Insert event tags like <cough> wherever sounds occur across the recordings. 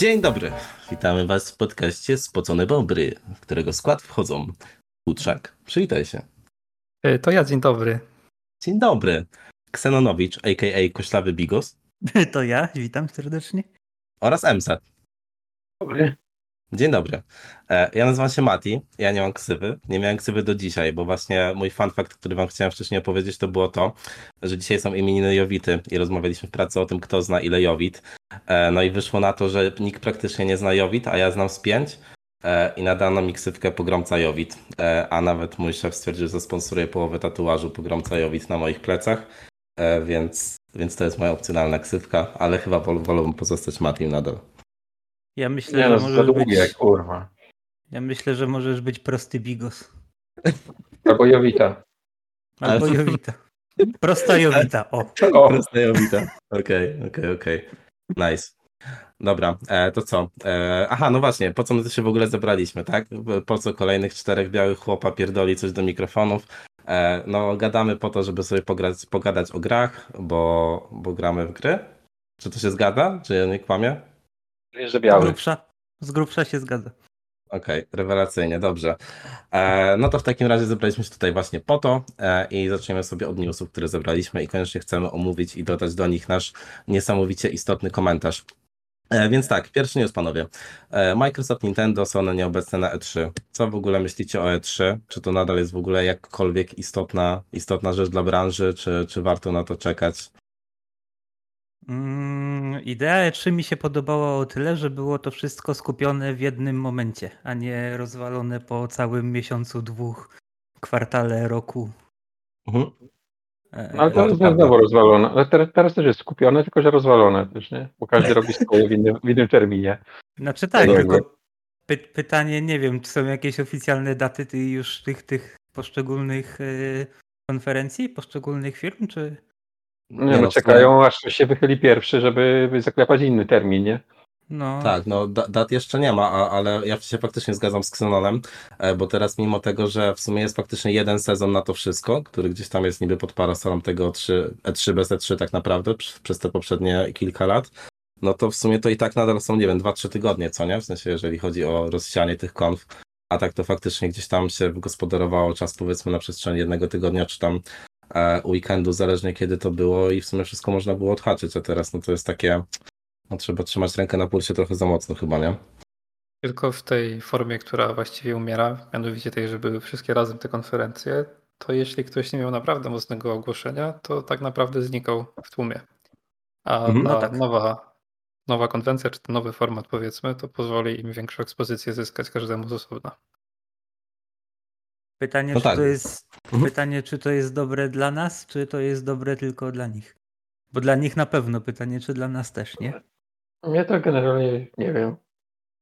Dzień dobry. Witamy Was w podcaście Spocone Bobry, w którego skład wchodzą Futrzak. Przywitaj się. E, To ja, dzień dobry. Dzień dobry. Ksenonowicz, a.k.a. Koślawy Bigos <laughs> To ja, witam serdecznie. oraz Emsat. Dobry. Dzień dobry. E, Ja nazywam się Mati, ja nie mam ksywy. Nie miałem ksywy do dzisiaj, bo właśnie mój fun fact, który wam chciałem wcześniej opowiedzieć, to było to, że dzisiaj są imieniny Jowity i rozmawialiśmy w pracy o tym, kto zna ile Jowit. E, No i wyszło na to, że nikt praktycznie nie zna Jowit, a ja znam z pięć. E, I nadano mi ksywkę Pogromca Jowit. A nawet mój szef stwierdził, że sponsoruje połowę tatuażu Pogromca Jowit na moich plecach. Więc, więc to jest moja opcjonalna ksywka, ale chyba wol, wolałbym pozostać Matim nadal. Ja myślę, Nie że no, możesz długie, być. kurwa. Ja myślę, że możesz być prosty bigos. Albo Jowita. Albo Ale- Jowita. Prosta Jowita, o. <laughs> O, Prosta Jowita. Okej, okej, okej. Nice. Dobra, e, to co? E, aha, no właśnie, po co my się w ogóle zebraliśmy, tak? Po co kolejnych czterech białych chłopa pierdoli coś do mikrofonów? E, no, gadamy po to, żeby sobie pograć, pogadać o grach, bo, bo gramy w gry. Czy to się zgadza? Czy ja nie kłamię? Że Z biały. grubsza, z grubsza się zgadza. Okej, rewelacyjnie, dobrze. E, no to w takim razie zebraliśmy się tutaj właśnie po to e, i zaczniemy sobie od newsów, które zebraliśmy i koniecznie chcemy omówić i dodać do nich nasz niesamowicie istotny komentarz. E, więc tak, pierwszy news panowie. E, Microsoft, Nintendo, Sony nieobecne na E3. Co w ogóle myślicie o E3? Czy to nadal jest w ogóle jakkolwiek istotna, istotna rzecz dla branży, czy, czy warto na to czekać? Mm, idea E3 mi się podobała o tyle, że było to wszystko skupione w jednym momencie, a nie rozwalone po całym miesiącu, dwóch, kwartale roku. Mhm. E, No, ale to to jest znowu rozwalone. Ale teraz, teraz też jest skupione, tylko że rozwalone też, nie? Bo każdy robi swoje w innym, w innym terminie. Znaczy tak, tylko py pytanie, nie wiem, czy są jakieś oficjalne daty ty już tych, tych poszczególnych y, konferencji, poszczególnych firm, czy... Nie, Nie no, no, czekają aż się wychyli pierwszy, żeby zaklepać inny termin, nie? No, Tak, no da- dat jeszcze nie ma, a, ale ja się faktycznie zgadzam z Xenonem, e, bo teraz mimo tego, że w sumie jest faktycznie jeden sezon na to wszystko, który gdzieś tam jest niby pod parasolem tego E3, E3 bez E3 tak naprawdę przez te poprzednie kilka lat, no to w sumie to i tak nadal są, nie wiem, 2-3 tygodnie, co nie? W sensie, jeżeli chodzi o rozsianie tych konf, a tak to faktycznie gdzieś tam się wygospodarowało czas powiedzmy na przestrzeni jednego tygodnia, czy tam e, weekendu, zależnie kiedy to było i w sumie wszystko można było odhaczyć, a teraz no to jest takie, no trzeba trzymać rękę na pulsie trochę za mocno chyba, nie? Tylko w tej formie, która właściwie umiera, mianowicie tej, że były wszystkie razem te konferencje, to jeśli ktoś nie miał naprawdę mocnego ogłoszenia, to tak naprawdę znikał w tłumie. A Mhm. ta No tak. nowa, nowa konwencja, czy ten nowy format powiedzmy, to pozwoli im większą ekspozycję zyskać każdemu z osobna. Pytanie, No czy tak. to jest, Mhm. pytanie, czy to jest dobre dla nas, czy to jest dobre tylko dla nich? Bo dla nich na pewno pytanie, czy dla nas też, nie? Mnie to generalnie, nie wiem.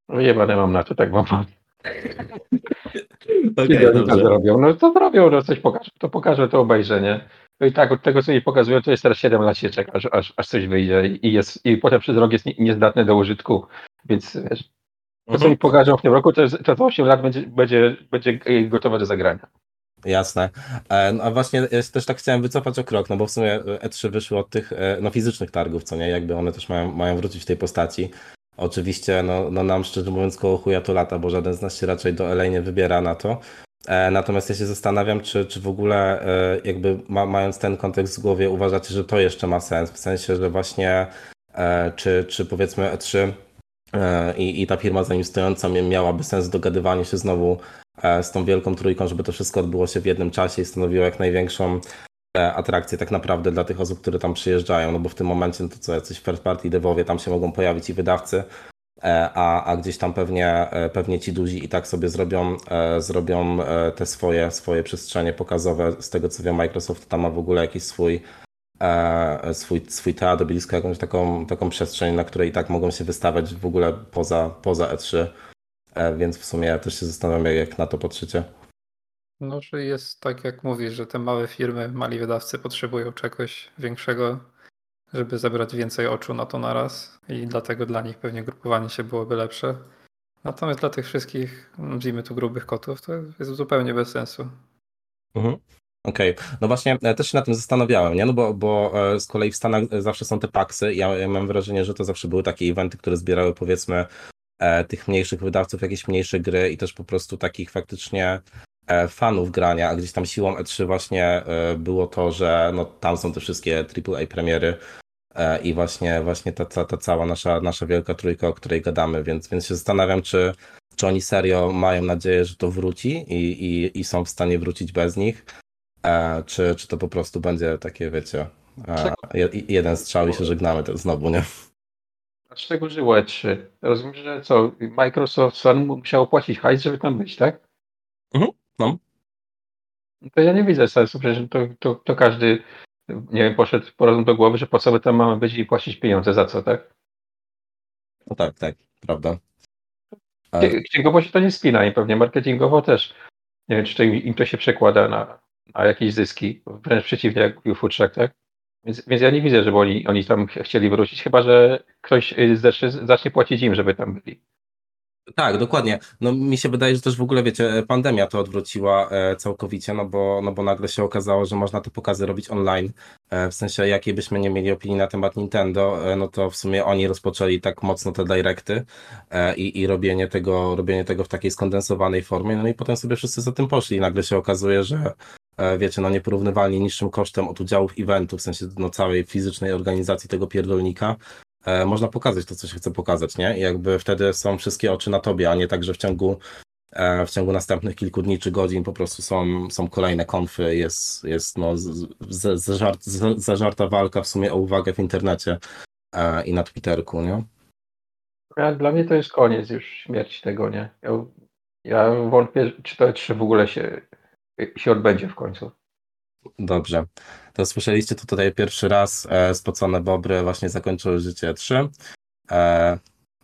Jebane mam na to, tak mam. <laughs> Okay, dobrze. zrobią. No to zrobią, że coś pokażę, to pokażę to obejrzenie. No i tak, od tego, co mi pokazują, to jest teraz 7 lat się czeka, aż, aż, aż coś wyjdzie i, jest, i potem przez rok jest nie, niezdatne do użytku. Więc wiesz, to, co mi pokażą w tym roku, to, jest, to za 8 lat będzie, będzie, będzie gotowe do zagrania. Jasne. E, No a właśnie ja też tak chciałem wycofać o krok, no bo w sumie E3 wyszły od tych e, no, fizycznych targów, co nie? Jakby one też mają, mają wrócić w tej postaci. Oczywiście, no, no nam szczerze mówiąc koło chuja to lata, bo żaden z nas się raczej do LA nie wybiera na to. E, Natomiast ja się zastanawiam, czy, czy w ogóle e, jakby ma, mając ten kontekst w głowie uważacie, że to jeszcze ma sens, w sensie, że właśnie e, czy, czy powiedzmy E3 e, i, i ta firma za nim stojąca mia- miałaby sens w dogadywaniu się znowu e, z tą wielką trójką, żeby to wszystko odbyło się w jednym czasie i stanowiło jak największą e, atrakcję tak naprawdę dla tych osób, które tam przyjeżdżają, no bo w tym momencie no to co, jacyś first party devowie, tam się mogą pojawić i wydawcy, e, a, a gdzieś tam pewnie, e, pewnie ci duzi i tak sobie zrobią, e, zrobią e, te swoje, swoje przestrzenie pokazowe. Z tego co wiem, Microsoft tam ma w ogóle jakiś swój e, swój, swój teatr, blisko jakąś taką, taką przestrzeń, na której i tak mogą się wystawiać w ogóle poza, poza E3. E, Więc w sumie ja też się zastanawiam, jak- jak na to patrzycie. No, że jest tak jak mówisz, że te małe firmy, mali wydawcy potrzebują czegoś większego, żeby zebrać więcej oczu na to naraz i dlatego dla nich pewnie grupowanie się byłoby lepsze. Natomiast dla tych wszystkich, nazwijmy tu grubych kotów, to jest zupełnie bez sensu. Mhm. Okej, no właśnie e, też się nad tym zastanawiałem, nie? No bo, bo e, z kolei w Stanach e, zawsze są te paksy. Ja, ja mam wrażenie, że to zawsze były takie eventy, które zbierały powiedzmy tych mniejszych wydawców, jakieś mniejsze gry i też po prostu takich faktycznie fanów grania, a gdzieś tam siłą E3 właśnie było to, że no, tam są te wszystkie AAA premiery i właśnie, właśnie ta, ta, ta cała nasza, nasza wielka trójka, o której gadamy, więc, więc się zastanawiam, czy, czy oni serio mają nadzieję, że to wróci i, i, i są w stanie wrócić bez nich, czy, czy to po prostu będzie takie, wiecie, je- jeden strzał i się żegnamy to znowu, nie? A z czego żyło E3? Rozumiem, że co, Microsoft Sony musiało płacić hajs, żeby tam być, tak? Mhm, no. No To ja nie widzę sensu, przecież to, to, to każdy, nie wiem, poszedł po rozum do głowy, że po co my tam mamy być i płacić pieniądze, za co, tak? No tak, tak, prawda. Księ- Księgowo się to nie spina i pewnie marketingowo też. Nie wiem, czy to im, im to się przekłada na, na jakieś zyski. Wręcz przeciwnie, jak mówił Futrzak, tak? Więc, więc ja nie widzę, żeby oni, oni tam ch- chcieli wrócić, chyba że ktoś y, zacznie, zacznie płacić im, żeby tam byli. Tak, dokładnie. No mi się wydaje, że też w ogóle, wiecie, pandemia to odwróciła e, całkowicie, no bo, no bo nagle się okazało, że można te pokazy robić online. E, w sensie, jakiej byśmy nie mieli opinii na temat Nintendo, e, no to w sumie oni rozpoczęli tak mocno te directy i, i robienie tego, robienie tego w takiej skondensowanej formie, no i potem sobie wszyscy za tym poszli. I nagle się okazuje, że wiecie, no nieporównywalnie niższym kosztem od udziałów eventu, w sensie no całej fizycznej organizacji tego pierdolnika, e, można pokazać to, co się chce pokazać, nie? I jakby wtedy są wszystkie oczy na tobie, a nie tak, że w ciągu, e, w ciągu następnych kilku dni czy godzin po prostu są, są kolejne konfy, jest, jest no, zażarta walka w sumie o uwagę w internecie e, i na Twitterku, nie? Dla mnie to jest koniec już śmierci tego, nie? Ja, ja wątpię, czy to E3 w ogóle się, się odbędzie w końcu. Dobrze. To słyszeliście to tutaj pierwszy raz. E, spocone Bobry właśnie zakończyły życie 3. E,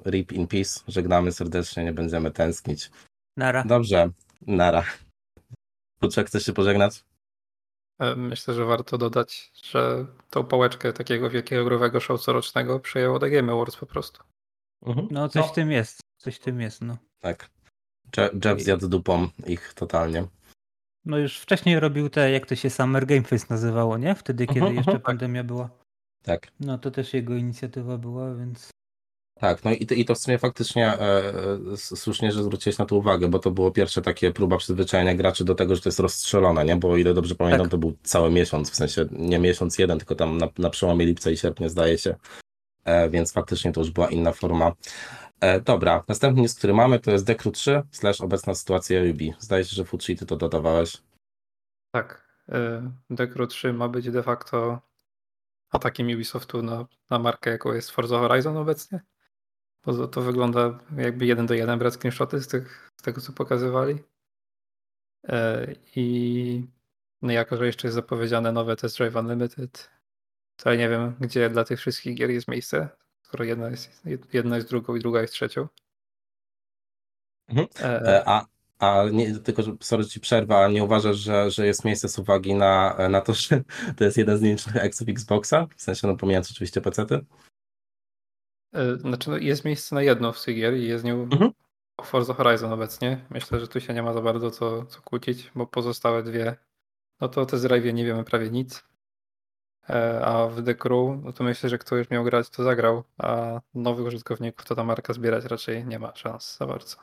rip in peace. Żegnamy serdecznie, nie będziemy tęsknić. Nara. Dobrze. Nara. Kuczek, chcesz się pożegnać? E, Myślę, że warto dodać, że tą pałeczkę takiego wielkiego growego show corocznego przejęło The Game Awards po prostu. Mhm. No coś No. w tym jest. Coś w tym jest, no. Tak. Je- Jeff zjadł dupą ich totalnie. No już wcześniej robił te, jak to się Summer Game Fest nazywało, nie? Wtedy, kiedy Mhm, jeszcze mhm. pandemia była. Tak. No to też jego inicjatywa była, więc Tak, no i to, i to w sumie faktycznie e, e, słusznie, że zwróciłeś na to uwagę, bo to było pierwsze takie próba przyzwyczajenia graczy do tego, że to jest rozstrzelone, nie? Bo o ile dobrze pamiętam, Tak. to był cały miesiąc, w sensie nie miesiąc jeden, tylko tam na, na przełomie lipca i sierpnia zdaje się. E, więc faktycznie to już była inna forma. E, dobra, następny news, który mamy, to jest Decru 3 slash obecna sytuacja Ruby. Zdaje się, że Fucci, ty to dodawałeś. Tak. e, Decru 3 ma być de facto atakiem Ubisoftu na, na markę, jaką jest Forza Horizon obecnie. Bo to, wygląda jakby jeden do jeden brać screenshoty z, tych, z tego, co pokazywali. E, I no jako, że jeszcze jest zapowiedziane nowe Test Drive Unlimited, to ja nie wiem, gdzie dla tych wszystkich gier jest miejsce, skoro jedna jest, jedna jest drugą i druga jest trzecią. Mhm. E, E, a a nie, tylko, że sorry, ci przerwę, ale nie uważasz, że, że jest miejsce z uwagi na, na to, że to jest jeden z nielicznych eksów Xboxa? W sensie, no pomijając oczywiście pecety? E, Znaczy, no jest miejsce na jedną z tych gier i jest nią Mhm. Forza Horizon obecnie. Myślę, że tu się nie ma za bardzo co, co kłócić, bo pozostałe dwie, no to te zrajwie nie wiemy prawie nic. E, A w The Crew, no to myślę, że kto już miał grać, to zagrał, a nowych użytkowników to ta marka zbierać raczej nie ma szans za bardzo.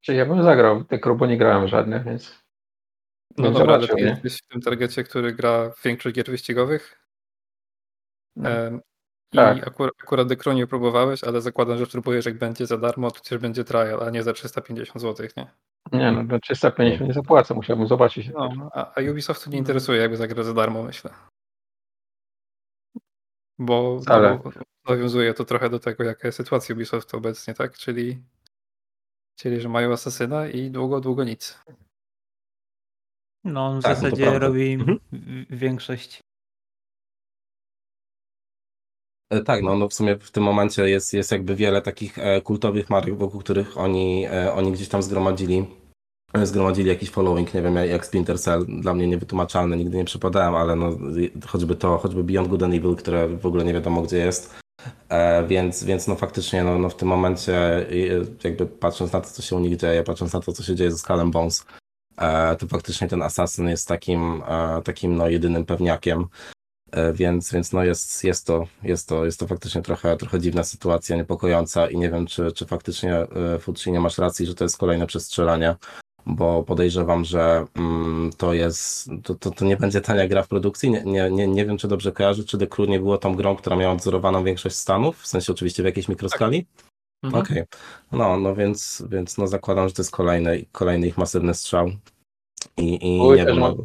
Czy ja bym zagrał te bo nie grałem żadnych, więc. No bym dobra, ale ty nie? jesteś w tym targecie, który gra w większość gier wyścigowych. No. E, I Tak. akurat, akurat The Crew nie próbowałeś, ale zakładam, że próbujesz jak będzie za darmo, to też będzie trial, a nie za 350 zł, nie? Nie, no do 350 nie zapłacę, musiałbym zobaczyć. No, a, a Ubisoftu nie interesuje, jakby zagrać za darmo, myślę. Bo, bo nawiązuje to trochę do tego, jaka jest sytuacja Ubisoftu obecnie, tak? Czyli, czyli że mają asasyna i długo, długo nic. no on w Tak, no zasadzie prawda. robi Mhm. większość. E, Tak, no, no w sumie w tym momencie jest, jest jakby wiele takich e, kultowych marek, wokół których oni, e, oni gdzieś tam zgromadzili, zgromadzili jakiś following, nie wiem, jak- Splinter Cell, dla mnie niewytłumaczalne, nigdy nie przepadałem, ale no, choćby to, choćby Beyond Good and Evil, które w ogóle nie wiadomo gdzie jest, e, więc, więc no faktycznie no, no w tym momencie y, jakby patrząc na to, co się u nich dzieje, patrząc na to, co się dzieje ze and Bones, e, to faktycznie ten Assassin jest takim, e, takim no, jedynym pewniakiem. E, Więc, więc no jest, jest, to, jest, to, jest to faktycznie trochę, trochę dziwna sytuacja, niepokojąca i nie wiem, czy, czy faktycznie e, Fucci nie masz racji, że to jest kolejne przestrzelanie, bo podejrzewam, że mm, to jest, to, to, to nie będzie tania gra w produkcji. Nie, nie, nie, nie wiem, czy dobrze kojarzę, czy The Crew nie było tą grą, która miała odzorowaną większość Stanów, w sensie oczywiście w jakiejś mikroskali. Mhm. Okej, no, no więc, więc no zakładam, że to jest kolejny, kolejny ich masywny strzał. I, i nie wiem. mo- No,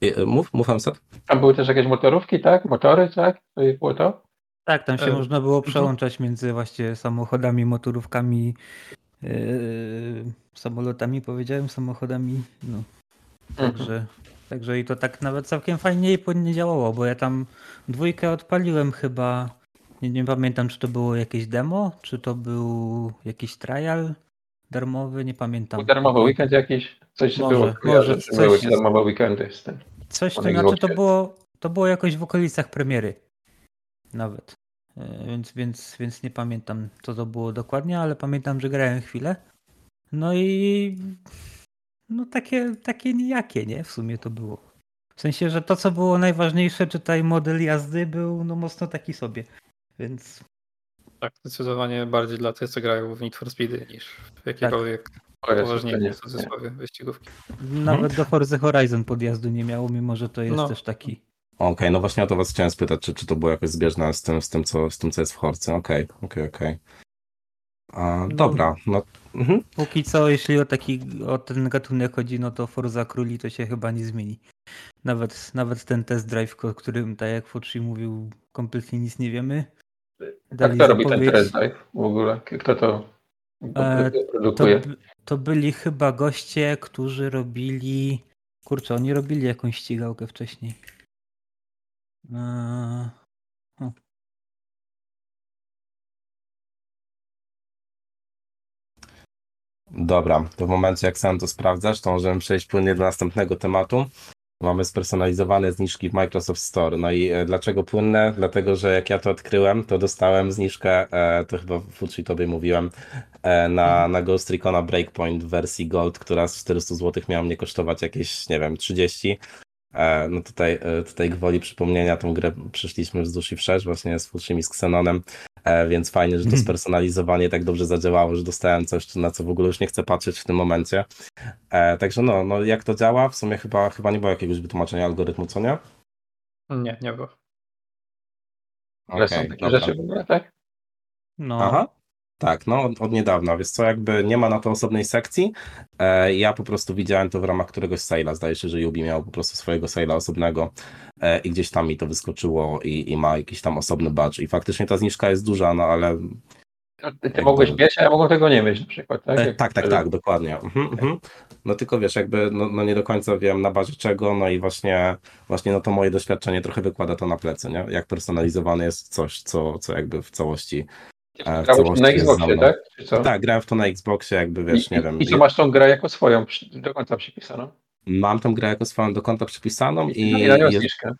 I, e, mów, mów Amset? Tam były też jakieś motorówki, tak? Motory, tak? To było to? Tak, tam się E, można było mhm. przełączać między właśnie samochodami, motorówkami, yy, samolotami, powiedziałem, samochodami. No. Także, także i to tak nawet całkiem fajnie i płynnie działało, bo ja tam dwójkę odpaliłem chyba. Nie, nie pamiętam, czy to było jakieś demo, czy to był jakiś trial darmowy, nie pamiętam. Darmowy weekend jakiś? Coś Może, było. może że coś darmowe weekendy z tym. Coś to na znaczy to było, to było jakoś w okolicach premiery. Nawet. E, Więc, więc, więc nie pamiętam co to było dokładnie, ale pamiętam, że grałem chwilę. No i no takie, takie nijakie, nie? W sumie to było. W sensie, że to co było najważniejsze, czy tutaj model jazdy był no mocno taki sobie. Więc Tak, zdecydowanie bardziej dla tych, co grają w Need for Speedy niż w jakiekolwiek to poważniejsze nie- w cudzysłowie wyścigówki. nawet do Forza Horizon podjazdu nie miało, mimo że to jest No. też taki. Okej, no właśnie o to was chciałem spytać, czy, czy to było jakoś zbieżne z tym, z tym, co, z tym, co jest w Horce. Okej, okej, okej. A, Dobra, no mhm. Póki co, jeśli o taki o ten gatunek chodzi, no to Forza Króli to się chyba nie zmieni. Nawet, nawet ten test drive, o którym, tak jak Fucci mówił, kompletnie nic nie wiemy. Dali to robi ten test drive w ogóle? Kto to E, To, produkuje? by- to byli chyba goście, którzy robili. Kurczę, oni robili jakąś ścigałkę wcześniej. Eee, Dobra, to w momencie jak sam to sprawdzasz, to możemy przejść płynnie do następnego tematu. Mamy spersonalizowane zniżki w Microsoft Store. No i e, dlaczego płynne? Dlatego, że jak ja to odkryłem, to dostałem zniżkę, e, to chyba w Fucci tobie mówiłem, e, na, na Ghost Recona Breakpoint w wersji Gold, która z 400 zł miała mnie kosztować jakieś, nie wiem, 30. E, No tutaj, e, tutaj gwoli przypomnienia, tą grę przyszliśmy wzdłuż i wszerz, właśnie z Fuccim i z Xenonem, e, więc fajnie, że to Mhm. spersonalizowanie tak dobrze zadziałało, że dostałem coś, na co w ogóle już nie chcę patrzeć w tym momencie. Także no, no jak to działa? W sumie chyba, chyba nie było jakiegoś wytłumaczenia algorytmu, co nie? Nie, nie było. Ale są takie dobra. rzeczy w ogóle, tak? no, Aha. Tak, no od, od niedawna, więc co, jakby nie ma na to osobnej sekcji. E, ja po prostu widziałem to w ramach któregoś sale'a. Zdaje się, że Yubi miał po prostu swojego sale'a osobnego e, i gdzieś tam mi to wyskoczyło i, i ma jakiś tam osobny badge. I faktycznie ta zniżka jest duża, no ale Ty, ty mogłeś mieć, a ja mogłem tego nie mieć na przykład, tak? E, tak, tak, tak, dokładnie. Mhm, mhm. No tylko wiesz, jakby no, no nie do końca wiem na bazie czego, no i właśnie, właśnie no to moje doświadczenie trochę wykłada to na plecy, nie? Jak personalizowane jest coś, co, co jakby w całości. Grałeś całości na Xboxie, tak? Tak, grałem w to na Xboxie, jakby wiesz, I, nie wiem. I co masz tą grę jako swoją, do końca przypisaną? Mam tę grę jako swoją do konta przypisaną i, I na nią zniżkę.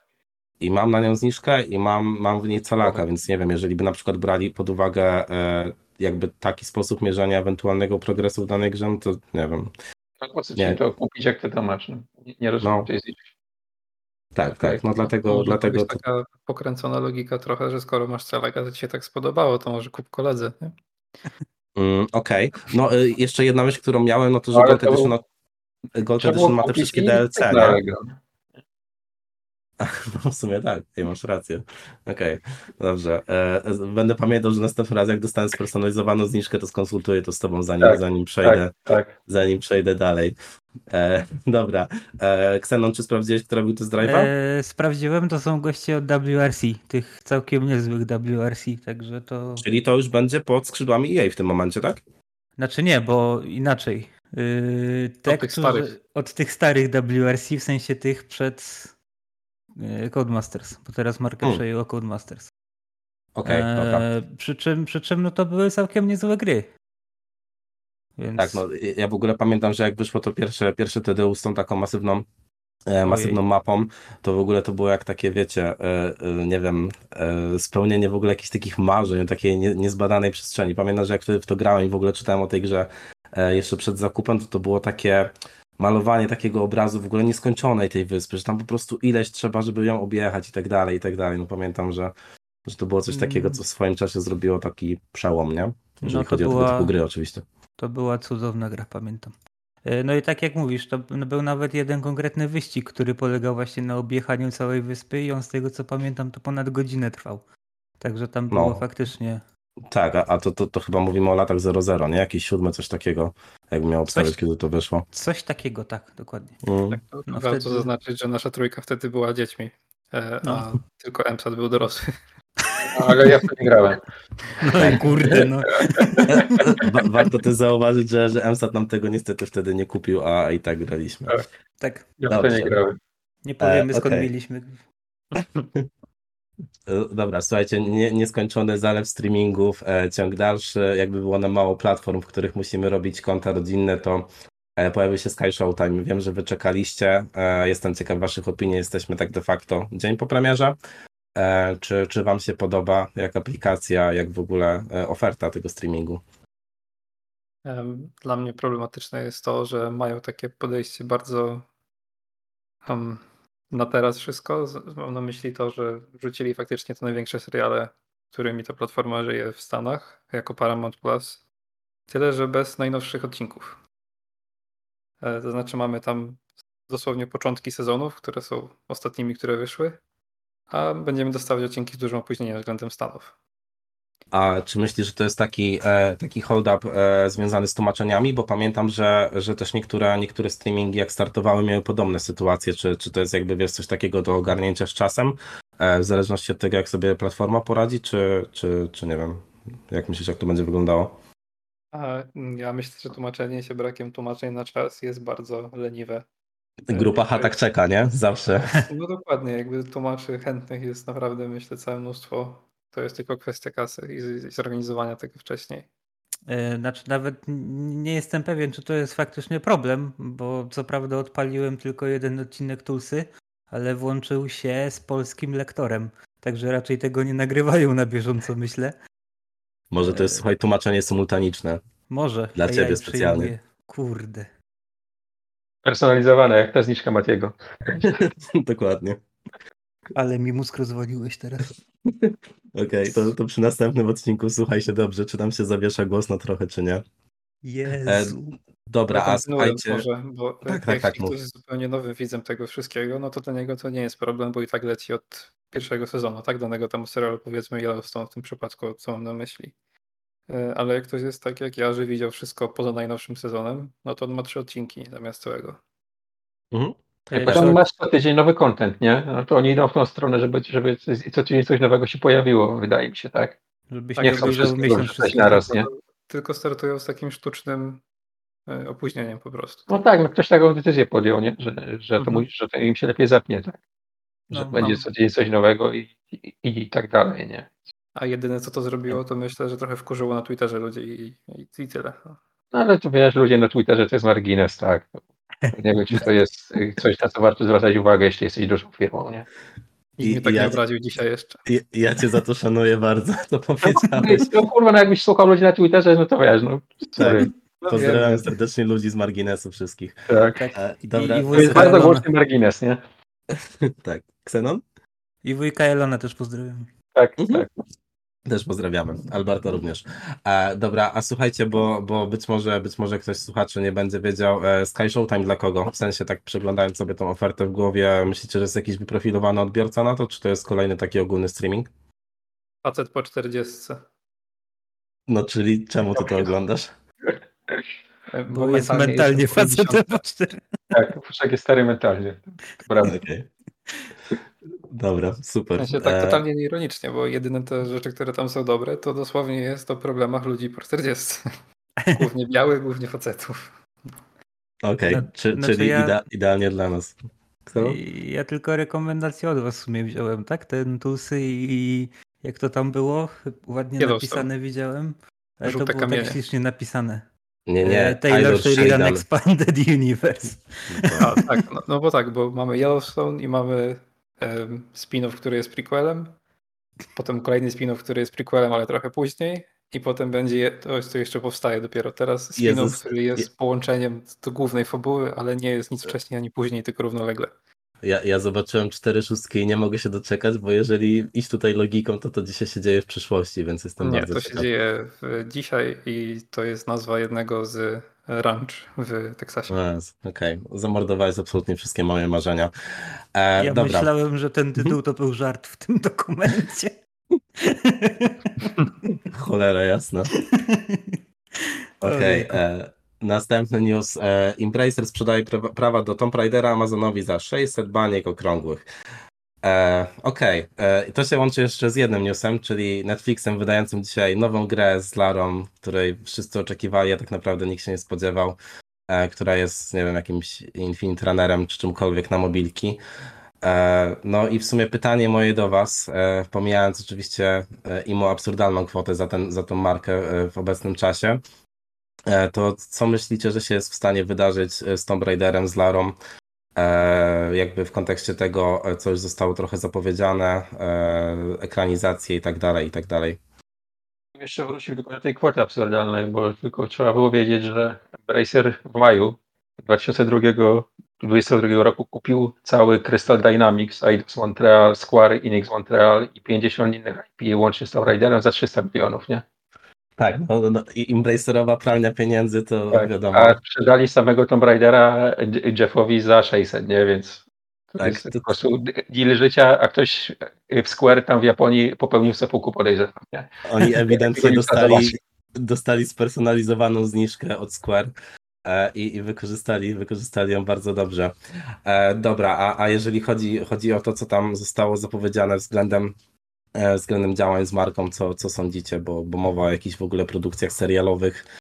i mam na nią zniżkę i mam, mam w niej calaka, Dobra. więc nie wiem, jeżeli by na przykład brali pod uwagę e, jakby taki sposób mierzenia ewentualnego progresu w danej grze, no to nie wiem. Tak, po co Nie. to kupić, jak ty to masz? No? Nie, nie rozumiem No. tej zniżki. Tak, Okej. tak, no dlatego, Może to dlatego to, taka pokręcona logika trochę, że skoro masz celaka, to ci się tak spodobało, to może kup koledze. Nie? Mm, Okej. No y, jeszcze jedna myśl, którą miałem, no to, że Ale Gold to Edition, był- no, Gold Edition ma te wszystkie DLC, tak nie? grę. <laughs> No w sumie tak, nie masz rację. Okej, dobrze. E, będę pamiętał, że następnym razem, jak dostanę spersonalizowaną zniżkę, to skonsultuję to z tobą, zanim, Tak, zanim przejdę, Tak. zanim przejdę dalej. E, <laughs> dobra. E, Xenon, czy sprawdziłeś, kto robił test drive'a? e, sprawdziłem, to są goście od WRC, tych całkiem niezłych WRC, także to... Czyli to już będzie pod skrzydłami EA w tym momencie, tak? Znaczy nie, bo inaczej. Yy, te, Od tych którzy- starych. Od tych starych WRC, w sensie tych przed yy, Codemasters, bo teraz markę Hmm. przejęło Codemasters. Okej, dobra. Eee, przy, czym, przy czym no to były całkiem niezłe gry. Więc Tak, no ja w ogóle pamiętam, że jak wyszło to pierwsze, pierwsze TDU z tą taką masywną e, masywną Ojej. mapą, to w ogóle to było jak takie, wiecie, e, e, nie wiem, spełnienie w ogóle jakichś takich marzeń, takiej nie, niezbadanej przestrzeni. Pamiętam, że jak wtedy w to grałem i w ogóle czytałem o tej grze jeszcze przed zakupem, to to było takie malowanie takiego obrazu w ogóle nieskończonej tej wyspy, że tam po prostu ileś trzeba, żeby ją objechać i tak dalej, i tak dalej. No pamiętam, że, że to było coś takiego, co w swoim czasie zrobiło taki przełom, nie? Jeżeli No chodzi o tego była- typu gry oczywiście. To była cudowna gra, pamiętam. E, No i tak jak mówisz, to b- był nawet jeden konkretny wyścig, który polegał właśnie na objechaniu całej wyspy i on z tego co pamiętam to ponad godzinę trwał. Także tam No. było faktycznie. Tak, a, a to, to, to chyba mówimy o latach 00, nie? Jakieś siódme, coś takiego, jakbym miał obstawiać, kiedy to wyszło. Coś takiego, tak, dokładnie. Mm. Tak, to No warto wtedy- zaznaczyć, że nasza trójka wtedy była dziećmi, e, No. a tylko MSAT był dorosły. Ale ja w to nie grałem. No kurde, no. <laughs> Wa- Warto też zauważyć, że, że MSAT nam tego niestety wtedy nie kupił, a i tak graliśmy. Tak, Ja w to nie grałem. nie powiemy E, skąd okej. mieliśmy. E, Dobra, słuchajcie, nie, nieskończony zalew streamingów, e, ciąg dalszy, jakby było nam mało platform, w których musimy robić konta rodzinne, to e, pojawił się Sky Showtime. Wiem, że wy czekaliście, e, jestem ciekaw waszych opinii, jesteśmy tak de facto dzień po premierze. E, czy, czy wam się podoba jak aplikacja, jak w ogóle e, oferta tego streamingu? Em, Dla mnie problematyczne jest to, że mają takie podejście bardzo em, na teraz wszystko. Mam na myśli to, że wrzucili faktycznie te największe seriale, którymi ta platforma żyje w Stanach, jako Paramount Plus. Tyle, że bez najnowszych odcinków. E, To znaczy mamy tam dosłownie początki sezonów, które są ostatnimi, które wyszły, a będziemy dostawać odcinki z dużym opóźnieniem względem Stanów. A czy myślisz, że to jest taki, e, taki hold-up e, związany z tłumaczeniami? Bo pamiętam, że, że też niektóre, niektóre streamingi jak startowały miały podobne sytuacje. Czy, czy to jest jakby wiesz, coś takiego do ogarnięcia z czasem? E, w zależności od tego, jak sobie platforma poradzi, czy, czy, czy nie wiem. Jak myślisz, jak to będzie wyglądało? Ja myślę, że tłumaczenie się brakiem tłumaczeń na czas jest bardzo leniwe. Grupa H tak czeka, nie? Zawsze. <laughs> No dokładnie, jakby tłumaczy chętnych jest naprawdę, myślę, całe mnóstwo. To jest tylko kwestia kasy i zorganizowania tego wcześniej. E, Znaczy nawet nie jestem pewien, czy to jest faktycznie problem, bo co prawda odpaliłem tylko jeden odcinek Tulsy, ale włączył się z polskim lektorem. Także raczej tego nie nagrywają na bieżąco, myślę. Może to jest, E, słuchaj, tłumaczenie symultaniczne. Może. Dla ciebie specjalnie. Kurde. Personalizowane, jak ta zniczka Matiego. <laughs> Dokładnie. Ale mi mózg rozwaliłeś teraz. <laughs> Okej, to, to przy następnym odcinku słuchaj się dobrze, czy nam się zawiesza głos na trochę, czy nie. Jezu. Dobra, a słuchajcie. może, bo Tak, tak, jak tak, ktoś jest zupełnie nowym widzem tego wszystkiego, no to dla niego to nie jest problem, bo i tak leci od pierwszego sezonu, tak? Danego tam serialu powiedzmy Yellowstone w tym przypadku, co mam na myśli. E, Ale jak ktoś jest tak jak ja, że widział wszystko poza najnowszym sezonem, no to on ma trzy odcinki zamiast całego. Mhm. Jak on ma co tydzień nowy content, nie? No to oni idą w tą stronę, żeby, żeby co tydzień coś nowego się pojawiło, wydaje mi się, tak? Żebyś Tak, nie to wszystkiego miesiąc wszystkiego. naraz, nie? Tylko startują z takim sztucznym e, opóźnieniem po prostu. No tak, no ktoś taką decyzję podjął, nie? Że, że, to Mhm. mu, że to im się lepiej zapnie, tak? Że No, będzie mam- co dzień coś nowego i, i, i tak dalej, nie? A jedyne co to zrobiło, to myślę, że trochę wkurzyło na Twitterze ludzi i, i, i tyle. No. No ale tu wiesz, ludzie na Twitterze to jest margines, tak? Nie wiem, czy to jest y, coś, na co warto zwracać uwagę, jeśli jesteś dużą firmą, nie? I- mnie tak i ja- nie obraził dzisiaj jeszcze. Ja, ja cię za to szanuję bardzo, to No, powiedziałeś. no kurwa, no jakbyś słuchał ludzi na Twitterze, no to wiesz, no sorry. No Pozdrawiam serdecznie ludzi z marginesu wszystkich. Tak. Tak. E, I, dobra, i, To jest bardzo głośny margines, nie? <laughs> tak. Xenon? I wujka Elona też pozdrawiam. Tak, Mhm. tak. Też pozdrawiamy. Alberta również. E, dobra, a słuchajcie, bo, bo być może być może ktoś z słuchaczy nie będzie wiedział, e, Sky Showtime dla kogo? W sensie tak przeglądając sobie tą ofertę w głowie, myślicie, że jest jakiś wyprofilowany odbiorca na to, czy to jest kolejny taki ogólny streaming? Facet po 40. No, czyli czemu ty to oglądasz? <laughs> E, Bo jest mentalnie facetem po cztery. Tak, Puszek jest stary mentalnie. Prawda. Okej. Dobra, W super. sensie tak E, totalnie ironicznie, bo jedyne te rzeczy, które tam są dobre, to dosłownie jest o problemach ludzi po 40. <laughs> Głównie białych, głównie facetów. Okej, No, czy, znaczy czyli ja- idea, idealnie dla nas. Kto? Ja tylko rekomendację od was w sumie wziąłem, tak? Ten Tulsy i jak to tam było? Ładnie napisane widziałem. Ale to było kamienie. tak ślicznie napisane. Nie, nie, E, Taylor Sheridan. Expanded Universe. A, tak, no, no bo tak, bo mamy Yellowstone i mamy spin-off, który jest prequelem, potem kolejny spin-off, który jest prequelem, ale trochę później i potem będzie, jest to jeszcze powstaje dopiero teraz, spin-off, który jest połączeniem do głównej fabuły, ale nie jest nic wcześniej ani później, tylko równolegle. Ja, ja zobaczyłem cztery szóstki i nie mogę się doczekać, bo jeżeli iść tutaj logiką, to to dzisiaj się dzieje w przyszłości, więc jestem Nie, bardzo to się ciekaw. dzieje dzisiaj i to jest nazwa jednego z ranch w Teksasie. Jezu, Okej, zamordowałeś absolutnie wszystkie moje marzenia. E, Ja dobra, myślałem, że ten tytuł to był żart w tym dokumencie. <laughs> cholera jasna. <laughs> Okej, Ojejku. e, następny news. E, Embracer sprzedaje prawa, prawa do Tomb Raidera Amazonowi za 600 baniek okrągłych. E, Okej, e, to się łączy jeszcze z jednym newsem, czyli Netflixem wydającym dzisiaj nową grę z Larą, której wszyscy oczekiwali, a tak naprawdę nikt się nie spodziewał, e, która jest, nie wiem, jakimś Infinite Runnerem czy czymkolwiek na mobilki. E, No i w sumie pytanie moje do Was, e, pomijając oczywiście e, imo absurdalną kwotę za, ten, za tą markę e, w obecnym czasie, to co myślicie, że się jest w stanie wydarzyć z Tomb Raiderem, z Larą, jakby w kontekście tego, e, co już zostało trochę zapowiedziane, e, ekranizacje i tak dalej, i tak dalej. Jeszcze wrócił tylko do tej kwoty absurdalnej, bo tylko trzeba było wiedzieć, że Embracer w maju 2002, 2022 roku kupił cały Crystal Dynamics, Eidos Montreal, Square Enix Montreal i 50 innych IP łącznie z Tomb Raiderem za 300 milionów, nie? Tak, no, no, i Embracerowa pralnia pieniędzy to Tak, wiadomo. a sprzedali samego Tomb Raidera Jeffowi za 600, nie? Więc to Tak, jest to- po prostu deal życia, a ktoś w Square tam w Japonii popełnił seppuku podejrzewam, nie? Oni ewidentnie dostali, dostali spersonalizowaną zniżkę od Square e, i, i wykorzystali, wykorzystali ją bardzo dobrze. E, dobra, a, a jeżeli chodzi, chodzi o to, co tam zostało zapowiedziane względem, względem działań z marką, co, co sądzicie, bo, bo mowa o jakichś w ogóle produkcjach serialowych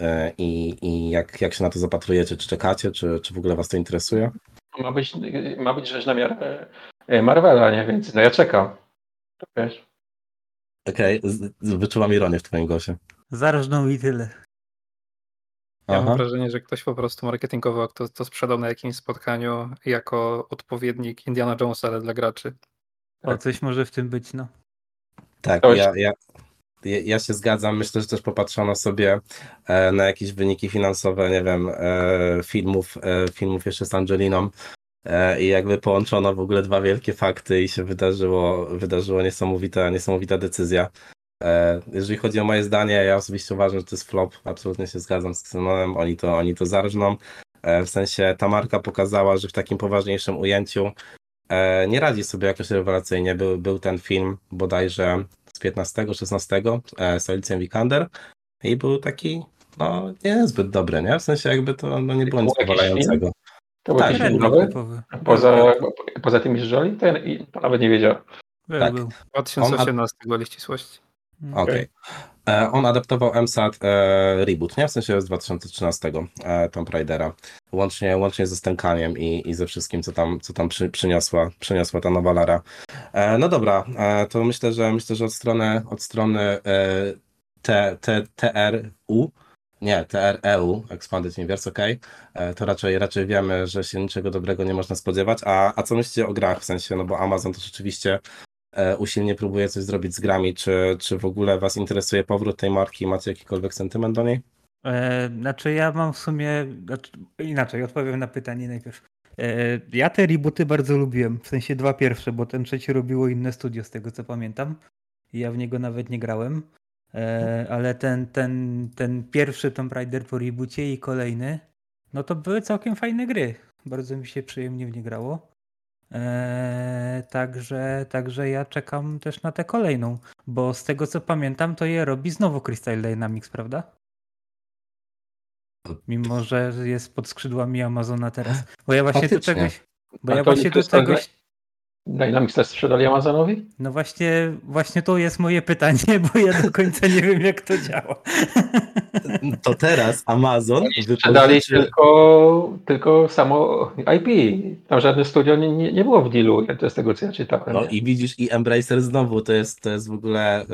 e, i, i jak, jak się na to zapatrujecie? Czy czekacie, czy, czy w ogóle was to interesuje? Ma być, ma być rzecz na miarę e, Marvela, nie? Więc no ja czekam. Wiesz. Okej, z- wyczułam ironię w twoim głosie. Zarżną i tyle. Ja Aha. mam wrażenie, że ktoś po prostu marketingowo to, to sprzedał na jakimś spotkaniu jako odpowiednik Indiana Jonesa, ale dla graczy. O, coś może w tym być, no. Tak, ja, ja, ja się zgadzam. Myślę, że też popatrzono sobie e, na jakieś wyniki finansowe, nie wiem, e, filmów, e, filmów jeszcze z Angeliną e, i jakby połączono w ogóle dwa wielkie fakty i się wydarzyło, wydarzyło niesamowita, niesamowita decyzja. E, jeżeli chodzi o moje zdanie, ja osobiście uważam, że to jest flop. Absolutnie się zgadzam z Xenonem. Oni to, oni to zarżną. E, w sensie ta marka pokazała, że w takim poważniejszym ujęciu nie radzi sobie jakoś rewelacyjnie. Był, był ten film bodajże z 15-16 e, z Alicją Vikander i był taki, no niezbyt dobry, nie? W sensie jakby to no, nie było nic powalającego. To był Tak, był film Średnio nowy? typowy. Poza, poza tymi z Jolie? To, ja, i- to nawet nie wiedziałem. Był, tak. był. 2018 gwoli ścisłości. Mm. Okej. E, On adaptował MSAT e, reboot, nie? W sensie z 2013 e, Tomb Raidera. Łącznie, łącznie ze stękaniem i, i ze wszystkim, co tam, co tam przy, przyniosła, przyniosła ta nowa Lara. E, no dobra, e, to myślę, że myślę, że od strony od strony e, T, T, TRU, nie, TREU, Expanded Universe, ok, e, to raczej, raczej wiemy, że się niczego dobrego nie można spodziewać. A, a co myślicie o grach? W sensie, no bo Amazon to rzeczywiście e, usilnie próbuje coś zrobić z grami. Czy, czy w ogóle Was interesuje powrót tej marki? Macie jakikolwiek sentyment do niej? E, znaczy ja mam w sumie, znaczy, inaczej, odpowiem na pytanie najpierw. E, ja te rebooty bardzo lubiłem, w sensie dwa pierwsze, bo ten trzeci robiło inne studio z tego co pamiętam. Ja w niego nawet nie grałem. E, ale ten, ten, ten pierwszy Tomb Raider po reboocie i kolejny, no to były całkiem fajne gry. Bardzo mi się przyjemnie w nie grało. E, także, także ja czekam też na tę kolejną, bo z tego co pamiętam, to je robi znowu Crystal Dynamics, prawda? Mimo, że jest pod skrzydłami Amazona teraz. Bo ja właśnie do Faktycznie. czegoś. Bo ja właśnie do czegoś. Dynamics też sprzedali Amazonowi? No właśnie, właśnie to jest moje pytanie, bo ja do końca nie wiem, jak to działa. To teraz Amazon Sprzedali wypożyczy... tylko, tylko samo IP. Tam żadne studio nie, nie, nie było w dealu, to jest tego, co ja czytałem. No i widzisz, i Embracer znowu to jest, to jest w ogóle e,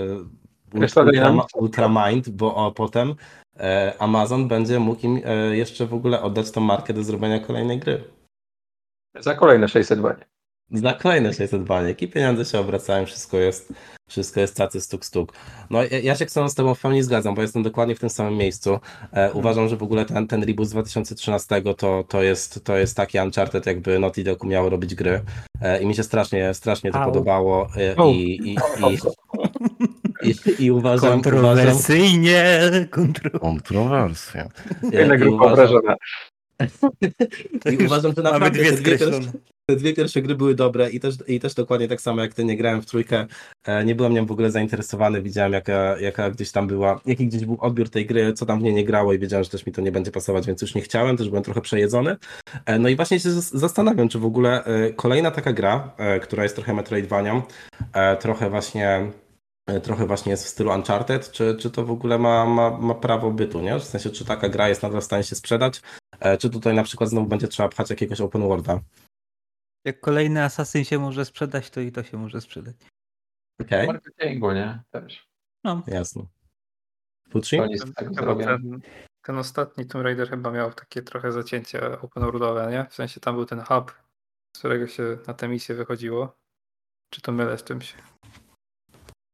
Crystal ultra, Dynamics. ultra mind, bo o, potem e, Amazon będzie mógł im e, jeszcze w ogóle oddać tą markę do zrobienia kolejnej gry. Za kolejne 600 bani. Za kolejne 600 baniek i pieniądze się obracają, wszystko jest, wszystko jest tacy stuk stuk. No ja, ja się z tobą w pełni zgadzam, bo jestem dokładnie w tym samym miejscu. E, uważam, że w ogóle ten, ten reboot z 2013 to, to, jest, to jest taki Uncharted, jakby Naughty Dog miało robić gry e, i mi się strasznie, strasznie to Au. podobało e, i, i, i, i, i uważam, uważam... Kontrowersyjnie. Kontro... Kontrowersja. Jedna I grupa uważam. I uważam, że naprawdę dwie te dwie, pierwsze, te dwie pierwsze gry były dobre i też, i też dokładnie tak samo jak ty nie grałem w trójkę, e, nie byłem nią w ogóle zainteresowany, widziałem jaka, jaka gdzieś tam była, jaki gdzieś był odbiór tej gry, co tam w niej nie grało i wiedziałem, że też mi to nie będzie pasować, więc już nie chciałem, też byłem trochę przejedzony. E, No i właśnie się zas- zastanawiam, czy w ogóle e, kolejna taka gra, która jest trochę Metroidvanią, trochę właśnie trochę właśnie jest w stylu Uncharted, czy, czy to w ogóle ma, ma, ma prawo bytu, nie? W sensie, czy taka gra jest nadal w stanie się sprzedać, E, Czy tutaj na przykład znowu będzie trzeba pchać jakiegoś open worlda? Jak kolejny asasyn się może sprzedać, to i to się może sprzedać. Okej, Marketingu, nie? Też. No, jasne. Chyba zrobią. ten, ten ostatni Tomb Raider chyba miał takie trochę zacięcie open worldowe, nie? W sensie tam był ten hub, z którego się na tę misję wychodziło. Czy to mylę z czymś?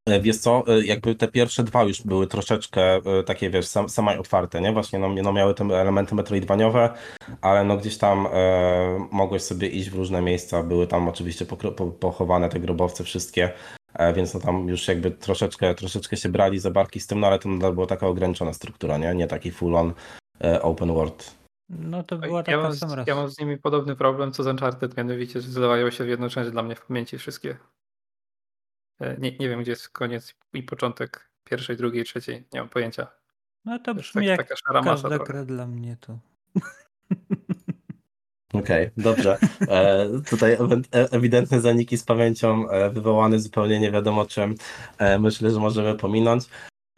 E, Wiesz co, e, jakby te pierwsze dwa już były troszeczkę e, takie, wiesz, sam, otwarte, nie? Właśnie no, no miały te elementy metroidwaniowe, ale no gdzieś tam e, mogłeś sobie iść w różne miejsca, były tam oczywiście pokro, po, pochowane te grobowce wszystkie, e, więc no tam już jakby troszeczkę, troszeczkę się brali za barki z tym, no ale to nadal była taka ograniczona struktura, nie? Nie taki full on e, open world. no to była Ja taka mam, w sam z, raz. ja mam z nimi podobny problem co z Uncharted, mianowicie, że zlewają się w jedną część dla mnie w pamięci wszystkie. E, Nie, nie wiem, gdzie jest koniec i początek pierwszej, drugiej, trzeciej. Nie mam pojęcia. No to To jest brzmi tak, jak taka szara masza każda gra dla mnie to. Okej, dobrze. E, tutaj e, ewidentne zaniki z pamięcią, e, wywołane zupełnie nie wiadomo czym. E, myślę, że możemy pominąć.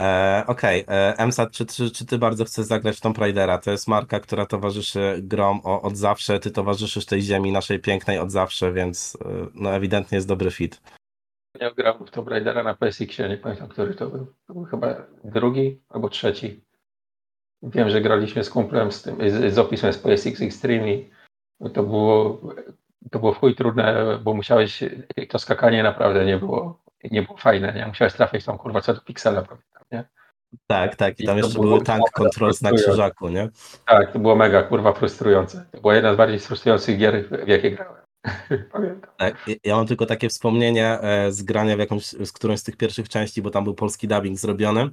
E, Okej, e, Emsat, czy, czy, czy ty bardzo chcesz zagrać w Tomb Raidera? To jest marka, która towarzyszy grom o, od zawsze. Ty towarzyszysz tej ziemi naszej pięknej od zawsze, więc e, no ewidentnie jest dobry fit. Ja grałem w Tomb Raidera na PSX-ie, nie pamiętam, który to był. To był chyba drugi albo trzeci. Wiem, że graliśmy z kumplem z tym, z, z opisem z PSX Extreme i to było, to było w chuj trudne, bo musiałeś, to skakanie naprawdę nie było, nie było fajne, nie? Musiałeś trafić tam kurwa co do piksela, pamiętam, nie? Tak, tak. I I tam to jeszcze były tank mega controls na krzyżaku, nie? Tak, to było mega kurwa frustrujące. To była jedna z bardziej frustrujących gier, w jakie grałem. Tak, ja- mam tylko takie wspomnienie e, z grania w jakąś, z którąś z tych pierwszych części, bo tam był polski dubbing zrobiony.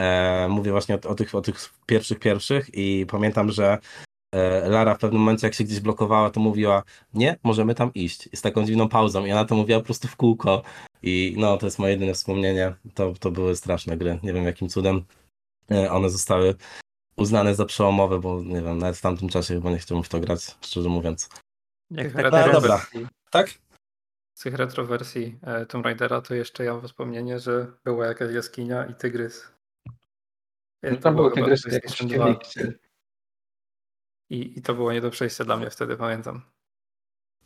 E, mówię właśnie o, o, tych, o tych pierwszych, pierwszych i pamiętam, że e, Lara w pewnym momencie, jak się gdzieś blokowała, to mówiła, nie, możemy tam iść. Z taką dziwną pauzą i ona to mówiła po prostu w kółko. I no, to jest moje jedyne wspomnienie. To, to były straszne gry. Nie wiem, jakim cudem e, one zostały uznane za przełomowe, bo nie wiem, nawet w tamtym czasie chyba nie chciałbym w to grać, szczerze mówiąc. Jak tak retro No, dobra. Tak? Z tych retrowersji e, Tomb Raidera to jeszcze ja mam wspomnienie, że była jakaś jaskinia i tygrys. E, No to tam 2 cieniki. i, I to było nie do przejścia dla mnie wtedy, pamiętam.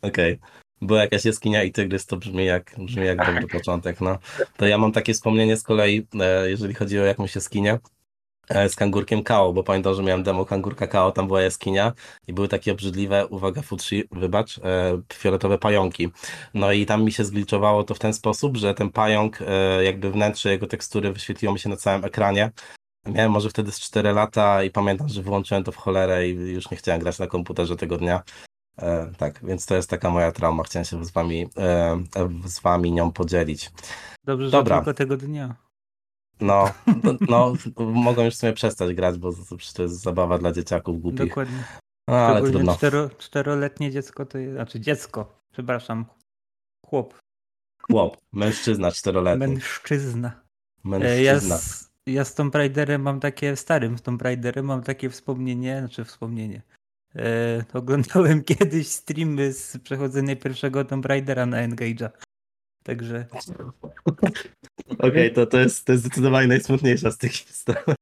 Okej. Była jakaś jaskinia i tygrys, to brzmi jak, brzmi jak dobry początek, no. To ja mam takie wspomnienie z kolei, e, jeżeli chodzi o jakąś jaskinię, z kangurkiem Kao, bo pamiętam, że miałem demo kangurka Kao, tam była jaskinia i były takie obrzydliwe, uwaga Futsi, wybacz, e, fioletowe pająki. No i tam mi się zgliczowało to w ten sposób, że ten pająk, e, jakby wnętrze jego tekstury wyświetliło mi się na całym ekranie. Miałem może wtedy z 4 lata i pamiętam, że wyłączyłem to w cholerę i już nie chciałem grać na komputerze tego dnia. E, tak, więc to jest taka moja trauma. Chciałem się z wami, e, z wami nią podzielić. dobrze, że Dobra. tylko tego dnia. No, no, mogą już w sumie przestać grać, bo to, jest zabawa dla dzieciaków głupich. Dokładnie. No, ale trudno. cztero, czteroletnie dziecko to jest, znaczy dziecko, przepraszam, chłop, Chłop, mężczyzna czteroletni. mężczyzna. E, Ja Mężczyzna. z, ja z Tomb Raiderem mam takie, starym z Tomb Raiderem mam takie wspomnienie, znaczy wspomnienie. E, oglądałem <laughs> kiedyś streamy z przechodzenia pierwszego Tomb Raidera na Engage'a. Także <laughs> Okej, to, to, jest, to jest zdecydowanie najsmutniejsza z tych historii.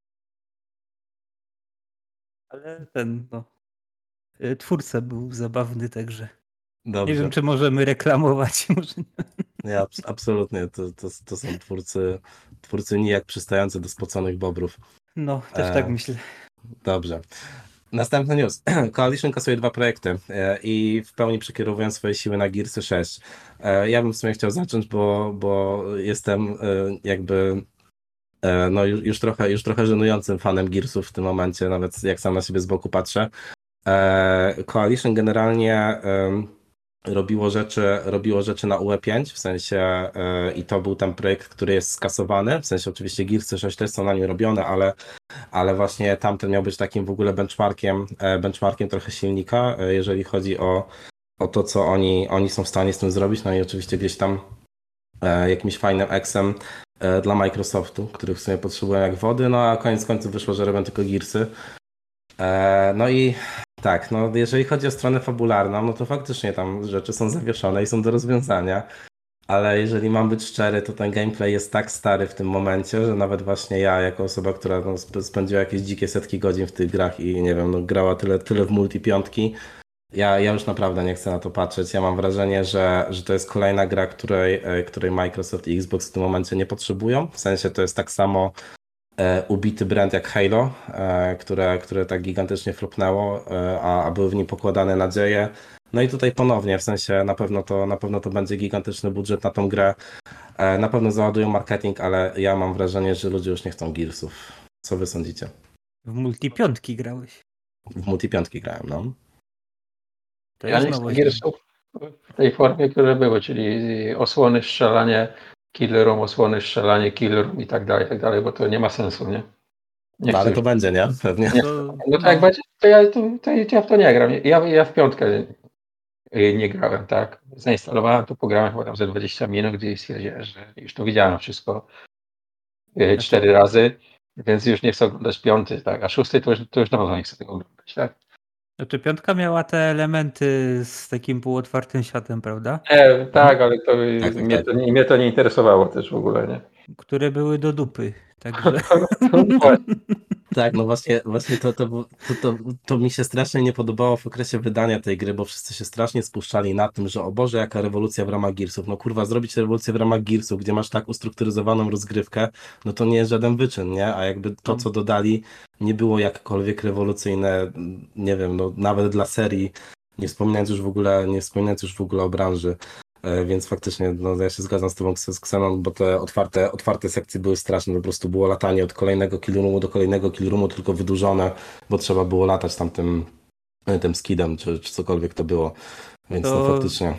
ale ten, no. e, Twórca był zabawny, także. Dobrze. Nie wiem, czy możemy reklamować. <laughs> Może nie. Nie, abs- absolutnie. To, to, to są twórcy, twórcy nijak przystający do spoconych bobrów. No, też E, tak myślę. Dobrze. Następny news. <clears throat> Coalition kasuje dwa projekty e, i w pełni przekierowują swoje siły na Gearsy 6. E, Ja bym w sumie chciał zacząć, bo, bo jestem e, jakby no już, już, trochę, już trochę żenującym fanem Gearsów w tym momencie, nawet jak sam na siebie z boku patrzę. Coalition generalnie robiło rzeczy, robiło rzeczy na UE5, w sensie e, i to był ten projekt, który jest skasowany, w sensie oczywiście Gearsy 6 też są na nim robione, ale ale właśnie tamten miał być takim w ogóle benchmarkiem, e, benchmarkiem trochę silnika, e, jeżeli chodzi o, o to, co oni, oni są w stanie z tym zrobić. No i oczywiście gdzieś tam jakimś fajnym eksem dla Microsoftu, których w sumie potrzebują jak wody, no a koniec końców wyszło, że robią tylko Gearsy. No i tak, no jeżeli chodzi o stronę fabularną, no to faktycznie tam rzeczy są zawieszone i są do rozwiązania. Ale jeżeli mam być szczery, to ten gameplay jest tak stary w tym momencie, że nawet właśnie ja, jako osoba, która no, sp- spędziła jakieś dzikie setki godzin w tych grach i nie wiem, no, grała tyle, tyle w multi piątki, ja, ja już naprawdę nie chcę na to patrzeć. Ja mam wrażenie, że, że to jest kolejna gra, której, e, której Microsoft i Xbox w tym momencie nie potrzebują. W sensie to jest tak samo ubity brand jak Halo, e, które, które tak gigantycznie flopnęło, e, a, a były w nim pokładane nadzieje. No i tutaj ponownie, w sensie na pewno to, na pewno to będzie gigantyczny budżet na tą grę. E, Na pewno załadują marketing, ale ja mam wrażenie, że ludzie już nie chcą Gearsów. Co wy sądzicie? W multipiątki grałeś. W multipiątki grałem, no. To Ja nie chcę. Gearsów w tej formie, które były, czyli osłony, strzelanie, kill room, osłony, strzelanie, kill room i tak dalej, i tak dalej, bo to nie ma sensu, nie? Nie no ale to będzie, nie? Pewnie. Nie. To, No to jak będzie, to ja, to, to ja w to nie gram. Ja, ja w piątkę y, nie grałem, tak? Zainstalowałem to, pograłem chyba tam ze 20 minut i stwierdziłem, że już to widziałem wszystko y, cztery razy, więc już nie chcę oglądać piąty, tak? A szósty to już, to już na pewno nie chcę tego oglądać, tak? Znaczy piątka miała te elementy z takim półotwartym światem, prawda? E, tak, ale to, Tak, tak, mnie, tak. to mnie to nie interesowało też w ogóle, nie? Które były do dupy. Także <laughs> Tak, no właśnie, właśnie to, to, to, to, to mi się strasznie nie podobało w okresie wydania tej gry, bo wszyscy się strasznie spuszczali na tym, że o Boże, jaka rewolucja w ramach Gearsów. No kurwa, zrobić rewolucję w ramach Gearsów, gdzie masz tak ustrukturyzowaną rozgrywkę, no to nie jest żaden wyczyn, nie? A jakby to, co dodali, nie było jakkolwiek rewolucyjne, nie wiem, no nawet dla serii, nie wspominając już w ogóle, nie wspominając już w ogóle o branży. E, Więc faktycznie, no ja się zgadzam z tobą, z Xenon, bo te otwarte, otwarte sekcje były straszne, po prostu było latanie od kolejnego killroomu do kolejnego killroomu, tylko wydłużone, bo trzeba było latać tam tym, e, tym skidem, czy, czy cokolwiek to było. Więc no To- faktycznie.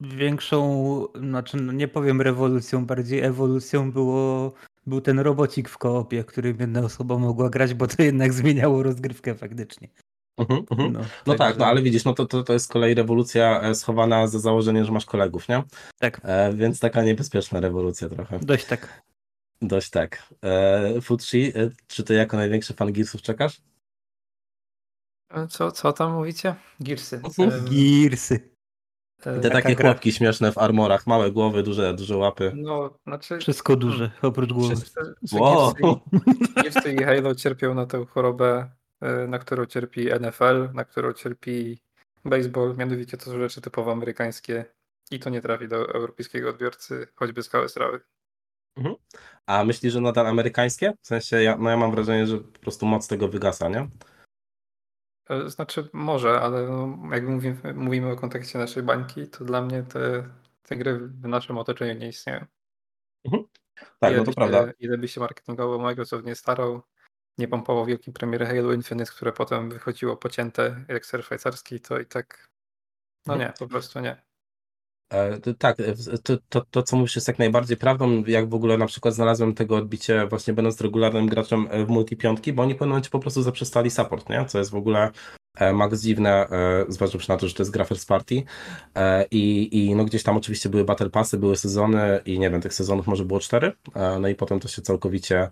większą, znaczy no nie powiem rewolucją, bardziej ewolucją było, był ten robocik w koopie, którym jedna osoba mogła grać, bo to jednak zmieniało rozgrywkę faktycznie. Mhm, mhm. No, No także- tak, no ale widzisz, no to, to, to jest z kolei rewolucja e, schowana za założenie, że masz kolegów, nie? Tak, E, więc taka niebezpieczna rewolucja trochę. dość tak. Dość tak. E, Futsi, e, czy ty jako największy fan Gearsów czekasz? Co, co tam mówicie? Gearsy. Mhm. Gearsy. e, Te Taka takie gra. chłopki śmieszne w armorach, małe głowy, duże, duże łapy. No, znaczy... Wszystko duże, oprócz głowy. Że Wow. Gearsy, Gearsy i Halo cierpią na tę chorobę, e, na którą cierpi NFL, na którą cierpi baseball. Mianowicie to są rzeczy typowo amerykańskie i to nie trafi do europejskiego odbiorcy, choćby z KS Rawy. A myślisz, że nadal amerykańskie? W sensie, ja, no ja mam wrażenie, że po prostu moc tego wygasa, nie? E, Znaczy może, ale no, jak mówimy, mówimy o kontekście naszej bańki, to dla mnie te, te gry w naszym otoczeniu nie istnieją. Tak, ile no to by prawda. Się, ile by się marketingowo Microsoft nie starał, nie pompował wielkiej premiery Halo Infinite, które potem wychodziło pocięte jak ser szwajcarski, to i tak no nie, po prostu nie. E, Tak, e, to, to, to co mówisz jest jak najbardziej prawdą, jak w ogóle na przykład znalazłem tego odbicie właśnie będąc regularnym graczem e, w multipiątki, bo oni w pewnym momencie po prostu zaprzestali support, nie? Co jest w ogóle max dziwne, zważywszy na to, że to jest gra first party i, i no gdzieś tam oczywiście były battle passy, były sezony i nie wiem, tych sezonów może było cztery, no i potem to się całkowicie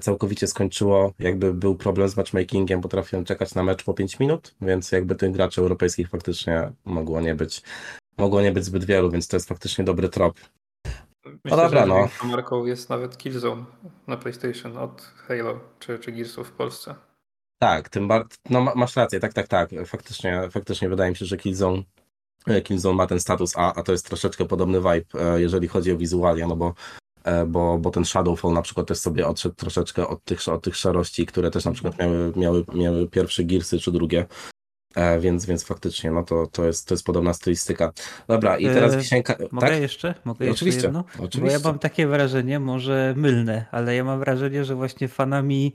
całkowicie skończyło, jakby był problem z matchmakingiem, potrafiłem czekać na mecz po 5 minut, więc jakby tych graczy europejskich faktycznie mogło nie być mogło nie być zbyt wielu, więc to jest faktycznie dobry trop. Myślę, dobra, że no. marką jest nawet Killzone na PlayStation od Halo czy, czy Gearsów w Polsce. Tak, tym bardziej, no ma- masz rację, tak, tak, tak, faktycznie, faktycznie wydaje mi się, że Killzone, e, Killzone ma ten status A, a to jest troszeczkę podobny vibe, e, jeżeli chodzi o wizualia, no bo e, bo, bo ten Shadowfall na przykład też sobie odszedł troszeczkę od tych, od tych szarości, które też na przykład miały, miały, miały pierwsze Gearsy czy drugie. E, więc, więc faktycznie, no to, to, jest, to jest podobna stylistyka. Dobra, i teraz E, wisienka. Mogę tak? jeszcze? Mogę Oczywiście, jeszcze jedno? oczywiście. Bo ja mam takie wrażenie, może mylne, ale ja mam wrażenie, że właśnie fanami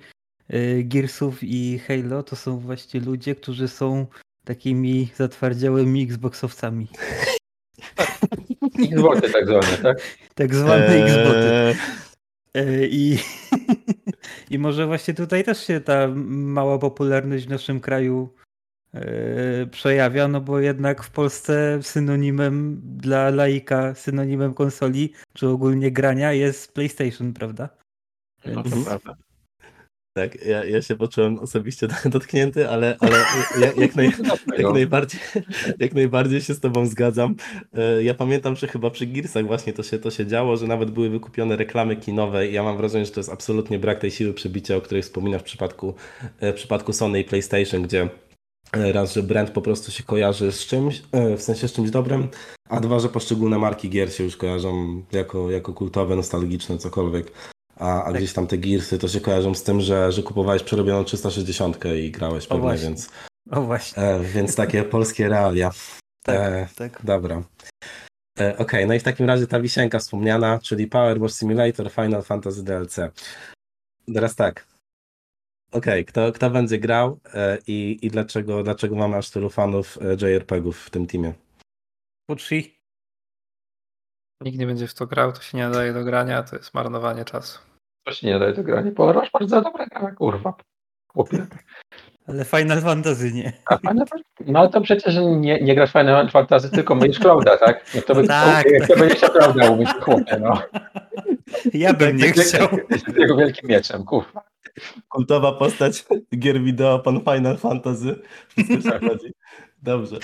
y, Gearsów i Halo to są właśnie ludzie, którzy są takimi zatwardziałymi Xboxowcami. Xboxy tak zwane, tak? Tak zwane. Eee, E, I, <laughs> I może właśnie tutaj też się ta mała popularność w naszym kraju e, przejawia, no bo jednak w Polsce synonimem dla laika, synonimem konsoli, czy ogólnie grania jest PlayStation, prawda? No to prawda. Tak, ja, ja się poczułem osobiście <laughs> dotknięty, ale, ale jak, jak, naj, jak, najbardziej, jak najbardziej się z tobą zgadzam. E, Ja pamiętam, że chyba przy Gearsach właśnie to się, to się działo, że nawet były wykupione reklamy kinowe i ja mam wrażenie, że to jest absolutnie brak tej siły przebicia, o której wspominasz w przypadku, e, w przypadku Sony i PlayStation, gdzie e, raz, że brand po prostu się kojarzy z czymś, w sensie z czymś dobrym, a dwa, że poszczególne marki gier się już kojarzą jako, jako kultowe, nostalgiczne, cokolwiek. A, a gdzieś tam te Gearsy to się kojarzą z tym, że, że kupowałeś przerobioną 360 i grałeś pewnie, właśnie. więc, O właśnie, e, więc takie <laughs> polskie realia. tak, e, tak. Dobra. E, Okej, no i w takim razie ta wisienka wspomniana, czyli Power Wash Simulator Final Fantasy DLC. Teraz tak. Okej, kto, kto będzie grał e, i, i dlaczego, dlaczego mamy aż tylu fanów e, JRPG-ów w tym teamie? Pucci? Nikt nie będzie w to grał, to się nie nadaje do grania, to jest marnowanie czasu. To się nie daje do grania. Power Wash bardzo dobra gra, kurwa. Chłopie. Ale Final Fantasy nie. A Final Fantasy- No to przecież nie, nie grasz w Final Fantasy, tylko myjesz Clouda, tak? Jak to, by, Tak, tak. to będziesz chciał Clouda umyć, chłopie, no. Ja bym nie chciał. Z jego wielkim mieczem, kurwa. Kultowa postać gier wideo, pan Final Fantasy. Się. Dobrze.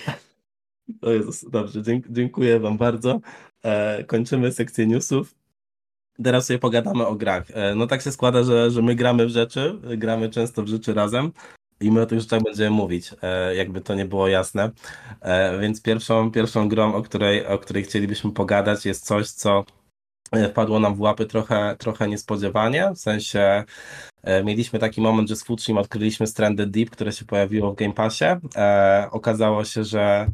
O Jezus, dobrze, dzięk, dziękuję wam bardzo. E, kończymy sekcję newsów. Teraz sobie pogadamy o grach. E, no tak się składa, że, że my gramy w rzeczy, gramy często w rzeczy razem i my o tych rzeczach będziemy mówić, e, jakby to nie było jasne. E, więc pierwszą, pierwszą grą, o której, o której chcielibyśmy pogadać jest coś, co wpadło nam w łapy trochę, trochę niespodziewanie, w sensie Mieliśmy taki moment, że z Futrzim odkryliśmy Stranded Deep, które się pojawiło w Game Passie. Okazało się, że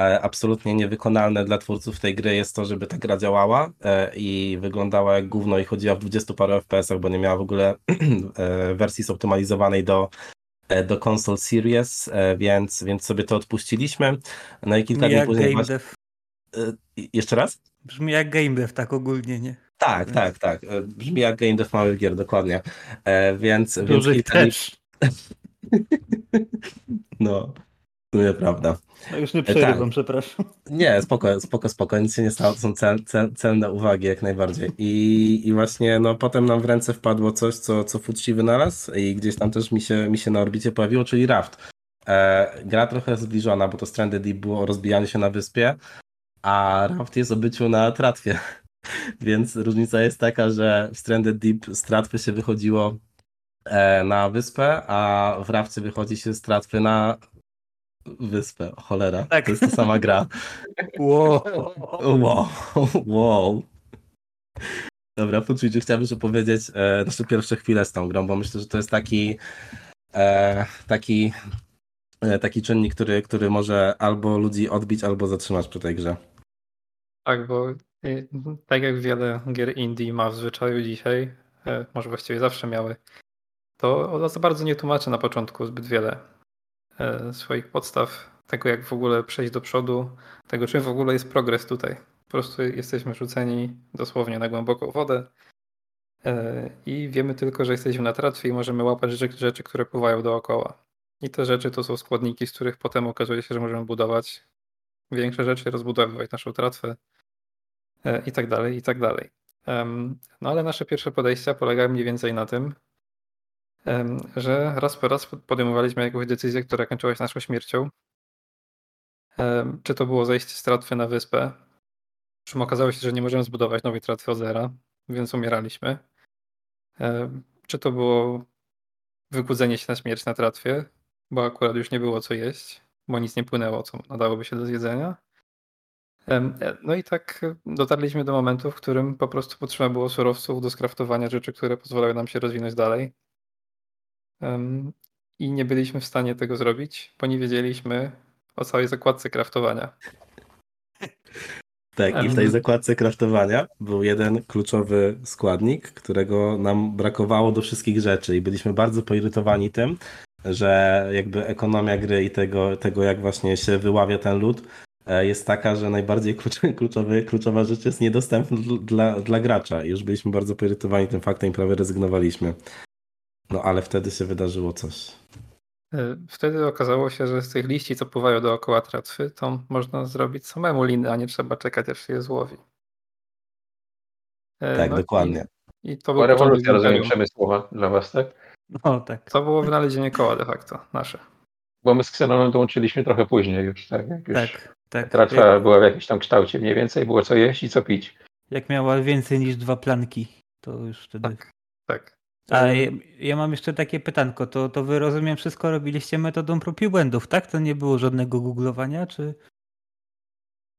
absolutnie niewykonalne dla twórców tej gry jest to, żeby ta gra działała e, i wyglądała jak gówno i chodziła w 20 paru FPS-ach, bo nie miała w ogóle <clears throat> e, wersji zoptymalizowanej do, e, do console Series, e, więc, więc sobie to odpuściliśmy. No i kilka Brzmi dni jak później... game dev. E, Jeszcze raz? Brzmi jak game dev, tak ogólnie, nie? Tak, tak, tak. E, Brzmi jak game dev małych gier, dokładnie. E, więc, więc Dużych kilka dni... też. <laughs> No, to nieprawda. No już nie tak. przerywam, przepraszam. Nie, spoko, spoko, spoko, nic się nie stało, to są cel, cel, celne uwagi jak najbardziej. I, I właśnie no, potem nam w ręce wpadło coś, co, co Futsi wynalazł i gdzieś tam też mi się, mi się na orbicie pojawiło, czyli Raft. E, gra trochę zbliżona, bo to Stranded Deep było o rozbijaniu się na wyspie, a Raft jest o byciu na tratwie. <laughs> Więc różnica jest taka, że w Stranded Deep z tratwy się wychodziło e, na wyspę, a w Rafcie wychodzi się z tratwy na wyspę. Cholera, Tak. to jest ta sama gra. <laughs> Wow. Wow, wow. Dobra, Fuczyć, chciałbym jeszcze powiedzieć e, nasze pierwsze chwile z tą grą, bo myślę, że to jest taki e, taki e, taki czynnik, który, który może albo ludzi odbić, albo zatrzymać przy tej grze. Tak, bo y, tak jak wiele gier indie ma w zwyczaju dzisiaj, e, może właściwie zawsze miały, to ona za bardzo nie tłumaczy na początku zbyt wiele e, swoich podstaw, tego jak w ogóle przejść do przodu, tego czym w ogóle jest progres tutaj. Po prostu jesteśmy rzuceni dosłownie na głęboką wodę e, i wiemy tylko, że jesteśmy na tratwie i możemy łapać rzeczy, rzeczy, które pływają dookoła. I te rzeczy to są składniki, z których potem okazuje się, że możemy budować większe rzeczy, rozbudowywać naszą tratwę e, i tak dalej, i tak dalej. No ale nasze pierwsze podejścia polegały mniej więcej na tym, że raz po raz podejmowaliśmy jakąś decyzję, która kończyła się naszą śmiercią. Czy to było zejście z tratwy na wyspę, czym okazało się, że nie możemy zbudować nowej tratwy od zera, więc umieraliśmy. Czy to było wykudzenie się na śmierć na tratwie, bo akurat już nie było co jeść, bo nic nie płynęło, co nadałoby się do zjedzenia. E, No i tak dotarliśmy do momentu, w którym po prostu potrzeba było surowców do skraftowania rzeczy, które pozwalały nam się rozwinąć dalej. I nie byliśmy w stanie tego zrobić, bo nie wiedzieliśmy o całej zakładce kraftowania. <laughs> Tak, i w tej zakładce kraftowania był jeden kluczowy składnik, którego nam brakowało do wszystkich rzeczy i byliśmy bardzo poirytowani tym, że jakby ekonomia gry i tego, tego jak właśnie się wyławia ten lód e, jest taka, że najbardziej kluczowy, <laughs> kluczowy, kluczowa rzecz jest niedostępna dl- dla, dla gracza i już byliśmy bardzo poirytowani tym faktem i prawie rezygnowaliśmy. No ale wtedy się wydarzyło coś. E, Wtedy okazało się, że z tych liści, co pływają dookoła tratwy, to można zrobić samemu liny, a nie trzeba czekać, aż się je złowi. E, Tak, no dokładnie. I, i to był Była rewolucja, rozumiem, przemysłowa dla was, tak? No tak. To było wynalezienie koła de facto, nasze. Bo my z Xenonem dołączyliśmy trochę później już, tak? Jak już Tak, tak. tratwa Jak, była w jakimś tam kształcie mniej więcej, było co jeść i co pić. jak miała więcej niż dwa planki, to już wtedy. Tak. Tak. A ja, ja mam jeszcze takie pytanko, to, to wy rozumiem wszystko robiliście metodą prób i błędów, tak? To nie było żadnego googlowania, czy...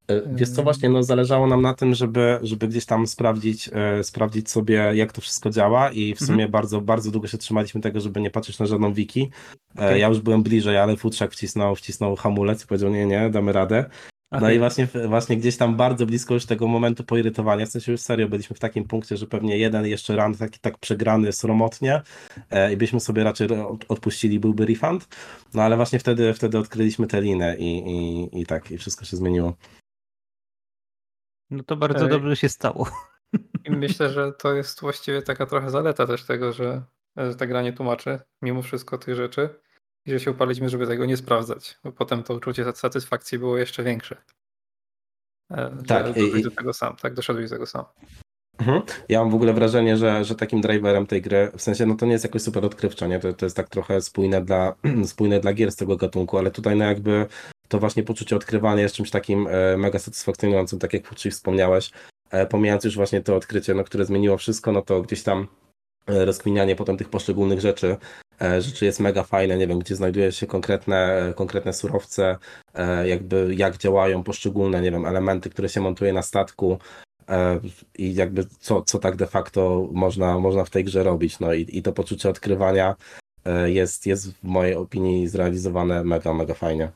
E, Wiesz co, właśnie no, zależało nam na tym, żeby, żeby gdzieś tam sprawdzić, e, sprawdzić sobie, jak to wszystko działa i w Mhm. sumie bardzo, bardzo długo się trzymaliśmy tego, żeby nie patrzeć na żadną wiki. E, Okej. Ja już byłem bliżej, ale futrzak wcisnął, wcisnął hamulec i powiedział, nie, nie, damy radę. No i właśnie, właśnie gdzieś tam bardzo blisko już tego momentu poirytowania, w sensie już serio byliśmy w takim punkcie, że pewnie jeden jeszcze run taki tak przegrany sromotnie e, i byśmy sobie raczej od- odpuścili, byłby refund. No ale właśnie wtedy, wtedy odkryliśmy tę linę i, i, i tak, i wszystko się zmieniło. No to bardzo Ej. dobrze się stało. I myślę, że to jest właściwie taka trochę zaleta też tego, że, że ta gra nie tłumaczy mimo wszystko tych rzeczy i że się upaliśmy, żeby tego nie sprawdzać, bo potem to uczucie satysfakcji było jeszcze większe. E, Tak, doszedłeś i- do tego sam, tak, doszedłeś do tego sam. Mhm. Ja mam w ogóle wrażenie, że, że takim driverem tej gry, w sensie, no to nie jest jakoś super odkrywczo, nie? To, to jest tak trochę spójne dla, <clears throat> spójne dla gier z tego gatunku, ale tutaj no jakby to właśnie poczucie odkrywania jest czymś takim e, mega satysfakcjonującym, tak jak Fuczy wspomniałeś, e, pomijając już właśnie to odkrycie, no, które zmieniło wszystko, no to gdzieś tam rozkminianie potem tych poszczególnych rzeczy, rzeczy jest mega fajne, nie wiem, gdzie znajduje się konkretne, e, konkretne surowce, e, jakby jak działają poszczególne, nie wiem, elementy, które się montuje na statku, e, i jakby co, co tak de facto można, można w tej grze robić. No i, i to poczucie odkrywania e, jest, jest w mojej opinii zrealizowane mega, mega fajnie.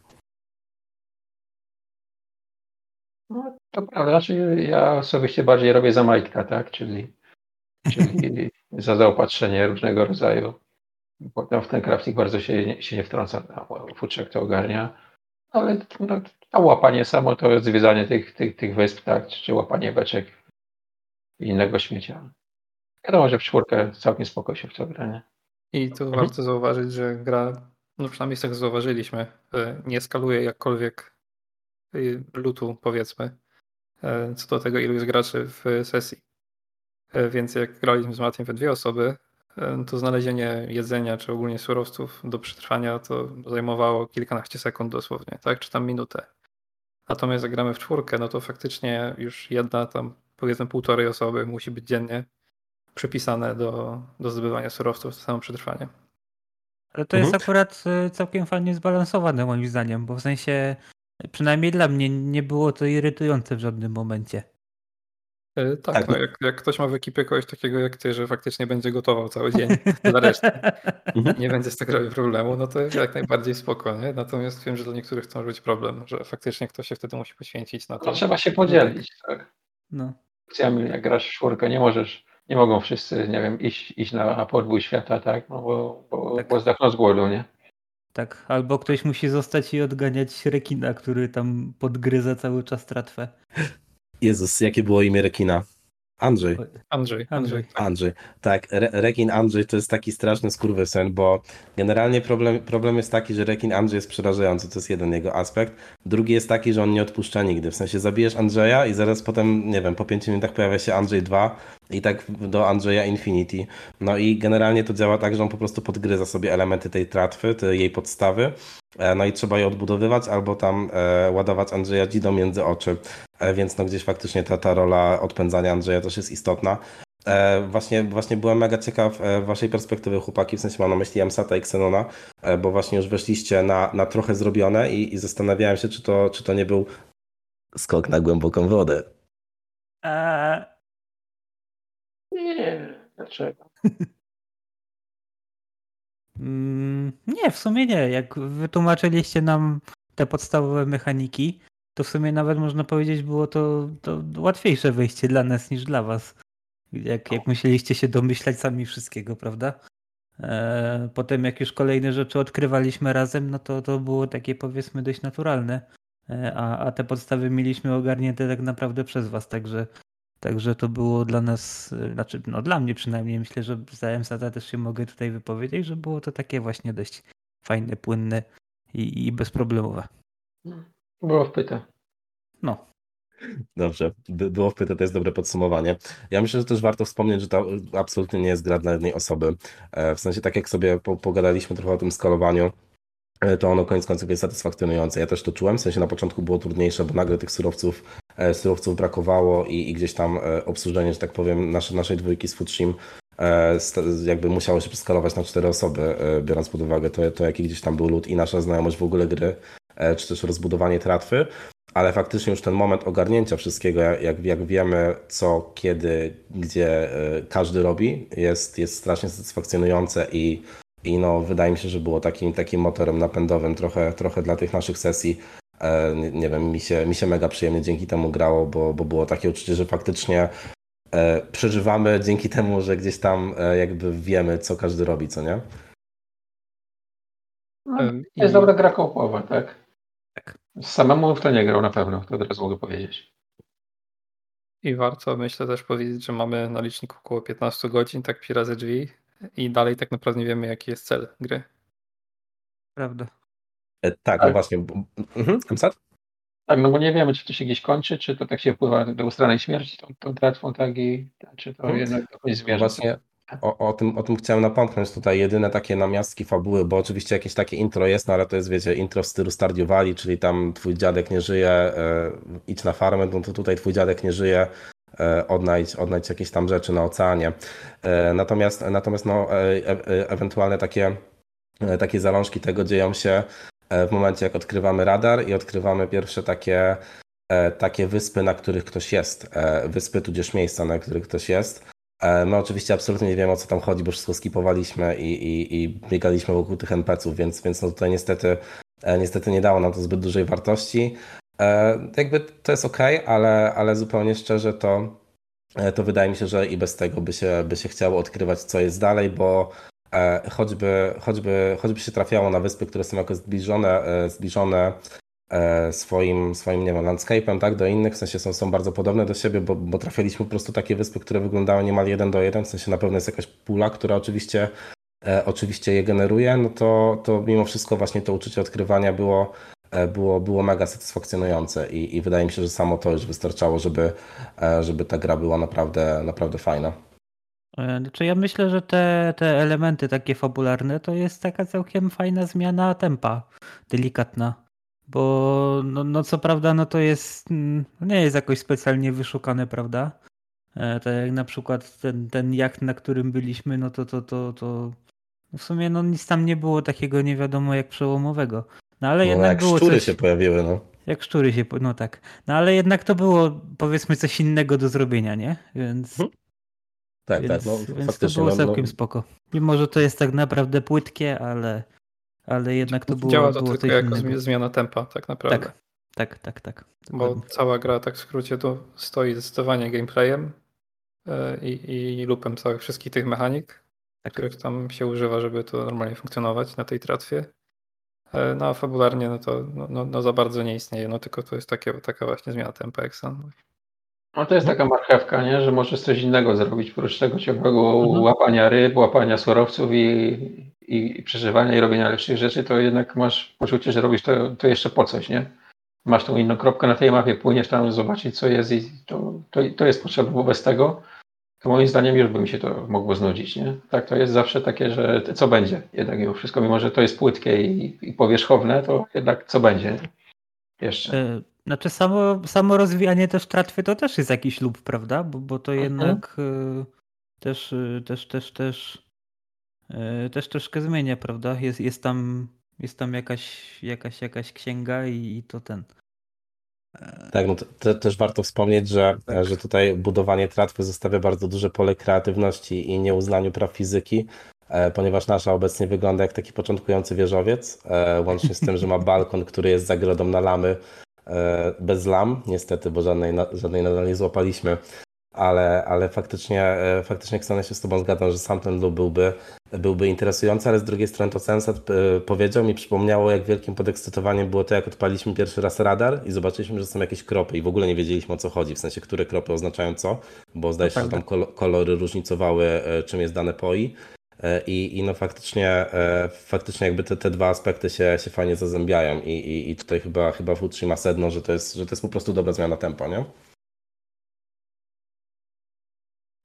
No, to prawda, znaczy ja osobiście bardziej robię za Majka, tak? Czyli, czyli <laughs> za zaopatrzenie różnego rodzaju. Potem w ten crafting bardzo się, nie- się nie wtrąca, futrzak to ogarnia. Ale no, to łapanie samo to zwiedzanie tych, tych, tych wysp, tak? Czy, czy łapanie beczek i innego śmiecia. Wiadomo, że w czwórkę całkiem spoko się w to gra, nie? I tu Mhm. warto zauważyć, że gra, no przynajmniej tego zauważyliśmy, e, nie skaluje jakkolwiek e, lutu, powiedzmy, e, co do tego, ilu jest graczy w sesji. Więc jak graliśmy z Matiem we dwie osoby, to znalezienie jedzenia czy ogólnie surowców do przetrwania to zajmowało kilkanaście sekund dosłownie, tak? Czy tam minutę. Natomiast jak gramy w czwórkę, no to faktycznie już jedna tam powiedzmy półtorej osoby musi być dziennie przypisane do, do zdobywania surowców, to samo przetrwanie. Ale to jest Mhm. akurat e, całkiem fajnie zbalansowane moim zdaniem, bo w sensie przynajmniej dla mnie nie było to irytujące w żadnym momencie. E, Tak, Tak, no no. jak, jak ktoś ma w ekipie kogoś takiego jak ty, że faktycznie będzie gotował cały dzień <laughs> dla reszty, Mhm. nie będzie z tego robił problemu, no to jak najbardziej spoko, nie? Natomiast wiem, że dla niektórych to może być problem, że faktycznie ktoś się wtedy musi poświęcić na to. No, trzeba się podzielić, tak? No. Akcjami, jak grasz w czwórkę, nie możesz, nie mogą wszyscy, nie wiem, iść, iść na, na podbój świata, tak? No bo, bo, Tak. bo zdechną z głodu, nie? Tak, albo ktoś musi zostać i odganiać rekina, który tam podgryza cały czas tratwę. Jezus, jakie było imię rekina? Andrzej. Andrzej, Andrzej. Andrzej. tak. Re Rekin Andrzej to jest taki straszny skurwysyn, bo generalnie problem, problem jest taki, że Rekin Andrzej jest przerażający, to jest jeden jego aspekt. Drugi jest taki, że on nie odpuszcza nigdy. W sensie zabijesz Andrzeja i zaraz potem, nie wiem, po pięciu minutach pojawia się Andrzej 2 i tak do Andrzeja Infinity. No i generalnie to działa tak, że on po prostu podgryza sobie elementy tej tratwy, tej jej podstawy. E, No i trzeba je odbudowywać albo tam e, ładować Andrzeja Dzidą między oczy. E, Więc no gdzieś faktycznie ta, ta rola odpędzania Andrzeja też jest istotna. Właśnie, właśnie byłem mega ciekaw waszej perspektywy, chłopaki, w sensie mam na myśli Amsata i Xenona, bo właśnie już weszliście na, na trochę zrobione i, i zastanawiałem się, czy to, czy to nie był Skok na głęboką wodę. Eee, Nie, dlaczego? <laughs> mm, nie, w sumie nie. Jak wytłumaczyliście nam te podstawowe mechaniki, to w sumie nawet można powiedzieć było to, to łatwiejsze wejście dla nas niż dla was. Jak, jak musieliście się domyślać sami wszystkiego, prawda? Eee, potem jak już kolejne rzeczy odkrywaliśmy razem, no to to było takie powiedzmy dość naturalne. Eee, a, a te podstawy mieliśmy ogarnięte tak naprawdę przez was, także Także to było dla nas, e, znaczy no dla mnie przynajmniej, myślę, że za MSATA też się mogę tutaj wypowiedzieć, że było to takie właśnie dość fajne, płynne i, i bezproblemowe. Było wpyte. No, Dobrze, By- było wpyte, to jest dobre podsumowanie. Ja myślę, że też warto wspomnieć, że to absolutnie nie jest gra dla jednej osoby. E, W sensie, tak jak sobie po- pogadaliśmy trochę o tym skalowaniu, to ono koniec końców jest satysfakcjonujące. Ja też to czułem, w sensie na początku było trudniejsze, bo nagle tych surowców, e, surowców brakowało i, i gdzieś tam e, obsłużenie, że tak powiem, nasze, naszej dwójki z e, sta- jakby musiało się przeskalować na cztery osoby, e, biorąc pod uwagę to, to jaki gdzieś tam był lód i nasza znajomość w ogóle gry, e, czy też rozbudowanie tratwy ale faktycznie już ten moment ogarnięcia wszystkiego, jak, jak wiemy co, kiedy, gdzie każdy robi, jest, jest strasznie satysfakcjonujące i, i no, wydaje mi się, że było takim, takim motorem napędowym trochę, trochę dla tych naszych sesji. E, nie, nie wiem, mi się, mi się mega przyjemnie dzięki temu grało, bo, bo było takie uczucie, że faktycznie e, przeżywamy dzięki temu, że gdzieś tam e, jakby wiemy, co każdy robi, co nie? No, to jest i- dobra gra kołowa, tak? Tak. Samemu w to nie grał na pewno, to od razu mogę powiedzieć. I warto myślę też powiedzieć, że mamy na liczniku około 15 godzin, tak pi razy drzwi i dalej tak naprawdę nie wiemy jaki jest cel gry. prawda. E, tak, Tak. no właśnie. Mhm? Tak, no bo nie wiemy, czy to się gdzieś kończy, czy to tak się wpływa do ustranej śmierci, tą, tą tratwą, tak, i czy to Mhm. jednak No zmierza. Właśnie o, o, tym, o tym chciałem napomknąć tutaj. Jedyne takie namiastki fabuły, bo oczywiście jakieś takie intro jest, no ale to jest, wiecie, intro w stylu Stardew Valley, czyli tam twój dziadek nie żyje, e, idź na farmę, no to tutaj twój dziadek nie żyje, odnajdź, odnajdź jakieś tam rzeczy na oceanie. E, natomiast, natomiast no, e, e, ewentualne takie, e, takie zalążki tego dzieją się e, w momencie, jak odkrywamy radar i odkrywamy pierwsze takie, e, takie wyspy, na których ktoś jest. E, wyspy tudzież miejsca, na których ktoś jest. E, My oczywiście absolutnie nie wiemy o co tam chodzi, bo wszystko skipowaliśmy i, i, i biegaliśmy wokół tych NPC-ów, więc, więc no tutaj niestety, e, niestety nie dało nam to zbyt dużej wartości. E, Jakby to jest ok, ale, ale zupełnie szczerze to, e, to wydaje mi się, że i bez tego by się, by się chciało odkrywać co jest dalej, bo e, choćby, choćby, choćby się trafiało na wyspy, które są jakoś zbliżone, zbliżone swoim, swoim nie wiem, landscape'em, tak, do innych, w sensie są, są bardzo podobne do siebie, bo, bo trafiliśmy po prostu takie wyspy, które wyglądały niemal jeden do jeden, w sensie na pewno jest jakaś pula, która oczywiście, oczywiście je generuje, no to, to mimo wszystko właśnie to uczucie odkrywania było, było, było mega satysfakcjonujące i, i wydaje mi się, że samo to już wystarczało, żeby, e, żeby ta gra była naprawdę, naprawdę fajna. E, Znaczy ja myślę, że te, te elementy takie fabularne to jest taka całkiem fajna zmiana tempa, delikatna. Bo no, no co prawda no to jest, mm, nie jest jakoś specjalnie wyszukane, prawda? E, Tak jak na przykład ten, ten jacht, na którym byliśmy, no to, to, to, to w sumie no nic tam nie było takiego nie wiadomo jak przełomowego. No ale No, jednak jak było szczury coś... się pojawiły, no. Jak szczury się, no tak. No ale jednak to było powiedzmy coś innego do zrobienia, nie? Więc, Mhm. Tak, więc, tak, no więc to było no, no, całkiem spoko. Mimo, że to jest tak naprawdę płytkie, ale, ale jednak to było, Działa to było tylko jako innego. zmi- zmiana tempa tak naprawdę. Tak, tak, tak, tak. Bo cała gra tak w skrócie to stoi zdecydowanie gameplayem e, i, i loopem całych wszystkich tych mechanik, Tak. których tam się używa, żeby to normalnie funkcjonować na tej tratwie. E, No a fabularnie no to no, no, no za bardzo nie istnieje, no tylko to jest takie, taka właśnie zmiana tempa, jak sam mówi. No to jest taka marchewka, nie? że możesz coś innego zrobić, oprócz tego ciągłego Mhm. łapania ryb, łapania surowców i, i, przeżywania i robienia lepszych rzeczy, to jednak masz poczucie, że robisz to, to jeszcze po coś, nie? Masz tą inną kropkę na tej mapie, płyniesz tam zobaczyć co jest i to, to, to jest potrzebne, bo bez tego to moim zdaniem już by mi się to mogło znudzić, nie? Tak, to jest zawsze takie, że co będzie jednak mimo wszystko, mimo że to jest płytkie i, i powierzchowne, to jednak co będzie jeszcze. E, Znaczy samo, samo rozwijanie też tratwy to też jest jakiś lub, prawda? Bo, bo to Mhm. jednak e, też, też, też, też, też troszkę zmienia, prawda? Jest, jest tam, jest tam jakaś, jakaś, jakaś księga i, i to ten. Tak, no to, też warto wspomnieć, że, Tak. że tutaj budowanie tratwy zostawia bardzo duże pole kreatywności i nieuznaniu praw fizyki, e, ponieważ nasza obecnie wygląda jak taki początkujący wieżowiec, e, łącznie z tym, że ma balkon, który jest zagrodą na lamy, e, bez lam, niestety, bo żadnej, żadnej nadal nie złapaliśmy, ale, ale faktycznie, e, faktycznie Ksana się z Tobą zgadzam, że sam ten loop byłby, byłby interesujący, ale z drugiej strony to Sensat e, powiedział mi, przypomniało jak wielkim podekscytowaniem było to, jak odpaliśmy pierwszy raz radar i zobaczyliśmy, że są jakieś kropy i w ogóle nie wiedzieliśmy o co chodzi, w sensie, które kropy oznaczają co, bo zdaje się, że tam kol- kolory różnicowały, e, czym jest dane POI. I, I no faktycznie, faktycznie jakby te, te dwa aspekty się, się fajnie zazębiają i, i, i tutaj chyba, chyba Futrzy ma sedno, że to, jest, że to jest po prostu dobra zmiana tempa, nie?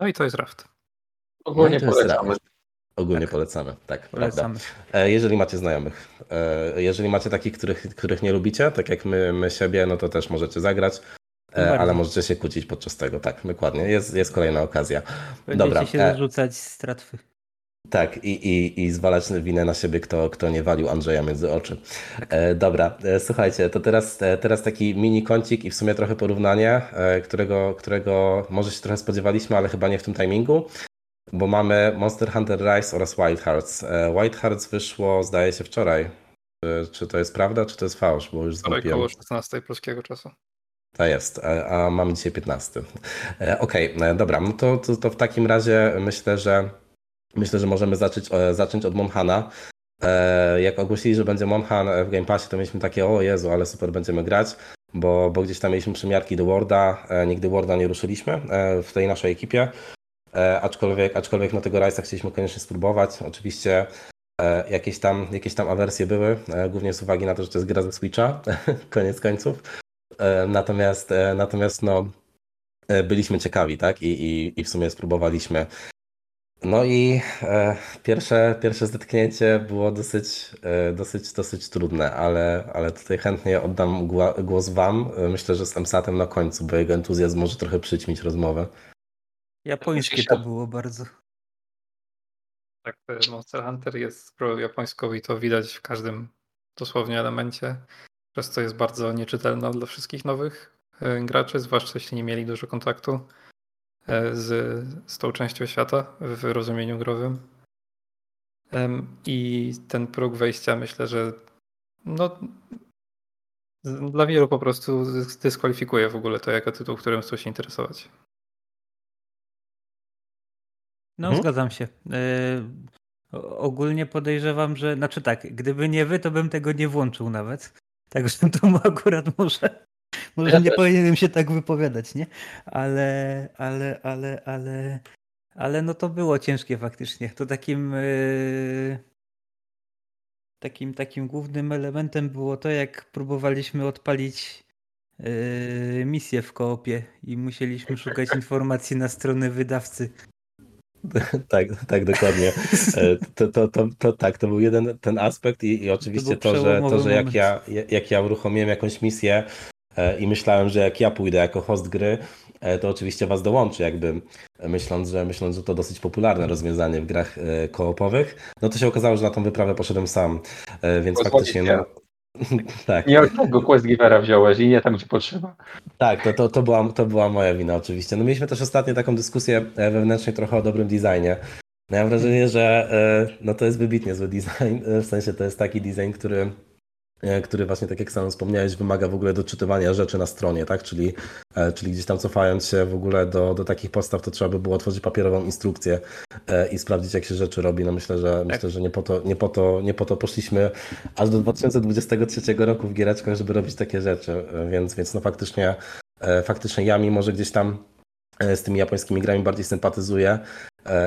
No i to jest raft. Ogólnie No polecamy. raft. Ogólnie Tak. polecamy, tak, prawda. Polecamy. E, Jeżeli macie znajomych, e, jeżeli macie takich, których, których nie lubicie, tak jak my, my siebie, no to też możecie zagrać, e, Bardzo. ale możecie się kłócić podczas tego, tak, dokładnie, jest, jest kolejna okazja. Będziecie Dobra, się zarzucać z tratwy. Tak, i, i, i zwalać winę na siebie, kto, kto nie walił Andrzeja między oczy. E, dobra, e, słuchajcie, to teraz, e, teraz taki mini kącik i w sumie trochę porównanie, e, którego, którego może się trochę spodziewaliśmy, ale chyba nie w tym timingu, bo mamy Monster Hunter Rise oraz Wild Hearts. E, Wild Hearts wyszło, zdaje się, wczoraj. E, Czy to jest prawda, czy to jest fałsz, bo już Wczoraj zwątpiłem. około 16 polskiego czasu. To jest, a a mamy dzisiaj 15. E, Okej, e, dobra, no to, to, to w takim razie myślę, że myślę, że możemy zacząć, e, zacząć od Monhana. E, Jak ogłosili, że będzie Monhan w Game Passie, to mieliśmy takie, o Jezu, ale super będziemy grać, bo, bo gdzieś tam mieliśmy przymiarki do Worda, e, nigdy Worda nie ruszyliśmy e, w tej naszej ekipie, E, aczkolwiek, aczkolwiek no tego Rise'a chcieliśmy koniecznie spróbować. Oczywiście e, jakieś tam, jakieś tam awersje były, e, głównie z uwagi na to, że to jest gra ze Switcha, <laughs> koniec końców. E, Natomiast, e, natomiast no, e, byliśmy ciekawi, tak? I, i, i w sumie spróbowaliśmy. No i e, pierwsze, pierwsze zetknięcie było dosyć, e, dosyć, dosyć trudne, ale, ale tutaj chętnie oddam głos Wam. E, Myślę, że z Emsatem na końcu, bo jego entuzjazm może trochę przyćmić rozmowę. Japońskie to było bardzo. Tak, e, Monster Hunter jest grą japońską i to widać w każdym dosłownie elemencie, przez co jest bardzo nieczytelna dla wszystkich nowych e, graczy, zwłaszcza jeśli nie mieli dużo kontaktu z, z tą częścią świata w rozumieniu growym. I ten próg wejścia myślę, że no, dla wielu po prostu dyskwalifikuje w ogóle to jako tytuł, którym chcą się interesować. No, Mhm. zgadzam się. Yy, o- ogólnie podejrzewam, że. Znaczy tak, gdyby nie wy, to bym tego nie włączył nawet. Także to <laughs> akurat może. Może Ja nie też. powinienem się tak wypowiadać, nie? Ale, ale, ale, ale. Ale no to było ciężkie faktycznie. To takim. Yy, takim, takim głównym elementem było to, jak próbowaliśmy odpalić yy, misję w koopie i musieliśmy szukać <laughs> informacji na stronę wydawcy. Tak, tak, dokładnie. E, To, to, to, to tak, to był jeden ten aspekt i, i oczywiście To to, że, to, że jak moment. ja, jak ja uruchomiłem jakąś misję e, i myślałem, że jak ja pójdę jako host gry, e, to oczywiście was dołączy, jakby myśląc, że myśląc, że to dosyć popularne rozwiązanie w grach e, koopowych, no to się okazało, że na tą wyprawę poszedłem sam, e, więc Pozwolić faktycznie no, <laughs> tak. Nie od tego Quest Givera wziąłeś i nie tam, gdzie potrzeba. Tak, to, to, to, była, to była moja wina oczywiście. No mieliśmy też ostatnio taką dyskusję e, wewnętrznie trochę o dobrym designie. No ja mam wrażenie, że e, no to jest wybitnie zły design, e, w sensie to jest taki design, który, e, który właśnie tak jak sam wspomniałeś, wymaga w ogóle doczytywania rzeczy na stronie, tak? Czyli, e, czyli gdzieś tam cofając się w ogóle do, do takich postaw, to trzeba by było otworzyć papierową instrukcję e, i sprawdzić, jak się rzeczy robi. No myślę, że myślę, że nie po to, nie po to, nie po to poszliśmy aż do 2023 roku w giereczkach, żeby robić takie rzeczy, e, więc, więc no faktycznie E, faktycznie ja mimo, że gdzieś tam e, z tymi japońskimi grami bardziej sympatyzuję e,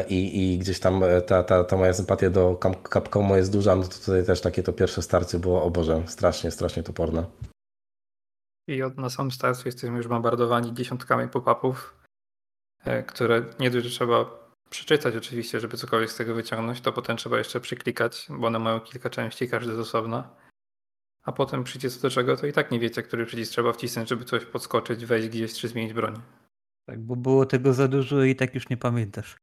i, i gdzieś tam e, ta, ta, ta moja sympatia do Cap- Capcomu jest duża, no to tutaj też takie to pierwsze starcie było, o Boże, strasznie, strasznie toporne. I od, na samym starcie jesteśmy już bombardowani dziesiątkami pop-upów, e, które nie dość, że trzeba przeczytać oczywiście, żeby cokolwiek z tego wyciągnąć, to potem trzeba jeszcze przyklikać, bo one mają kilka części, każdy z osobna. A potem przyjdzie co do czego, to i tak nie wiecie, który przycisk trzeba wcisnąć, żeby coś podskoczyć, wejść gdzieś czy zmienić broń. Tak, bo było tego za dużo i tak już nie pamiętasz.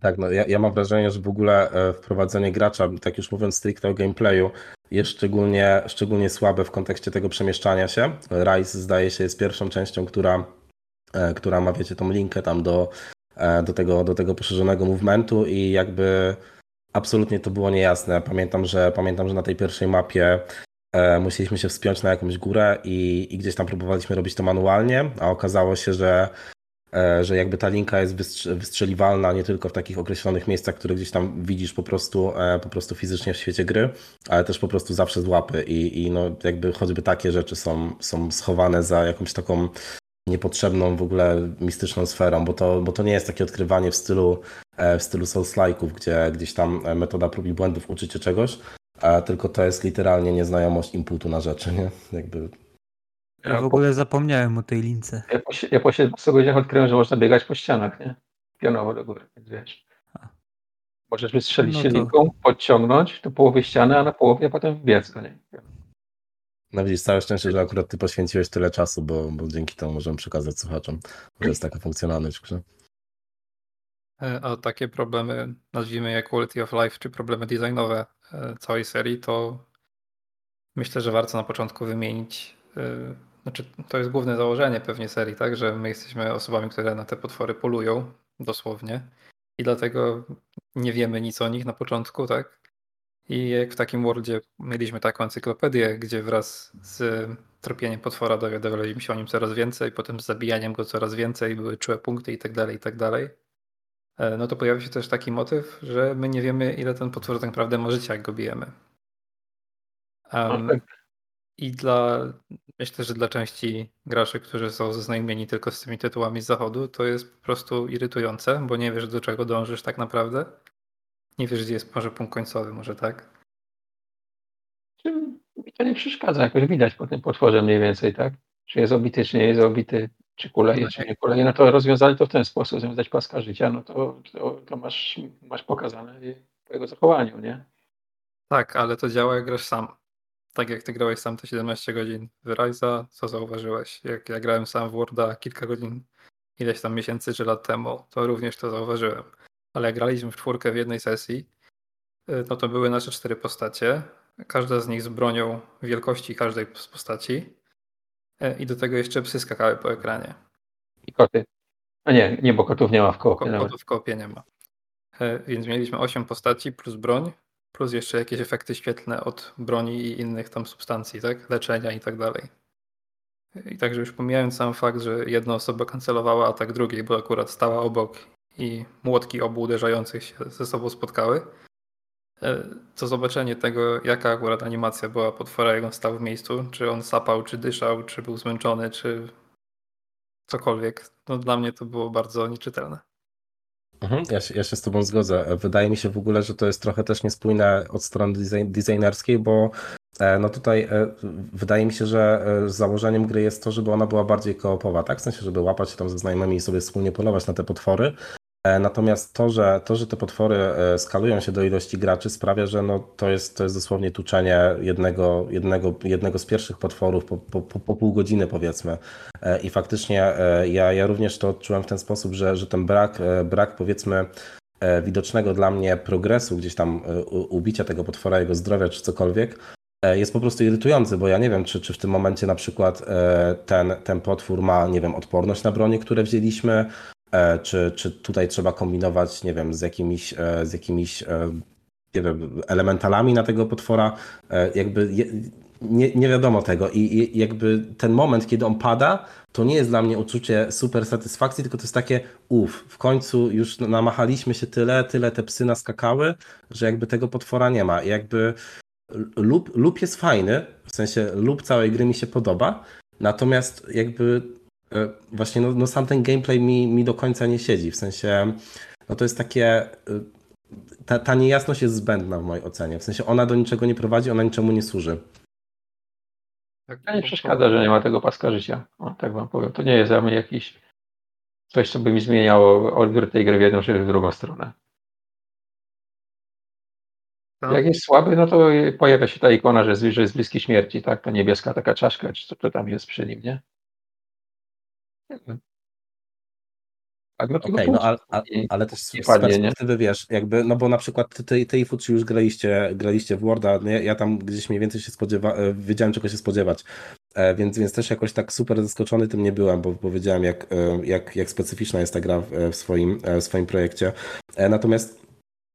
Tak, no ja, ja mam wrażenie, że w ogóle e, wprowadzenie gracza, tak już mówiąc stricte o gameplayu, jest szczególnie, szczególnie słabe w kontekście tego przemieszczania się. Rise zdaje się jest pierwszą częścią, która, e, która ma, wiecie, tą linkę tam do, e, do, tego, do tego poszerzonego movementu i jakby absolutnie to było niejasne. Pamiętam, że pamiętam, że na tej pierwszej mapie musieliśmy się wspiąć na jakąś górę i, i gdzieś tam próbowaliśmy robić to manualnie, a okazało się, że że jakby ta linka jest wystrzeliwalna nie tylko w takich określonych miejscach, które gdzieś tam widzisz po prostu, e, po prostu fizycznie w świecie gry, ale też po prostu zawsze z łapy i, i no jakby choćby takie rzeczy są, są schowane za jakąś taką niepotrzebną w ogóle mistyczną sferą, bo to, bo to nie jest takie odkrywanie w stylu, e, w stylu Souls-like'ów, gdzie gdzieś tam metoda prób i błędów uczy cię czegoś, tylko to jest literalnie nieznajomość inputu na rzeczy, nie? Jakby ja w ogóle zapomniałem o tej lince. Ja po, ja po 17 godzinach odkryłem, że można biegać po ścianach, nie? Pionowo do góry, więc wiesz. Możesz wystrzelić no to... się linką, podciągnąć do połowy ściany, a na połowie a potem wbiec do niej. No widzisz, całe szczęście, że akurat ty poświęciłeś tyle czasu, bo, bo dzięki temu możemy przekazać słuchaczom, że jest taka funkcjonalność w grze. E, a takie problemy, nazwijmy je quality of life, czy problemy designowe e, całej serii, to myślę, że warto na początku wymienić e, znaczy, to jest główne założenie pewnie serii, tak? Że my jesteśmy osobami, które na te potwory polują, dosłownie. I dlatego nie wiemy nic o nich na początku, tak? I jak w takim worldzie mieliśmy taką encyklopedię, gdzie wraz z tropieniem potwora dowiadywaliśmy się o nim coraz więcej, potem z zabijaniem go coraz więcej, były czułe punkty i tak dalej, i tak. E, no to pojawił się też taki motyw, że my nie wiemy, ile ten potwór tak naprawdę ma życia, jak go bijemy. Um, I dla Myślę, że dla części graczy, którzy są zaznajomieni tylko z tymi tytułami z zachodu, to jest po prostu irytujące, bo nie wiesz do czego dążysz tak naprawdę. Nie wiesz, gdzie jest może punkt końcowy, może tak? Mi to nie przeszkadza, jakoś widać po tym potworze mniej więcej, tak? Czy jest obity, czy nie jest obity, czy kuleje, czy nie kuleje. No to rozwiązali to w ten sposób, dać paska życia, no to, to, to masz, masz pokazane po jego zachowaniu, nie? Tak, ale to działa jak grasz sam tak jak ty grałeś sam te 17 godzin w Ryza, co zauważyłeś? Jak ja grałem sam w Worda kilka godzin, ileś tam miesięcy czy lat temu, to również to zauważyłem. Ale jak graliśmy w czwórkę w jednej sesji, y, no to były nasze cztery postacie, każda z nich z bronią wielkości każdej z postaci y, i do tego jeszcze psy skakały po ekranie. I koty. A nie, nie, bo kotów nie ma w kopie. Kotów w kopie nie ma. Y, więc mieliśmy 8 postaci plus broń, Plus jeszcze jakieś efekty świetlne od broni i innych tam substancji, tak? Leczenia i tak dalej. I także już pomijając sam fakt, że jedna osoba kancelowała atak drugiej, bo akurat stała obok i młotki obu uderzających się ze sobą spotkały, e, to zobaczenie tego, jaka akurat animacja była potwora, jak on stał w miejscu, czy on sapał, czy dyszał, czy był zmęczony, czy cokolwiek, no dla mnie to było bardzo nieczytelne. Mhm, ja, się, ja się z Tobą zgodzę. Wydaje mi się w ogóle, że to jest trochę też niespójne od strony design, designerskiej, bo e, no tutaj e, wydaje mi się, że e, założeniem gry jest to, żeby ona była bardziej koopowa, tak? W sensie, żeby łapać się tam ze znajomymi i sobie wspólnie polować na te potwory, natomiast to, że, to, że te potwory e, skalują się do ilości graczy, sprawia, że no, to, jest, to jest dosłownie tuczenie jednego, jednego, jednego z pierwszych potworów po, po, po pół godziny, powiedzmy. E, I faktycznie ja, ja również to odczułem w ten sposób, że, że ten brak, brak, powiedzmy, widocznego dla mnie progresu, gdzieś tam ubicia tego potwora, jego zdrowia czy cokolwiek, jest po prostu irytujący, bo ja nie wiem, czy, czy w tym momencie na przykład ten, ten potwór ma, nie wiem, odporność na bronie, które wzięliśmy, E, czy, czy tutaj trzeba kombinować, nie wiem, z jakimiś, e, z jakimiś e, nie wiem, elementalami na tego potwora, jakby nie, nie wiadomo tego I, i jakby ten moment, kiedy on pada, to nie jest dla mnie uczucie super satysfakcji, tylko to jest takie uff, w końcu już namachaliśmy się tyle, tyle te psy naskakały, że jakby tego potwora nie ma. I jakby lub, lub jest fajny, w sensie lub całej gry mi się podoba, natomiast jakby E, właśnie no, no sam ten gameplay mi, mi do końca nie siedzi. W sensie, no to jest takie. E, ta, ta niejasność jest zbędna w mojej ocenie. W sensie ona do niczego nie prowadzi, ona niczemu nie służy. Tak, nie przeszkadza, że nie ma tego paska życia. O, tak wam powiem. To nie jest dla mnie jakiś coś, co by mi zmieniało odbiór tej gry w jedną czy w drugą stronę. Tak. Jak jest słaby, no to pojawia się ta ikona, że jest, że jest bliski śmierci, tak? Ta niebieska taka czaszka, czy co to tam jest przy nim, nie? No, Okej, no pomysłu ale, ale też z perspektywy, wiesz, jakby, no bo na przykład ty, ty i Fuci już graliście, graliście w Worda, no ja, tam gdzieś mniej więcej się spodziewa, e, wiedziałem czego się spodziewać, e, więc, więc też jakoś tak super zaskoczony tym nie byłem, bo, bo wiedziałem jak, e, jak, jak specyficzna jest ta gra w, w, swoim, e, w swoim projekcie. E, Natomiast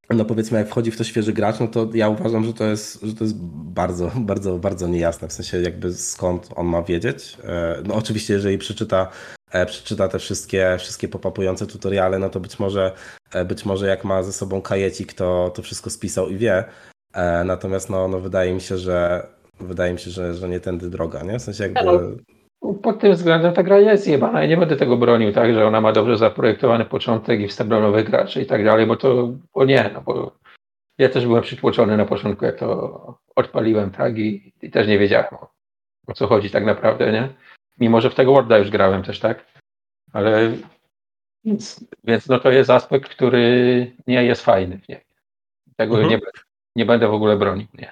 no powiedzmy, jak wchodzi w to świeży gracz, no to ja uważam, że to jest, że to jest bardzo, bardzo, bardzo niejasne. W sensie jakby skąd on ma wiedzieć. E, No oczywiście, jeżeli przeczyta, e, przeczyta te wszystkie, wszystkie pop-upujące tutoriale, no to być może, e, być może jak ma ze sobą kajecik, to, to wszystko spisał i wie. E, Natomiast no, no wydaje mi się, że wydaje mi się, że, że nie tędy droga, nie? W sensie jakby... No, Pod tym względem ta gra jest zjebana. Ja nie będę tego bronił, tak, że ona ma dobrze zaprojektowany początek i wstęp do nowych graczy i tak dalej, bo to, bo nie, no bo ja też byłem przytłoczony na początku, jak to odpaliłem, tak, i, i też nie wiedziałem o, o co chodzi tak naprawdę, nie? Mimo, że w tego Worda już grałem też, tak, ale więc, więc no to jest aspekt, który nie jest fajny, nie? Tego Mhm. nie, nie będę w ogóle bronił, nie?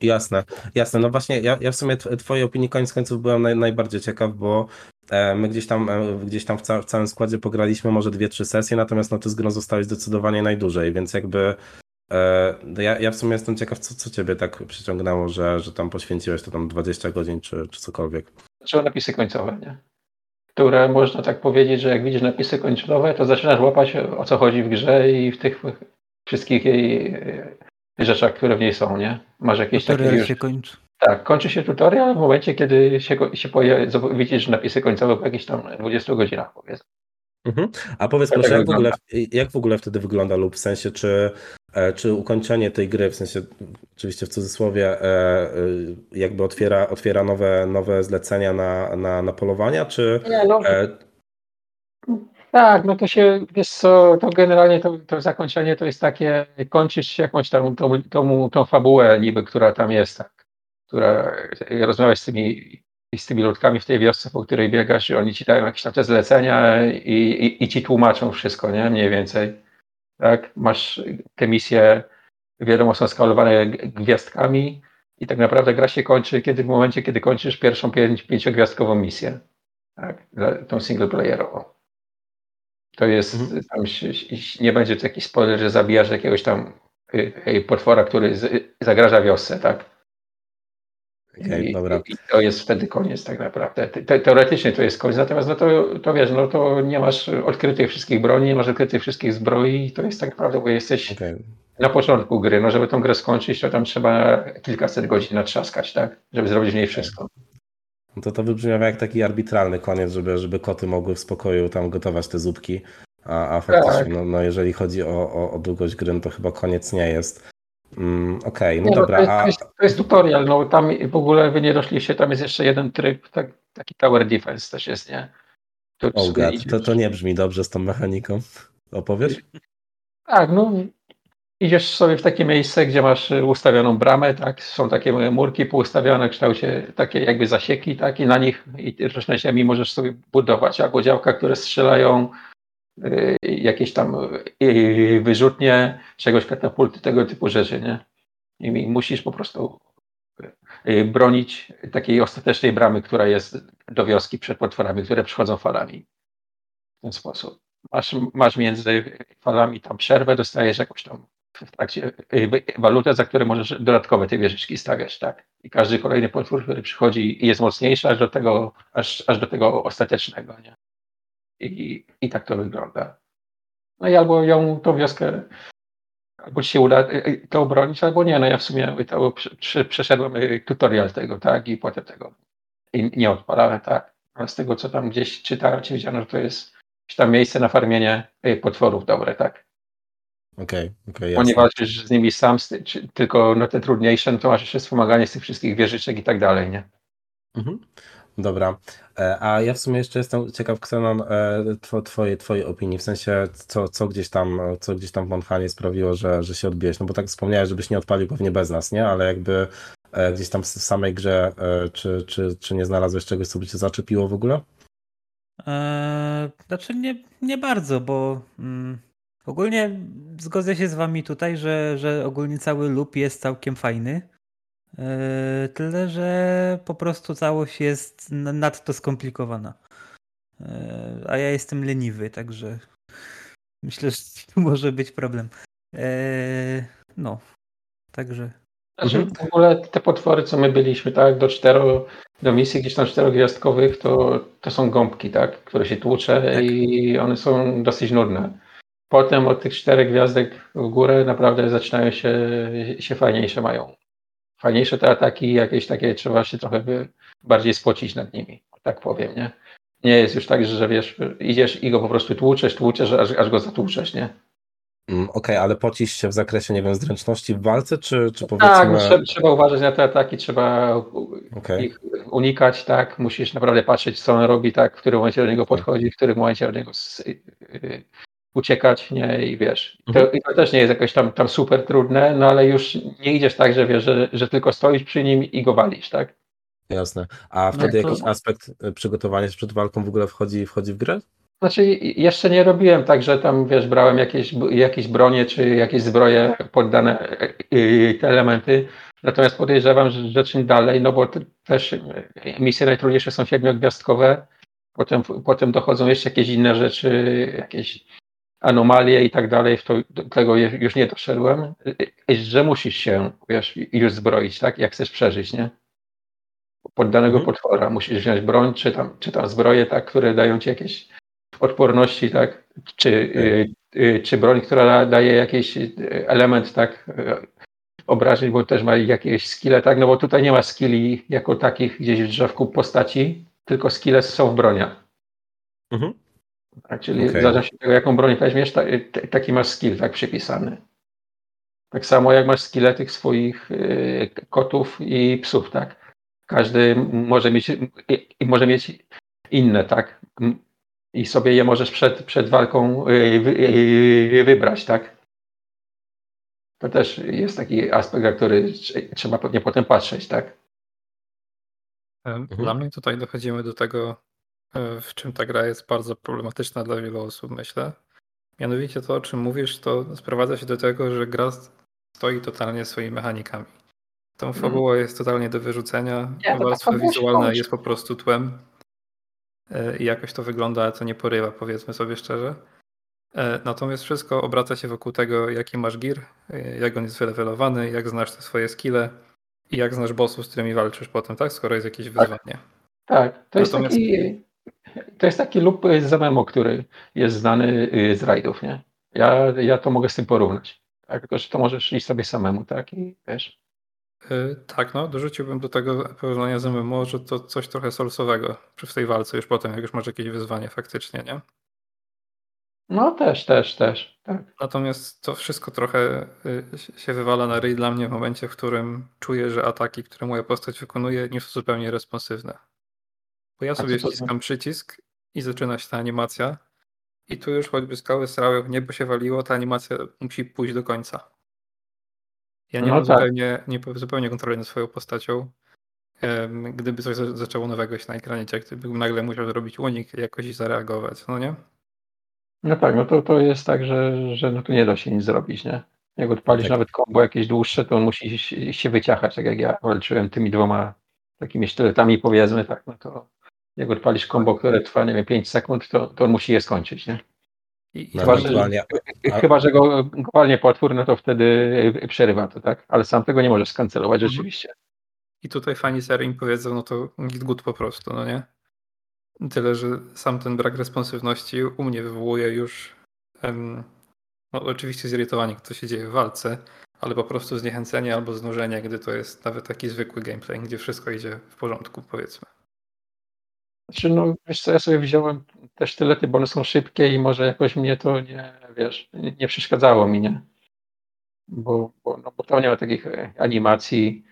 Jasne, jasne. No właśnie, ja, ja w sumie tw- twojej opinii koniec końców byłem naj, najbardziej ciekaw, bo e, my gdzieś tam, e, gdzieś tam w, ca w całym składzie pograliśmy może dwie, trzy sesje, natomiast no ty z grą zostałeś zdecydowanie najdłużej, więc jakby e, no ja, ja w sumie jestem ciekaw, co, co ciebie tak przyciągnęło, że, że tam poświęciłeś to tam 20 godzin czy, czy cokolwiek. Zaczęły napisy końcowe, nie? Które można tak powiedzieć, że jak widzisz napisy końcowe, to zaczynasz łapać o co chodzi w grze i w tych wszystkich jej e, rzeczach, które w niej są, nie? Masz jakieś takie Tutorial już... się kończy. Tak, kończy się tutorial w momencie, kiedy się, go- się pojawi, widzisz napisy końcowe po jakichś tam 20 godzinach, powiedzmy. Mhm. A powiedz Tak proszę, jak w, wygląda. ogóle, jak w ogóle wtedy wygląda lub w sensie, czy, czy ukończenie tej gry, w sensie oczywiście w cudzysłowie, e, e, jakby otwiera, otwiera nowe, nowe zlecenia na, na, na polowania, czy Nie, no, e, Tak, no to się, wiesz co, to generalnie to, to zakończenie to jest takie, kończysz jakąś tam tą, tą, tą fabułę niby, która tam jest, tak, która rozmawiasz z tymi, z tymi ludkami w tej wiosce, po której biegasz i oni ci dają jakieś tam te zlecenia i, i, i ci tłumaczą wszystko, nie, mniej więcej, tak, masz te misje, wiadomo, są skalowane gwiazdkami i tak naprawdę gra się kończy, kiedy w momencie, kiedy kończysz pierwszą pięć, pięciogwiazdkową misję, tak, tą singleplayerową. To jest, Mhm. tam nie będzie to jakiś spoiler, że zabijasz jakiegoś tam y, y, potwora, który zagraża wiosce, tak? Okej, I, dobra. I to jest wtedy koniec tak naprawdę. Te, te, teoretycznie to jest koniec, natomiast no to, to wiesz, no to nie masz odkrytych wszystkich broni, nie masz odkrytych wszystkich zbroi i to jest tak naprawdę, bo jesteś okej. na początku gry, no żeby tą grę skończyć, to tam trzeba kilkaset godzin natrzaskać, tak? Żeby zrobić w niej wszystko. No to to wybrzmiało jak taki arbitralny koniec, żeby, żeby koty mogły w spokoju tam gotować te zupki, a, a faktycznie, Tak. no, no jeżeli chodzi o, o, o długość gry, no to chyba koniec nie jest. Mm, Okej, no Nie, dobra, to, jest, to, jest, to jest tutorial, no tam w ogóle wy nie doszliście, tam jest jeszcze jeden tryb, tak, taki tower defense też jest, nie? To oh god, to, to nie brzmi dobrze z tą mechaniką. Opowiesz? Tak, no idziesz sobie w takie miejsce, gdzie masz y, ustawioną bramę, tak, są takie murki poustawione w kształcie takie jakby zasieki, tak, i na nich i różne ziemi możesz sobie budować albo działka, które strzelają, jakieś tam y, wyrzutnie, czegoś katapulty, tego typu rzeczy, nie? I musisz po prostu y, bronić takiej ostatecznej bramy, która jest do wioski przed potworami, które przychodzą falami. W ten sposób. Masz, masz między falami tam przerwę, dostajesz jakąś tam w trakcie y, walutę, za które możesz dodatkowe te wieżyczki stawiać, tak? I każdy kolejny potwór, który przychodzi jest mocniejszy aż do tego, aż, aż do tego ostatecznego, nie? I, I tak to wygląda. No i albo ją, tą wioskę, albo ci się uda y, y, to obronić, albo nie. No ja w sumie to prze- przeszedłem y, tutorial tego, tak? I potem tego i nie odpalałem, tak? Ale z tego, co tam gdzieś czytałem, czy widziano, że to jest jakieś tam miejsce na farmienie potworów dobre, tak? Okej, okej, Bo nie walczysz z nimi sam, tylko no te trudniejsze, no to masz jeszcze wspomaganie z tych wszystkich wieżyczek i tak dalej, nie? Mhm. Dobra, E, a ja w sumie jeszcze jestem ciekaw, Xenon, e, two, twojej, twojej opinii, w sensie co, co gdzieś tam, co gdzieś tam w Monhanie sprawiło, że, że się odbiłeś, no bo tak wspomniałeś, żebyś nie odpalił pewnie bez nas, nie? Ale jakby e, gdzieś tam w samej grze, e, czy, czy, czy nie znalazłeś czegoś, co by cię zaczepiło w ogóle? Eee, znaczy nie, nie bardzo, bo mm, ogólnie zgodzę się z wami tutaj, że, że ogólnie cały loop jest całkiem fajny. Eee, tyle, że po prostu całość jest nadto skomplikowana. Eee, a ja jestem leniwy, także Myślę, że <laughs> tu może być problem. Eee, no, także. Znaczy Mhm. w ogóle te potwory, co my byliśmy, tak, do cztero, do misji gdzieś tam czterogwiazdkowych, to, to są gąbki, tak, które się tłucze Tak. i one są dosyć nudne. Potem od tych czterech gwiazdek w górę naprawdę zaczynają się, się fajniejsze mają. Fajniejsze te ataki, jakieś takie trzeba się trochę by- bardziej spocić nad nimi, tak powiem, nie? Nie jest już tak, że wiesz, idziesz i go po prostu tłuczesz, tłuczesz, aż, aż go zatłuczesz, nie? Mm, Okej, ale pocisz się w zakresie, nie wiem, zręczności w walce, czy, czy powiedzmy... Tak, no, trzeba, trzeba uważać na te ataki, trzeba Okej. ich unikać, tak? Musisz naprawdę patrzeć, co on robi, tak? W którym momencie do niego podchodzi, w którym momencie od niego y, y, uciekać, nie? I wiesz. To, Mhm. To też nie jest jakoś tam, tam super trudne, no ale już nie idziesz tak, że wiesz, że, że tylko stoisz przy nim i go walisz, tak? Jasne. A wtedy to- jakiś aspekt y, przygotowania się przed walką w ogóle wchodzi, wchodzi w grę? Znaczy, jeszcze nie robiłem tak, że tam, wiesz, brałem jakieś, jakieś bronie czy jakieś zbroje poddane y, te elementy. Natomiast podejrzewam, że, że czym dalej, no bo te, też misje najtrudniejsze są siedmiogwiazdkowe. Potem, potem dochodzą jeszcze jakieś inne rzeczy, jakieś anomalie i tak dalej. To, do tego już nie doszedłem. Że musisz się, wiesz, już zbroić, tak? Jak chcesz przeżyć, nie? Poddanego Mhm. potwora. Musisz wziąć broń, czy tam, czy tam zbroje, tak, które dają ci jakieś odporności, tak? Czy, y, y, czy broń, która da- daje jakiś y, element, tak? y, Obrażeń, bo też ma jakieś skille, tak? No bo tutaj nie ma skilli jako takich gdzieś w drzewku postaci, tylko skille są w broniach. Mhm. Tak? Czyli Okej. w zależności od tego, jaką broń weźmiesz, ta, t- taki masz skill, tak? Przypisany. Tak samo jak masz skille tych swoich y, kotów i psów, tak? Każdy może mieć, może mieć inne, tak? I sobie je możesz przed, przed walką y, y, wybrać, tak? To też jest taki aspekt, na który trze- trzeba pewnie potem patrzeć, tak? E, Dla mnie tutaj dochodzimy do tego, w czym ta gra jest bardzo problematyczna dla wielu osób, myślę. Mianowicie to, o czym mówisz, to sprowadza się do tego, że gra stoi totalnie swoimi mechanikami. Tą fabuła jest totalnie do wyrzucenia. Mhm. Ta Warstwa wizualna jest po prostu tłem. E, I jakoś to wygląda, ale to nie porywa, powiedzmy sobie szczerze. E, Natomiast wszystko obraca się wokół tego, jaki masz gear, e, jak on jest wylewelowany, jak znasz te swoje skille i jak znasz bossów, z którymi walczysz potem, tak? Skoro jest jakieś wyzwanie. Tak, to jest Natomiast- taki, to jest taki loop z MMO, który jest znany y, z rajdów, nie? Ja, ja to mogę z tym porównać. Tak, tylko, że to możesz iść sobie samemu, tak? I wiesz. E, Tak, no, dorzuciłbym do tego porównania z MMO, że to coś trochę solsowego przy w tej walce już potem, jak już masz jakieś wyzwanie faktycznie, nie? No też, też, też. Tak. Natomiast to wszystko trochę y, się wywala na ryj dla mnie w momencie, w którym czuję, że ataki, które moja postać wykonuje, nie są zupełnie responsywne. Bo ja sobie ściskam przycisk i zaczyna się ta animacja i tu już choćby skały srały, w niebo się waliło, ta animacja musi pójść do końca. Ja nie No mam tak. zupełnie, nie, zupełnie kontroli nad swoją postacią. Gdyby coś za- zaczęło nowego się na ekranie, jak gdybym nagle musiał zrobić unik jakoś i zareagować, no nie? No tak, no to, to jest tak, że, że no tu nie da się nic zrobić, nie? Jak odpalisz Tak. nawet kombo jakieś dłuższe, to on musi się- się wyciachać, tak jak ja walczyłem tymi dwoma takimi sztyletami, powiedzmy, tak, no to jak odpalisz kombo, które trwa, nie wiem, 5 sekund, to, to on musi je skończyć, nie? I, No, Chyba, że- A- <laughs> Chyba, że go walnie potwór, no to wtedy przerywa to, tak? Ale sam tego nie możesz skancelować Mhm. rzeczywiście. I tutaj fani serii im powiedzą, no to git good po prostu, no nie? Tyle, że sam ten brak responsywności u mnie wywołuje już em, no oczywiście zirytowanie, co się dzieje w walce, ale po prostu zniechęcenie albo znużenie, gdy to jest nawet taki zwykły gameplay, gdzie wszystko idzie w porządku, powiedzmy. Znaczy, no wiesz co, ja sobie wziąłem te sztylety, bo one są szybkie i może jakoś mnie to nie, wiesz, nie, nie przeszkadzało mi, nie? Bo, bo, no, bo to nie ma takich e, animacji,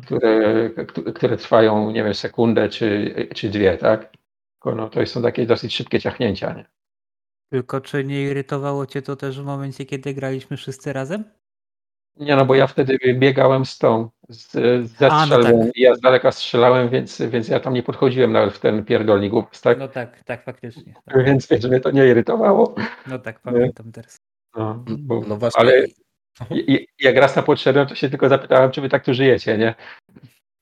które, k- które trwają, nie wiem, sekundę czy, czy dwie, tak? Tylko no, to są takie dosyć szybkie ciachnięcia, nie? Tylko czy nie irytowało cię to też w momencie, kiedy graliśmy wszyscy razem? Nie, no bo ja wtedy biegałem z tą, z, ze A, no strzelbą tak. i ja z daleka strzelałem, więc, więc ja tam nie podchodziłem nawet w ten pierdolnik tak? No tak, tak, faktycznie. Tak. Więc wiesz, mnie to nie irytowało. No tak, pamiętam teraz. No, bo, no właśnie, ale jak raz na podszedłem, to się tylko zapytałem, czy wy tak tu żyjecie, nie?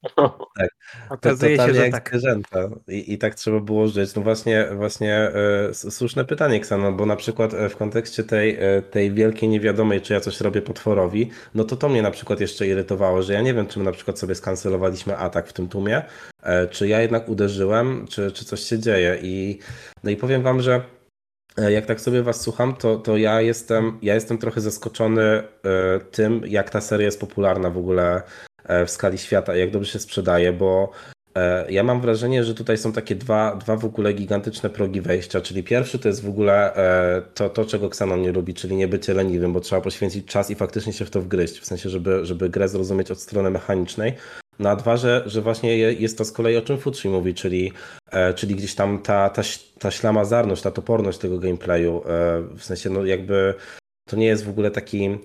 <laughs> Okazuje się, totalnie że jak tak. zwierzęta. I, I tak trzeba było żyć. No właśnie, właśnie s- słuszne pytanie, Ksano, bo na przykład e, w kontekście tej, e, tej wielkiej niewiadomej, czy ja coś robię potworowi, no to to mnie na przykład jeszcze irytowało, że ja nie wiem, czy my na przykład sobie skancelowaliśmy atak w tym tłumie, e, czy ja jednak uderzyłem, czy, czy coś się dzieje. I, no i powiem wam, że Jak tak sobie was słucham, to, to ja, jestem, ja jestem trochę zaskoczony tym, jak ta seria jest popularna w ogóle w skali świata jak dobrze się sprzedaje, bo e, ja mam wrażenie, że tutaj są takie dwa, dwa w ogóle gigantyczne progi wejścia, czyli pierwszy to jest w ogóle e, to, to czego Xenon nie lubi, czyli nie bycie leniwym, bo trzeba poświęcić czas i faktycznie się w to wgryźć, w sensie, żeby, żeby grę zrozumieć od strony mechanicznej. No a dwa, że, że właśnie je- jest to z kolei o czym Futri mówi, czyli, e, czyli gdzieś tam ta, ta, ta ślamazarność, ta toporność tego gameplayu, e, w sensie no jakby to nie jest w ogóle taki e,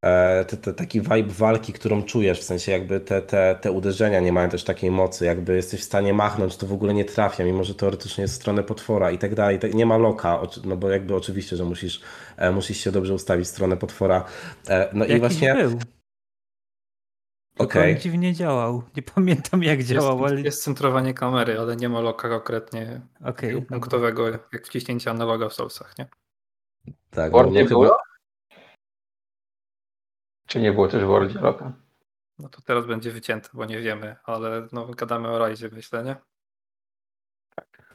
te, te, taki vibe walki, którą czujesz, w sensie jakby te, te, te uderzenia nie mają też takiej mocy, jakby jesteś w stanie machnąć, to w ogóle nie trafia, mimo że teoretycznie jest w stronę potwora i tak dalej, Tak- nie ma loka, no bo jakby oczywiście, że musisz, e, musisz się dobrze ustawić w stronę potwora, E, no i Jakiś właśnie, był. Okej. on dziwnie działał. Nie pamiętam jak działał, ale Jest, jest centrowanie kamery, ale nie ma loka konkretnie dobra. punktowego, jak wciśnięcie analoga w Soulsach, nie? Tak, Word no, było? Czy nie było też w Worldzie Loka? No to teraz będzie wycięte, bo nie wiemy, ale no, gadamy o Rajzie, myślę, nie?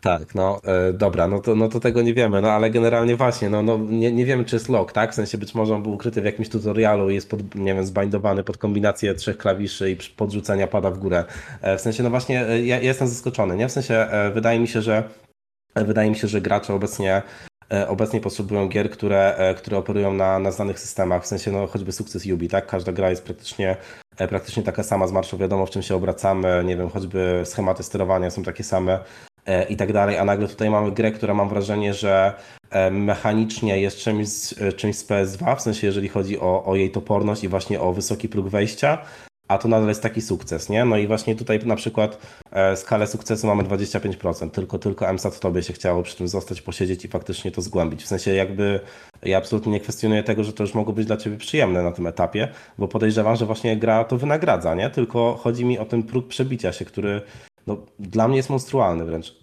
Tak, no e, dobra, no to, no to tego nie wiemy, no ale generalnie właśnie, no, no nie, nie wiemy czy jest lock, tak? W sensie być może on był ukryty w jakimś tutorialu i jest pod, nie wiem, zbindowany pod kombinację trzech klawiszy i podrzucenia pada w górę. E, w sensie, no właśnie, e, ja, ja jestem zaskoczony, nie? W sensie, e, wydaje mi się, że e, wydaje mi się, że gracze obecnie obecnie potrzebują gier, które, e, które operują na, na znanych systemach, w sensie no choćby sukces Yubi, tak? Każda gra jest praktycznie e, praktycznie taka sama z marszu, wiadomo w czym się obracamy, nie wiem, choćby schematy sterowania są takie same e, i tak dalej, a nagle tutaj mamy grę, która mam wrażenie, że e, mechanicznie jest czymś, e, czymś z PS2, w sensie jeżeli chodzi o, o jej toporność i właśnie o wysoki próg wejścia, a to nadal jest taki sukces, nie? No i właśnie tutaj na przykład e, skalę sukcesu mamy 25%, tylko, tylko MSAT tobie się chciało przy tym zostać, posiedzieć i faktycznie to zgłębić. W sensie jakby ja absolutnie nie kwestionuję tego, że to już mogło być dla ciebie przyjemne na tym etapie, bo podejrzewam, że właśnie gra to wynagradza, nie? Tylko chodzi mi o ten próg przebicia się, który no, dla mnie jest monstrualny wręcz.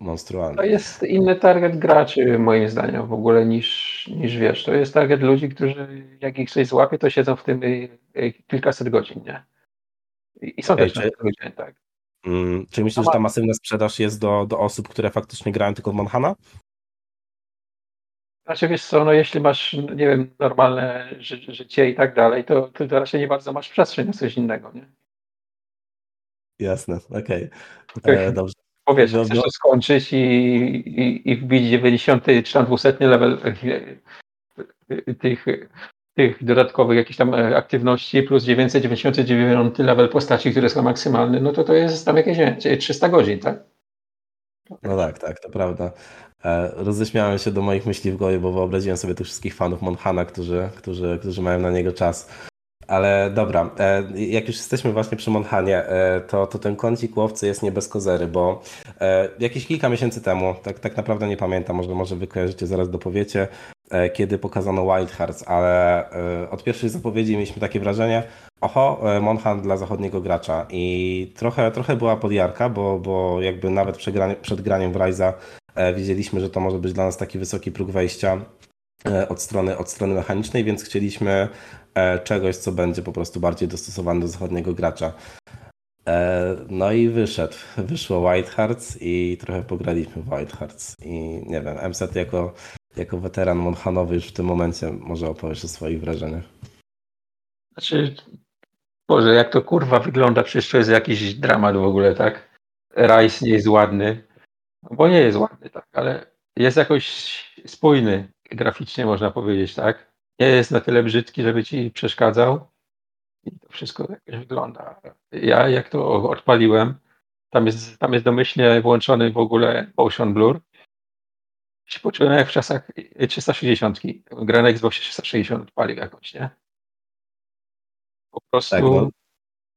Monstrualny. To jest inny target graczy, moim zdaniem, w ogóle niż, niż wiesz. To jest target ludzi, którzy jak ich coś złapie, to siedzą w tym y, y, kilkaset godzin, nie? I są też czy- ludzie, tak. Mm, czy myślisz, że ta masywna sprzedaż jest do, do osób, które faktycznie grają tylko w Monhana? Znaczy wiesz co, no jeśli masz, nie wiem, normalne ży życie i tak dalej, to, to, raczej nie bardzo masz przestrzeń na coś innego, nie? Jasne, okej. Okej. E, Dobrze. Bo wiesz, No, chcesz no. to skończyć i, i, i wbić 90 czy tam 200 level e, tych, tych dodatkowych jakichś tam e, aktywności plus 999 level postaci, które są maksymalne, no to to jest tam jakieś nie wiem, 300 godzin, tak? No tak, tak, to prawda. E, Roześmiałem się do moich myśli w głowie, bo wyobraziłem sobie tych wszystkich fanów Monhana, którzy, którzy, którzy mają na niego czas. Ale dobra, e, jak już jesteśmy właśnie przy Monhanie, e, to, to ten kącik łowcy jest nie bez kozery, bo e, jakieś kilka miesięcy temu, tak, tak naprawdę nie pamiętam, może, może wy kojarzycie, zaraz dopowiecie, kiedy pokazano Wild Hearts, ale od pierwszej zapowiedzi mieliśmy takie wrażenie, oho, Monhan dla zachodniego gracza. I trochę, trochę była podjarka, bo, bo jakby nawet przed graniem, w e, widzieliśmy, że to może być dla nas taki wysoki próg wejścia od strony, od strony mechanicznej, więc chcieliśmy czegoś, co będzie po prostu bardziej dostosowane do zachodniego gracza. E, No i wyszedł. Wyszło White Hearts i trochę pograliśmy w White Hearts. I nie wiem, MSET jako, jako weteran Monhanowy już w tym momencie może opowiesz o swoich wrażeniach. Znaczy, Boże, jak to kurwa wygląda, przecież to jest jakiś dramat w ogóle, tak? Rice nie jest ładny, no bo nie jest ładny, tak, ale jest jakoś spójny graficznie, można powiedzieć, tak? Nie jest na tyle brzydki, żeby ci przeszkadzał i to wszystko jakoś wygląda. Ja jak to odpaliłem, tam jest, tam jest domyślnie włączony w ogóle motion blur. Się poczułem jak w czasach 360. Grę na Xboxie 360 odpalił jakąś, nie? Po prostu Tak, no.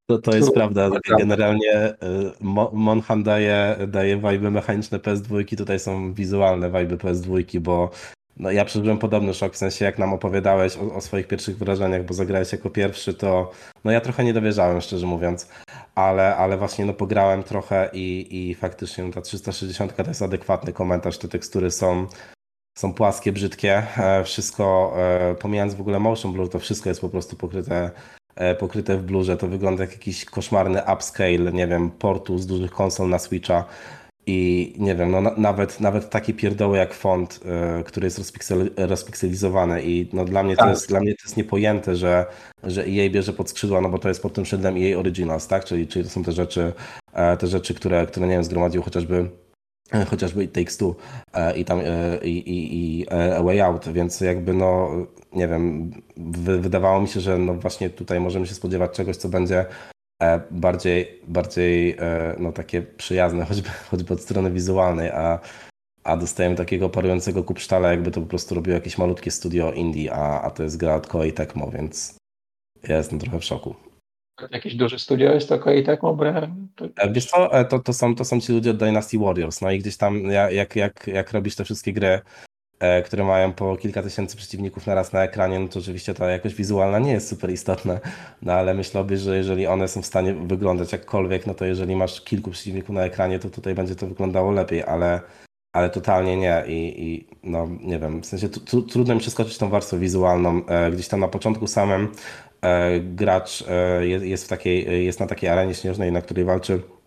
To, to jest prawda. Generalnie y, Mo- Monhan daje, daje wajby mechaniczne PS2, tutaj są wizualne wajby PS2, bo no ja przeżyłem podobny szok, w sensie jak nam opowiadałeś o, o, swoich pierwszych wrażeniach, bo zagrałeś jako pierwszy, to no ja trochę nie dowierzałem, szczerze mówiąc, ale, ale właśnie no pograłem trochę i, i faktycznie no, ta 360 to jest adekwatny komentarz, te tekstury są, są płaskie, brzydkie, e, wszystko, e, pomijając w ogóle motion blur, to wszystko jest po prostu pokryte e, pokryte w blurze, to wygląda jak jakiś koszmarny upscale, nie wiem, portu z dużych konsol na Switcha, i nie wiem, no na, nawet, nawet takie pierdoły jak font, y, który jest rozpiksel, rozpikselizowany i no dla mnie to tak. jest, dla mnie to jest niepojęte, że, że EA bierze pod skrzydła, no bo to jest pod tym szyldem EA Originals, tak? Czyli, czyli to są te rzeczy, e, te rzeczy, które, które nie wiem, zgromadził chociażby e, chociażby It Takes Two e, i tam i, i, i A Way Out, więc jakby no nie wiem, wydawało mi się, że no właśnie tutaj możemy się spodziewać czegoś, co będzie bardziej, bardziej e, no, takie przyjazne, <laughs> choćby, choćby od strony wizualnej, a, a dostajemy takiego parującego kupsztala, jakby to po prostu robiło jakieś malutkie studio indie, a, a to jest gra od Koei Tecmo, więc ja jestem trochę w szoku. Jakieś duże studio jest to Koei Tecmo? Bo. E, wiesz co, to, to, są, to są ci ludzie od Dynasty Warriors, no i gdzieś tam jak, jak, jak robisz te wszystkie gry, E, które mają po kilka tysięcy przeciwników naraz na ekranie, no to oczywiście ta jakość wizualna nie jest super istotna, no ale myślałby, że jeżeli one są w stanie wyglądać jakkolwiek, no to jeżeli masz kilku przeciwników na ekranie, to tutaj będzie to wyglądało lepiej, ale, ale totalnie nie. I, i no nie wiem, w sensie trudno mi przeskoczyć tą warstwę wizualną, e, gdzieś tam na początku samym e, gracz jest, w takiej, jest na takiej arenie śnieżnej, na której walczy. E,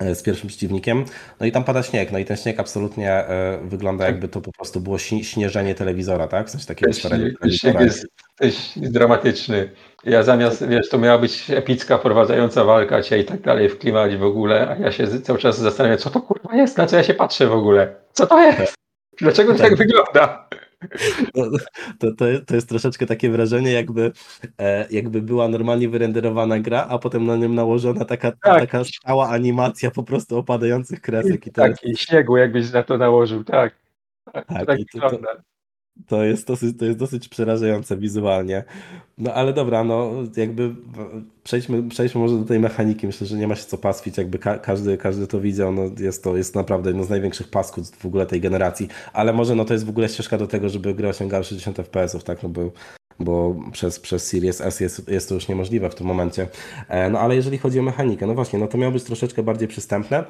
z pierwszym przeciwnikiem. No i tam pada śnieg, no i ten śnieg absolutnie e, wygląda jakby to po prostu było śnieżenie telewizora, tak? W sensie takiego starego Śnieg jest, jest dramatyczny. Ja zamiast, wiesz, to miała być epicka, prowadzająca walka cię i tak dalej w klimacie w ogóle, a ja się cały czas zastanawiam, co to kurwa jest, na co ja się patrzę w ogóle? Co to jest? Tak. Dlaczego tak. tak wygląda? To, to, to jest troszeczkę takie wrażenie, jakby, e, jakby była normalnie wyrenderowana gra, a potem na nim nałożona taka, tak. taka stała animacja po prostu opadających kresek. I to tak, jest... i śniegu jakbyś na to nałożył, tak. Tak, tak, tak to, to, to, jest dosyć, to jest dosyć przerażające wizualnie. No ale dobra, no jakby przejdźmy, przejdźmy może do tej mechaniki. Myślę, że nie ma się co pastwić, jakby ka każdy, każdy to widział. No jest to jest naprawdę jedno z największych pasków w ogóle tej generacji. Ale może no to jest w ogóle ścieżka do tego, żeby gry osiągały 60 fps, tak? No bo, bo przez, przez Series S jest, jest to już niemożliwe w tym momencie. E, no ale jeżeli chodzi o mechanikę, no właśnie, no to miało być troszeczkę bardziej przystępne.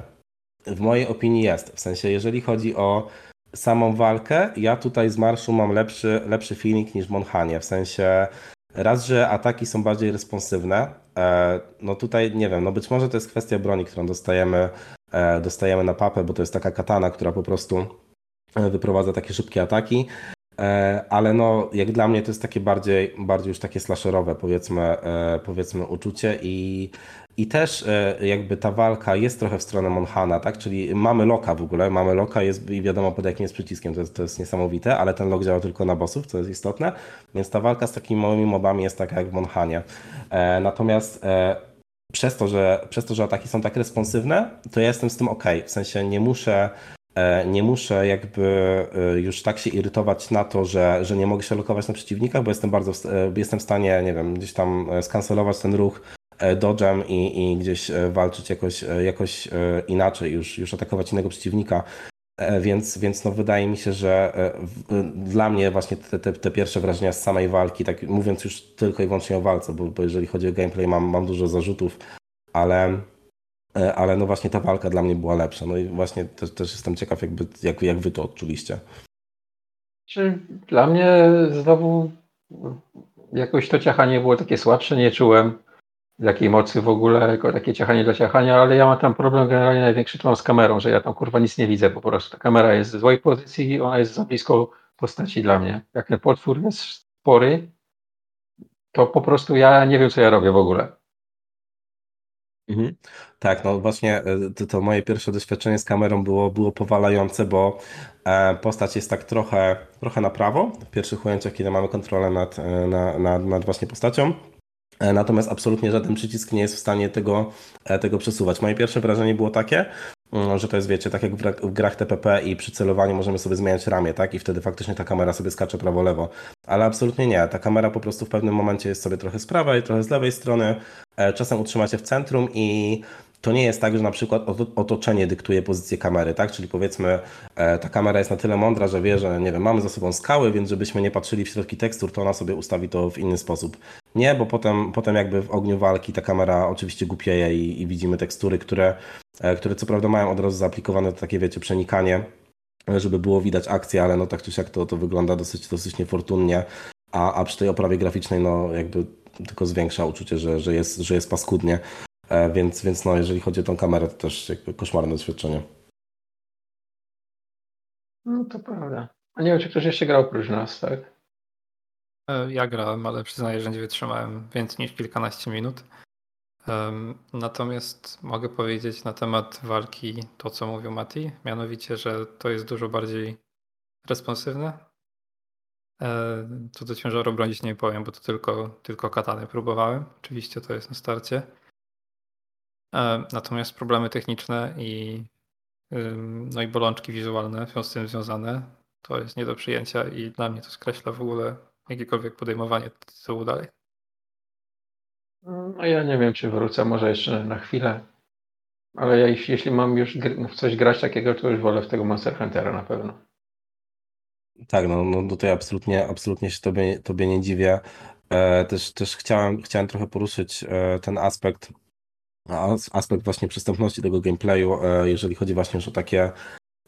W mojej opinii jest. W sensie, jeżeli chodzi o samą walkę, ja tutaj z marszu mam lepszy, lepszy feeling niż Monhanie. W sensie raz, że ataki są bardziej responsywne. E, no tutaj nie wiem, no być może to jest kwestia broni, którą dostajemy, e, dostajemy na papę, bo to jest taka katana, która po prostu e, wyprowadza takie szybkie ataki. Ale no, jak dla mnie to jest takie bardziej, bardziej już takie slasherowe powiedzmy, powiedzmy uczucie i i też e, jakby ta walka jest trochę w stronę Monhana, tak? Czyli mamy loka w ogóle, mamy loka jest, i wiadomo pod jakim jest przyciskiem, to jest, to jest niesamowite, ale ten lok działa tylko na bossów, co jest istotne, więc ta walka z takimi małymi mobami jest taka jak w Monhanie. E, natomiast e, przez to, że, przez to, że ataki są tak responsywne, to ja jestem z tym ok. W sensie nie muszę nie muszę jakby już tak się irytować na to, że, że nie mogę się lokować na przeciwnikach, bo jestem bardzo, jestem w stanie, nie wiem, gdzieś tam skancelować ten ruch E, dodżem i, i gdzieś e, walczyć jakoś, e, jakoś inaczej, już, już atakować innego przeciwnika. Więc, więc no wydaje mi się, że dla mnie właśnie te, te, te, pierwsze wrażenia z samej walki, tak mówiąc już tylko i wyłącznie o walce, bo, bo jeżeli chodzi o gameplay mam, mam dużo zarzutów, ale, ale no właśnie ta walka dla mnie była lepsza. No i właśnie też, też jestem ciekaw, jakby, jak, jak wy to odczuliście. Czy dla mnie znowu jakoś to ciachanie było takie słabsze, nie czułem jakiej mocy w ogóle, jako takie ciachanie dla ciachania, ale ja mam tam problem generalnie największy to mam z kamerą, że ja tam kurwa nic nie widzę po prostu. Ta kamera jest w złej pozycji i ona jest za blisko postaci dla mnie. Jak ten potwór jest spory, to po prostu ja nie wiem, co ja robię w ogóle. Mhm. Tak, no właśnie e, to, to, moje pierwsze doświadczenie z kamerą było, było powalające, bo e, postać jest tak trochę, trochę na prawo w pierwszych ujęciach, kiedy mamy kontrolę nad, e, nad, nad, właśnie postacią natomiast absolutnie żaden przycisk nie jest w stanie tego, tego przesuwać. Moje pierwsze wrażenie było takie, mm, że to jest, wiecie, tak jak w grach TPP i przy celowaniu możemy sobie zmieniać ramię, tak? I wtedy faktycznie ta kamera sobie skacze prawo-lewo. Ale absolutnie nie. Ta kamera po prostu w pewnym momencie jest sobie trochę z prawej, trochę z lewej strony. Czasem utrzyma się w centrum i to nie jest tak, że na przykład otoczenie dyktuje pozycję kamery, tak? Czyli powiedzmy, e, ta kamera jest na tyle mądra, że wie, że nie wiem, mamy za sobą skały, więc żebyśmy nie patrzyli w środki tekstur, to ona sobie ustawi to w inny sposób. Nie, bo potem, potem jakby w ogniu walki ta kamera oczywiście głupieje i, i widzimy tekstury, które, e, które co prawda mają od razu zaaplikowane takie, wiecie, przenikanie, żeby było widać akcję, ale no tak czy siak to, to wygląda dosyć, dosyć niefortunnie, a, a przy tej oprawie graficznej no jakby tylko zwiększa uczucie, że, że, jest, że jest paskudnie. E, więc, więc no, jeżeli chodzi o tą kamerę, to też jakby koszmarne doświadczenie. No to prawda. A nie wiem, czy ktoś jeszcze grał oprócz nas, tak? E, ja grałem, ale przyznaję, że nie wytrzymałem więcej niż kilkanaście minut. Natomiast mogę powiedzieć na temat walki to, co mówił Mati, mianowicie, że to jest dużo bardziej responsywne. E, co do ciężaru bronić nie powiem, bo to tylko, tylko katany próbowałem. Oczywiście to jest na starcie. E, natomiast problemy techniczne i, no i bolączki wizualne są z tym związane. To jest nie do przyjęcia i dla mnie to skreśla w ogóle jakiekolwiek podejmowanie tytułu dalej. No ja nie wiem, czy wrócę, może jeszcze na chwilę. Ale ja, jeśli mam już w coś grać takiego, to już wolę w tego Monster Huntera na pewno. Tak, no, no tutaj absolutnie, absolutnie się tobie, tobie nie dziwię. E, też też chciałem, chciałem trochę poruszyć e, ten aspekt aspekt właśnie przystępności tego gameplayu, e, jeżeli chodzi właśnie już o takie,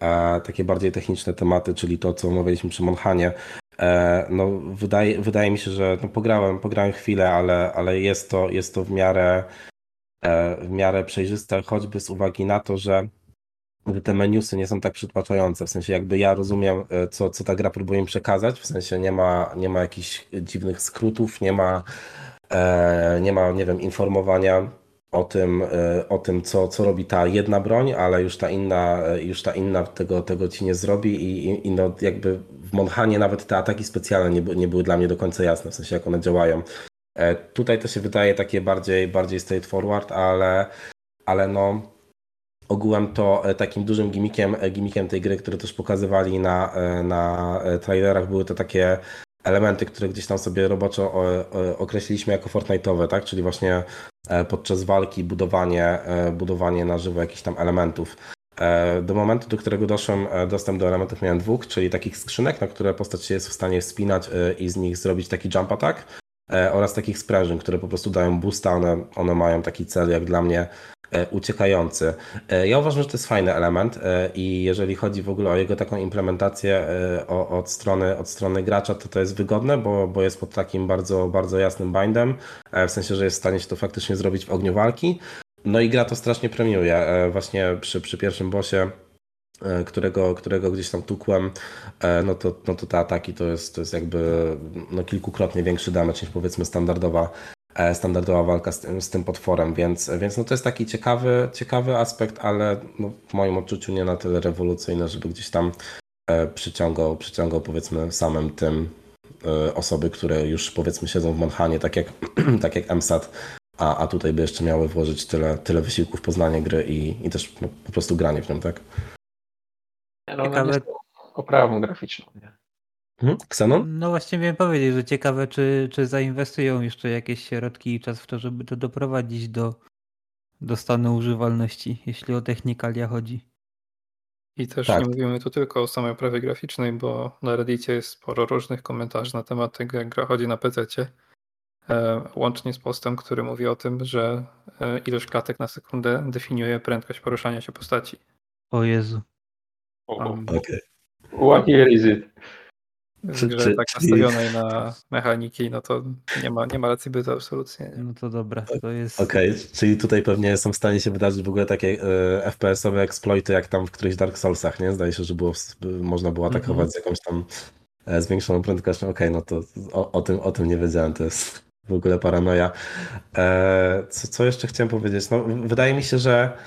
e, takie bardziej techniczne tematy, czyli to, co omawialiśmy przy Monhanie. E, no, wydaje, wydaje mi się, że no, pograłem, pograłem chwilę, ale, ale jest, to, jest to w miarę, w miarę przejrzyste, choćby z uwagi na to, że te menusy nie są tak przytłaczające. W sensie jakby ja rozumiem, co, co ta gra próbuje im przekazać. W sensie nie ma, nie ma jakichś dziwnych skrótów, nie ma, nie ma, nie wiem, informowania o tym, e, o tym co, co robi ta jedna broń, ale już ta inna, e, już ta inna tego, tego ci nie zrobi i, i, i no jakby w Monhanie nawet te ataki specjalne nie, nie były dla mnie do końca jasne, w sensie jak one działają. E, tutaj to się wydaje takie bardziej, bardziej straightforward, ale, ale no ogółem to takim dużym gimmickiem, gimmickiem tej gry, który też pokazywali na, na trailerach, były to takie elementy, które gdzieś tam sobie roboczo określiliśmy jako Fortnite'owe, tak? Czyli właśnie e, podczas walki budowanie, e, budowanie na żywo jakichś tam elementów. E, do momentu, do którego doszłem, dostęp do elementów miałem dwóch, czyli takich skrzynek, na które postać się jest w stanie wspinać i z nich zrobić taki jump attack oraz takich sprężyn, które po prostu dają boosta, one, one mają taki cel jak dla mnie E, uciekający. E, ja uważam, że to jest fajny element e, i jeżeli chodzi w ogóle o jego taką implementację od strony, od strony gracza, to to jest wygodne, bo, bo jest pod takim bardzo, bardzo jasnym bindem, w sensie, że jest w stanie się to faktycznie zrobić w ogniu walki. No i gra to strasznie premiuje. Właśnie przy, przy pierwszym bossie którego, którego gdzieś tam tukłem, no to, no to te ataki to jest, to jest jakby no kilkukrotnie większy damage niż powiedzmy standardowa E, standardowa walka z tym, z tym potworem, więc, więc no to jest taki ciekawy, ciekawy aspekt, ale no w moim odczuciu nie na tyle rewolucyjny, żeby gdzieś tam e, przyciągał, przyciągał powiedzmy samym tym e, osoby, które już powiedzmy siedzą w Manhanie, tak jak, <clears throat> tak jak MSAT, a, a tutaj by jeszcze miały włożyć tyle, tyle wysiłków w poznanie gry i, i też no, po prostu granie w nią, tak? No, Ciekawe... oprawą graficzną, nie? Mhm. Xenon? No właśnie miałem powiedzieć, że ciekawe, czy, czy zainwestują jeszcze jakieś środki i czas w to, żeby to doprowadzić do, do stanu używalności, jeśli o technikalia chodzi. I też tak. nie mówimy tu tylko o samej oprawie graficznej, bo na Reddicie jest sporo różnych komentarzy na temat tego, jak gra chodzi na PC. E, łącznie z postem, który mówi o tym, że e, ilość klatek na sekundę definiuje prędkość poruszania się postaci. O Jezu. Um, okay. What year is it? czy, tak nastawionej na mechaniki, no to nie ma, nie ma racji bytu absolutnie. Nie? No to dobra, to jest... Okej, okay, czyli tutaj pewnie są w stanie się wydarzyć w ogóle takie e, FPS-owe exploity jak tam w którychś Dark Soulsach, nie? Zdaje się, że było, można było atakować mm -hmm. z jakąś tam e, zwiększoną prędkością. Okej, okay, no to o, o, tym, o tym nie wiedziałem, to jest w ogóle paranoja. E, co, co jeszcze chciałem powiedzieć? No, wydaje mi się, że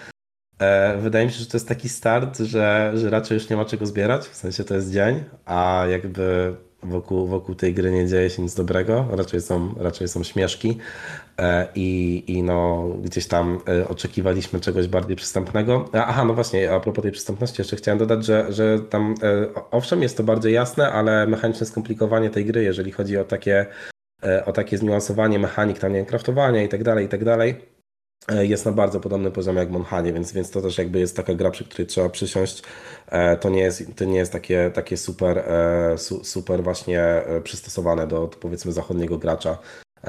wydaje mi się, że to jest taki start, że, że raczej już nie ma czego zbierać, w sensie to jest dzień, a jakby wokół, wokół tej gry nie dzieje się nic dobrego, raczej są, raczej są śmieszki e, i, i no gdzieś tam e, oczekiwaliśmy czegoś bardziej przystępnego. Aha, no właśnie, a propos tej przystępności jeszcze chciałem dodać, że, że tam owszem jest to bardzo jasne, ale mechaniczne skomplikowanie tej gry, jeżeli chodzi o takie, o takie zniuansowanie mechanik, tam nie wiem, i tak dalej, i tak dalej, e, jest na bardzo podobnym poziomie jak Monhanie, więc, więc to też jakby jest taka gra, przy której trzeba przysiąść. To nie jest, to nie jest takie, takie super, super właśnie przystosowane do, powiedzmy zachodniego gracza,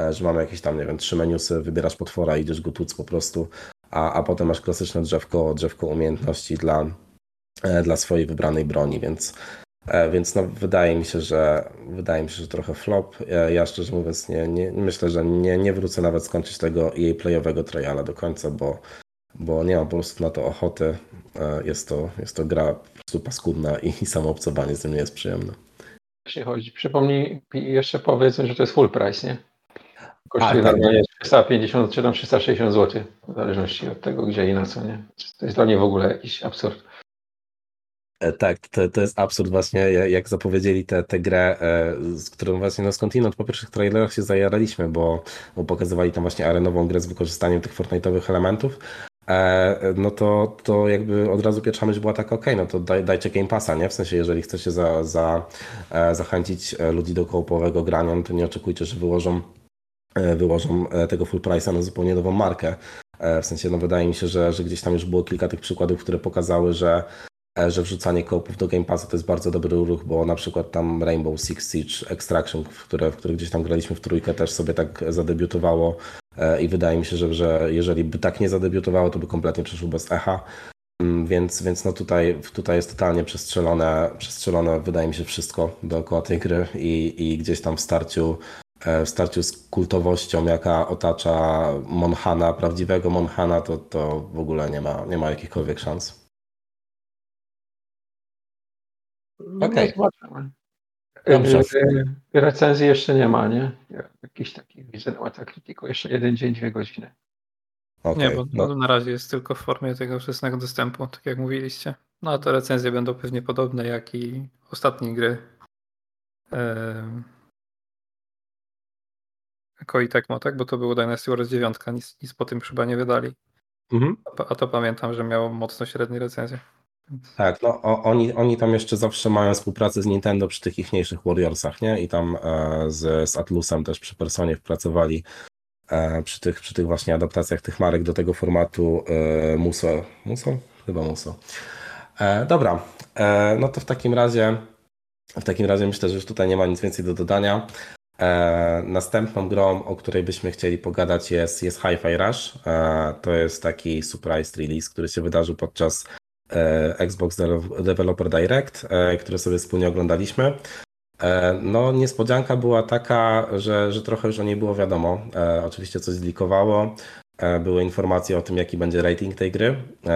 że mamy jakieś tam, nie wiem, trzy menusy, wybierasz potwora, idziesz go tłuc po prostu, a, a potem masz klasyczne drzewko, drzewko umiejętności dla, dla swojej wybranej broni, więc E, więc no, wydaje mi się, że wydaje mi się, że trochę flop. Ja, ja szczerze mówiąc nie, nie, myślę, że nie, nie wrócę nawet skończyć tego jej playowego triala do końca, bo, bo nie mam po prostu na to ochoty. E, jest to, jest to gra po prostu paskudna i, i samo obcowanie z tym nie jest przyjemne. Jeśli chodzi, przypomnij jeszcze powiedzmy, że to jest full price, nie? Kosztuje tak, normalnie 350 czy tam 360 zł, w zależności od tego, gdzie i na co, nie? To jest dla mnie w ogóle jakiś absurd. E, tak, to, to jest absurd właśnie, jak zapowiedzieli tę te, te grę, e, z którą właśnie no skądinąd po pierwszych trailerach się zajaraliśmy, bo, bo pokazywali tam właśnie arenową grę z wykorzystaniem tych Fortnite'owych elementów, e, no to, to jakby od razu pierwsza myśl była taka, ok, no to daj, dajcie Game Passa, nie? W sensie, jeżeli chcecie za, za, zachęcić ludzi do kołopowego grania, no to nie oczekujcie, że wyłożą, wyłożą tego full price'a na zupełnie nową markę. W sensie, no wydaje mi się, że, że gdzieś tam już było kilka tych przykładów, które pokazały, że że wrzucanie kołpów do Game Passu to jest bardzo dobry ruch, bo na przykład tam Rainbow Six Siege Extraction, w które, w które gdzieś tam graliśmy w trójkę, też sobie tak zadebiutowało e, i wydaje mi się, że, że jeżeli by tak nie zadebiutowało, to by kompletnie przeszło bez echa. Mm, więc, więc no tutaj, tutaj jest totalnie przestrzelone, przestrzelone, wydaje mi się, wszystko dookoła tej gry i, i gdzieś tam w starciu, e, w starciu z kultowością, jaka otacza Monhana, prawdziwego Monhana, to, to w ogóle nie ma, nie ma jakichkolwiek szans. Okej. Okay. Dobrze. E, recenzji jeszcze nie ma, nie? Jakiś taki widzę na Metacriticu, jeszcze jeden dzień, dwie godziny. Okay. Nie, bo no. na razie jest tylko w formie tego wczesnego dostępu, tak jak mówiliście. No a te recenzje będą pewnie podobne jak i ostatnie gry. Eee... Koei Tecmo, tak? Bo to było Dynasty Wars 9, nic, nic po tym chyba nie wydali. Mhm. A, a to pamiętam, że miało mocno średnie recenzje. Tak, no oni, oni tam jeszcze zawsze mają współpracę z Nintendo przy tych ichniejszych Warriorsach, nie? I tam e, z, z Atlusem też przy Personie pracowali e, przy, tych, przy tych właśnie adaptacjach tych marek do tego formatu e, Muso. Muso? Chyba Muso. E, dobra, e, no to w takim razie w takim razie myślę, że już tutaj nie ma nic więcej do dodania. E, następną grą, o której byśmy chcieli pogadać jest, jest Hi-Fi Rush. E, to jest taki surprise release, który się wydarzył podczas Xbox Developer Direct, e, które sobie wspólnie oglądaliśmy. E, no, niespodzianka była taka, że, że trochę już o niej było wiadomo. Oczywiście coś zlikowało. Były informacje o tym, jaki będzie rating tej gry.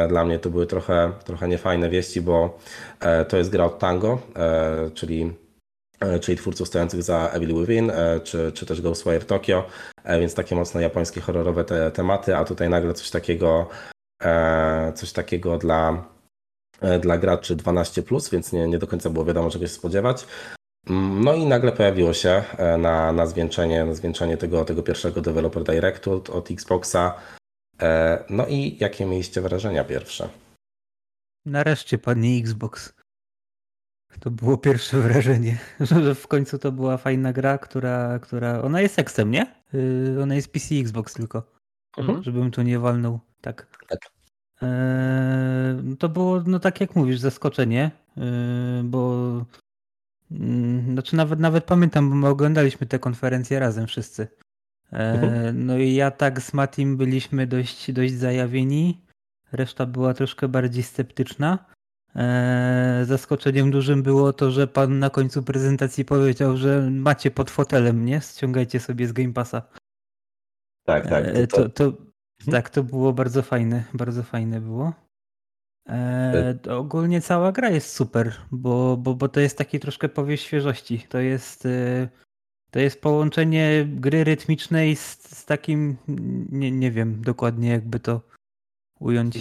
Dla mnie to były trochę, trochę niefajne wieści, bo to jest gra od Tango, czyli, czyli twórców stojących za Evil Within, czy, czy też Ghostwire Tokyo, więc takie mocno japońskie, horrorowe te tematy, a tutaj nagle coś takiego, coś takiego dla E, dla graczy 12, więc nie, nie do końca było wiadomo, czego się spodziewać. Mm, no i nagle pojawiło się e, na, na zwieńczenie, na zwieńczenie tego, tego pierwszego Developer Directu od, od Xboxa. E, no i jakie mieliście wrażenia pierwsze? Nareszcie padnie Xbox. To było pierwsze wrażenie, <laughs> że w końcu to była fajna gra, która, która ona jest seksem, nie? Y, ona jest PC Xbox tylko. Mhm. Żebym tu nie walnął. Tak. tak. Eee, to było, no tak jak mówisz, zaskoczenie, eee, bo mm, znaczy nawet, nawet pamiętam, bo my oglądaliśmy tę konferencję razem wszyscy. Eee, mhm. No i ja tak z Matim byliśmy dość, dość zajawieni, reszta była troszkę bardziej sceptyczna. Zaskoczeniem dużym było to, że pan na końcu prezentacji powiedział, że macie pod fotelem, nie? Ściągajcie sobie z Game Passa. Tak, tak. To, to, to. Tak, to było bardzo fajne, bardzo fajne było. E, e, ogólnie cała gra jest super, bo, bo, bo to jest taki troszkę powieść świeżości. To jest, e, to jest połączenie gry rytmicznej z, z takim, nie, nie wiem dokładnie jakby to ująć.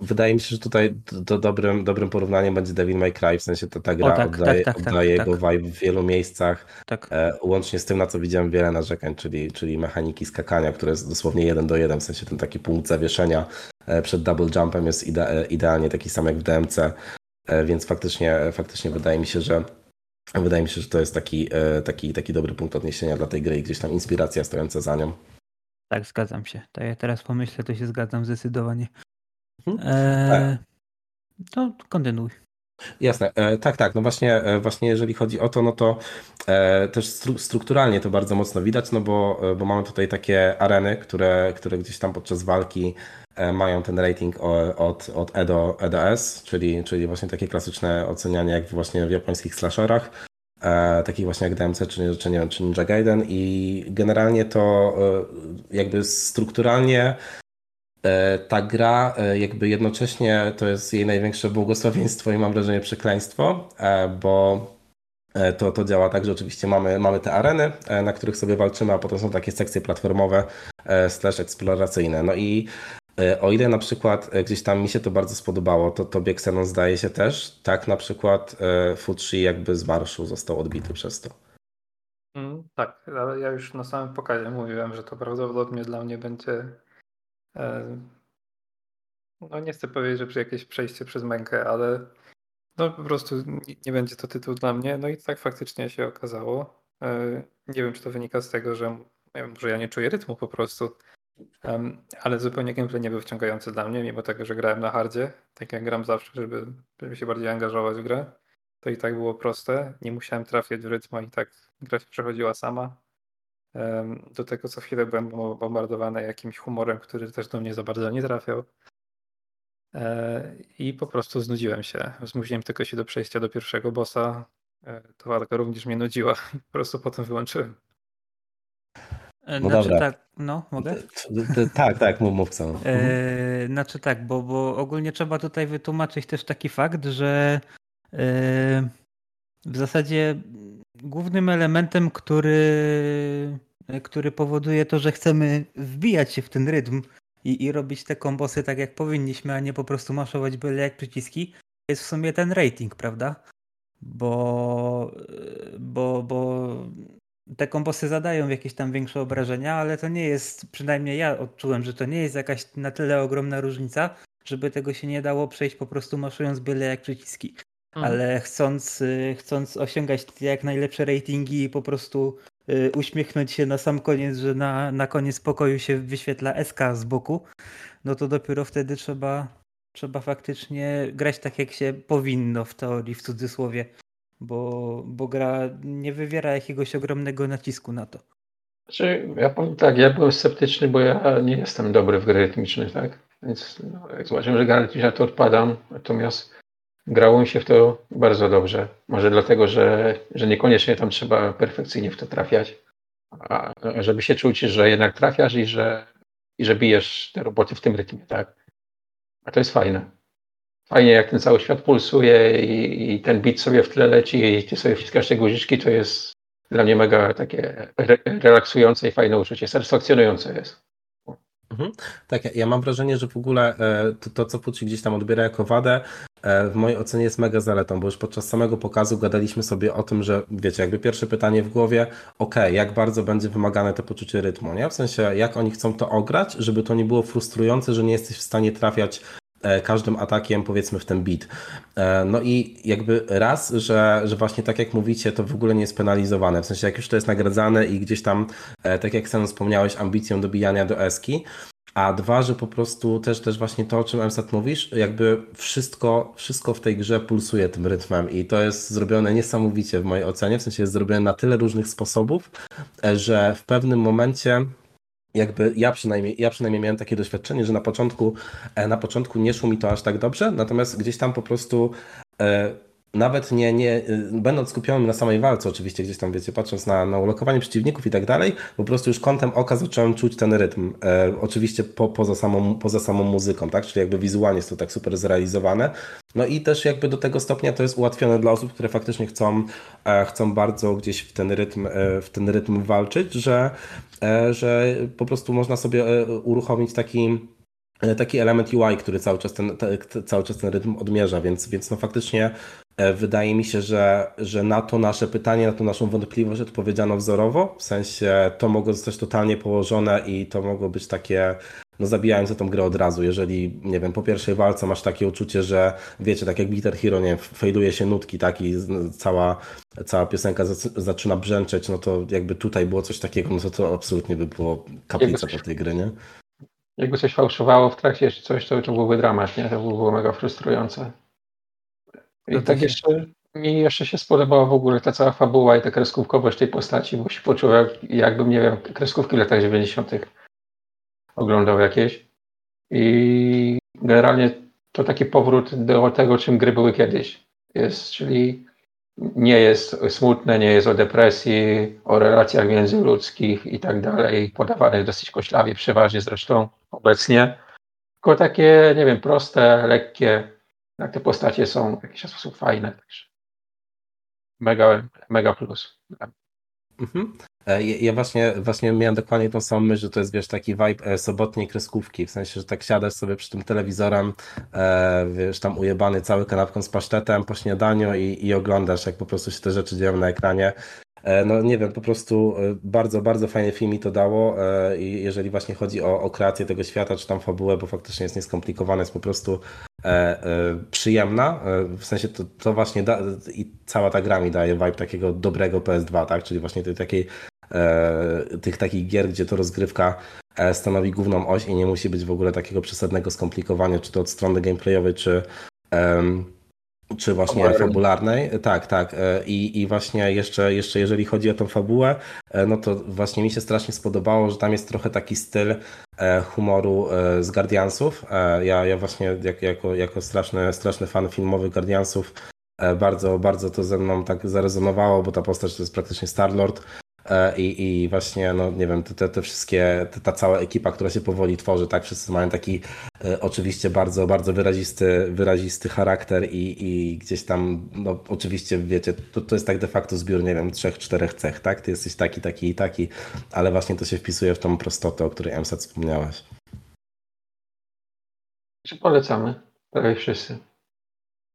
Wydaje mi się, że tutaj to, dobrym, dobrym porównaniem będzie Devil May Cry, w sensie to ta gra tak, oddaje, tak, tak, tak oddaje jego tak. vibe w wielu miejscach, tak. e, łącznie z tym, na co widziałem wiele narzekań, czyli, czyli mechaniki skakania, które jest dosłownie jeden do jeden, w sensie ten taki punkt zawieszenia e, przed double jumpem jest ide, e, idealnie taki sam jak w DMC, e, więc faktycznie, faktycznie wydaje mi się, że wydaje mi się, że to jest taki, e, taki, taki dobry punkt odniesienia dla tej gry i gdzieś tam inspiracja stojąca za nią. Tak, zgadzam się. Tak jak teraz pomyślę, to się zgadzam zdecydowanie. Mhm. Eee, to kontynuuj. Jasne, e, tak, tak. No właśnie, e, właśnie jeżeli chodzi o to, no to e, też stru strukturalnie to bardzo mocno widać, no bo, e, bo mamy tutaj takie areny, które, które gdzieś tam podczas walki e, mają ten rating o, od, od E do, e do S, czyli, czyli właśnie takie klasyczne ocenianie jak właśnie w japońskich slasherach, e, takich właśnie jak DMC czy, czy, nie wiem, czy Ninja Gaiden i generalnie to e, jakby strukturalnie E, ta gra e, jakby jednocześnie to jest jej największe błogosławieństwo i mam wrażenie przekleństwo, e, bo to, to działa tak, że oczywiście mamy, mamy te areny, na których sobie walczymy, a potem są takie sekcje platformowe slash eksploracyjne. No i o ile na przykład gdzieś tam mi się to bardzo spodobało, to tobie Xenon zdaje się też, tak na przykład Futsi jakby z marszu został odbity przez to. Mm, tak, ale ja już na samym pokazie mówiłem, że to prawdopodobnie dla mnie będzie no nie chcę powiedzieć, że przy jakieś przejście przez mękę, ale no po prostu nie będzie to tytuł dla mnie. No i tak faktycznie się okazało. E, nie wiem, czy to wynika z tego, że nie wiem, że ja nie czuję rytmu po prostu. ale zupełnie gameplay nie był wciągający dla mnie, mimo tego, że grałem na hardzie, tak jak gram zawsze, żeby, żeby się bardziej angażować w grę. To i tak było proste. Nie musiałem trafiać w rytm, i tak gra się przechodziła sama. Do tego co chwilę byłem bombardowany jakimś humorem, który też do mnie za bardzo nie trafiał. E, I po prostu znudziłem się. Zmusiłem tylko się do przejścia do pierwszego bossa. E, to walka również mnie nudziła i <laughs> po prostu potem wyłączyłem. E, no znaczy, dobra. tak, no, mogę? tak, tak, mów, co. E, znaczy tak, bo, bo ogólnie trzeba tutaj wytłumaczyć też taki fakt, że e, w zasadzie głównym elementem, który, który powoduje to, że chcemy wbijać się w ten rytm i, i robić te kombosy tak jak powinniśmy, a nie po prostu maszować byle jak przyciski, jest w sumie ten rating, prawda? Bo, bo, bo te kombosy zadają jakieś tam większe obrażenia, ale to nie jest, przynajmniej ja odczułem, że to nie jest jakaś na tyle ogromna różnica, żeby tego się nie dało przejść po prostu maszując byle jak przyciski. Mhm. Ale chcąc, y, chcąc osiągać jak najlepsze ratingi i po prostu y, uśmiechnąć się na sam koniec, że na, na koniec pokoju się wyświetla SK z boku, no to dopiero wtedy trzeba, trzeba faktycznie grać tak, jak się powinno w teorii, w cudzysłowie, bo, bo gra nie wywiera jakiegoś ogromnego nacisku na to. Znaczy, ja powiem tak, ja byłem sceptyczny, bo ja nie jestem dobry w gry rytmiczne, tak? Więc no, jak zobaczyłem, że gra rytmiczna, to odpadam. Natomiast grało mi się w to bardzo dobrze. Może dlatego, że, że niekoniecznie tam trzeba perfekcyjnie w to trafiać, a żeby się czuć, że jednak trafiasz i że, i że bijesz te roboty w tym rytmie, tak? A to jest fajne. Fajnie, jak ten cały świat pulsuje i, i ten bit sobie w tle leci i ty sobie wciskasz te guziczki, to jest dla mnie mega takie re relaksujące i fajne uczucie, satysfakcjonujące jest. Mhm. Tak, ja mam wrażenie, że w ogóle e, to, to co Pucci gdzieś tam odbiera jako wadę, e, w mojej ocenie jest mega zaletą, bo już podczas samego pokazu gadaliśmy sobie o tym, że wiecie, jakby pierwsze pytanie w głowie, ok, jak bardzo będzie wymagane to poczucie rytmu, nie? W sensie, jak oni chcą to ograć, żeby to nie było frustrujące, że nie jesteś w stanie trafiać każdym atakiem powiedzmy w ten bit. E, no i jakby raz, że, że właśnie tak jak mówicie, to w ogóle nie jest penalizowane, w sensie jak już to jest nagradzane i gdzieś tam, e, tak jak sam wspomniałeś, ambicją dobijania do eski, a dwa, że po prostu też, też właśnie to, o czym Emsat mówisz, jakby wszystko, wszystko w tej grze pulsuje tym rytmem i to jest zrobione niesamowicie w mojej ocenie, w sensie jest zrobione na tyle różnych sposobów, że w pewnym momencie jakby ja przynajmniej, ja przynajmniej miałem takie doświadczenie, że na początku, e, na początku nie szło mi to aż tak dobrze, natomiast gdzieś tam po prostu e, nawet nie, nie, y, będąc skupionym na samej walce, oczywiście gdzieś tam, wiecie, patrząc na, na ulokowanie przeciwników i tak dalej, po prostu już kątem oka zacząłem czuć ten rytm. E, oczywiście po, poza, samą, poza samą muzyką, tak? Czyli jakby wizualnie jest to tak super zrealizowane. No i też jakby do tego stopnia to jest ułatwione dla osób, które faktycznie chcą, e, chcą bardzo gdzieś w ten rytm, e, w ten rytm walczyć, że, e, że po prostu można sobie e, uruchomić taki taki element UI, który cały czas ten, te, cały czas ten rytm odmierza, więc, więc no faktycznie E, wydaje mi się, że, że na to nasze pytanie, na to naszą wątpliwość odpowiedziano wzorowo, w sensie to mogło zostać totalnie położone i to mogło być takie no zabijają za tą grę od razu. Jeżeli, nie wiem, po pierwszej walce masz takie uczucie, że wiecie, tak jak Bitter Hero, nie fejduje się nutki, tak, i cała, cała piosenka zaczyna brzęczeć, no to jakby tutaj było coś takiego, no to to absolutnie by było kaplica po tej gry, nie? Jakby coś fałszowało w trakcie czy coś, to, to byłby dramat, nie? To by było mega frustrujące. I no tak jeszcze mi jeszcze się spodobała w ogóle ta cała fabuła i ta kreskówkowość tej postaci, bo się poczułem jakbym, nie wiem, kreskówki w latach 90. oglądał jakieś. I generalnie to taki powrót do tego, czym gry były kiedyś. Jest, czyli nie jest smutne, nie jest o depresji, o relacjach międzyludzkich i tak dalej, podawanych dosyć koślawie, przeważnie zresztą obecnie. Tylko takie, nie wiem, proste, lekkie, jak te postacie są w jakiś sposób fajne. Także mega, mega plus. Mhm. E, ja właśnie, właśnie miałem dokładnie tą samą myśl, że to jest wiesz, taki vibe e, sobotniej kreskówki, w sensie, że tak siadasz sobie przy tym telewizorem, e, wiesz, tam ujebany cały kanapką z pasztetem po śniadaniu i, i oglądasz, jak po prostu się te rzeczy dzieją na ekranie. No nie wiem, po prostu bardzo, bardzo fajny film mi to dało i jeżeli właśnie chodzi o, o kreację tego świata, czy tam fabułę, bo faktycznie jest nieskomplikowane, jest po prostu przyjemna, w sensie to, to właśnie da, i cała ta gra mi daje vibe takiego dobrego PS2, tak, czyli właśnie tej takiej tych takich gier, gdzie to rozgrywka stanowi główną oś i nie musi być w ogóle takiego przesadnego skomplikowania, czy to od strony gameplayowej, czy czy właśnie fabularnej. Tak, tak. E, I, i właśnie jeszcze, jeszcze jeżeli chodzi o tą fabułę, e, no to właśnie mi się strasznie spodobało, że tam jest trochę taki styl e, humoru z Guardiansów. Ja, ja właśnie jak, jako, jako straszny, straszny fan filmowych Guardiansów bardzo, bardzo to ze mną tak zarezonowało, bo ta postać to jest praktycznie Star-Lord I, I właśnie, no nie wiem, te, te wszystkie, te, ta cała ekipa, która się powoli tworzy, tak, wszyscy mają taki e, oczywiście bardzo, bardzo wyrazisty, wyrazisty charakter i, i gdzieś tam, no oczywiście, wiecie, to, to jest tak de facto zbiór, nie wiem, trzech, czterech cech, tak, ty jesteś taki, taki i taki, ale właśnie to się wpisuje w tą prostotę, o której Emsat wspomniałaś. Czy polecamy? Prawie wszyscy.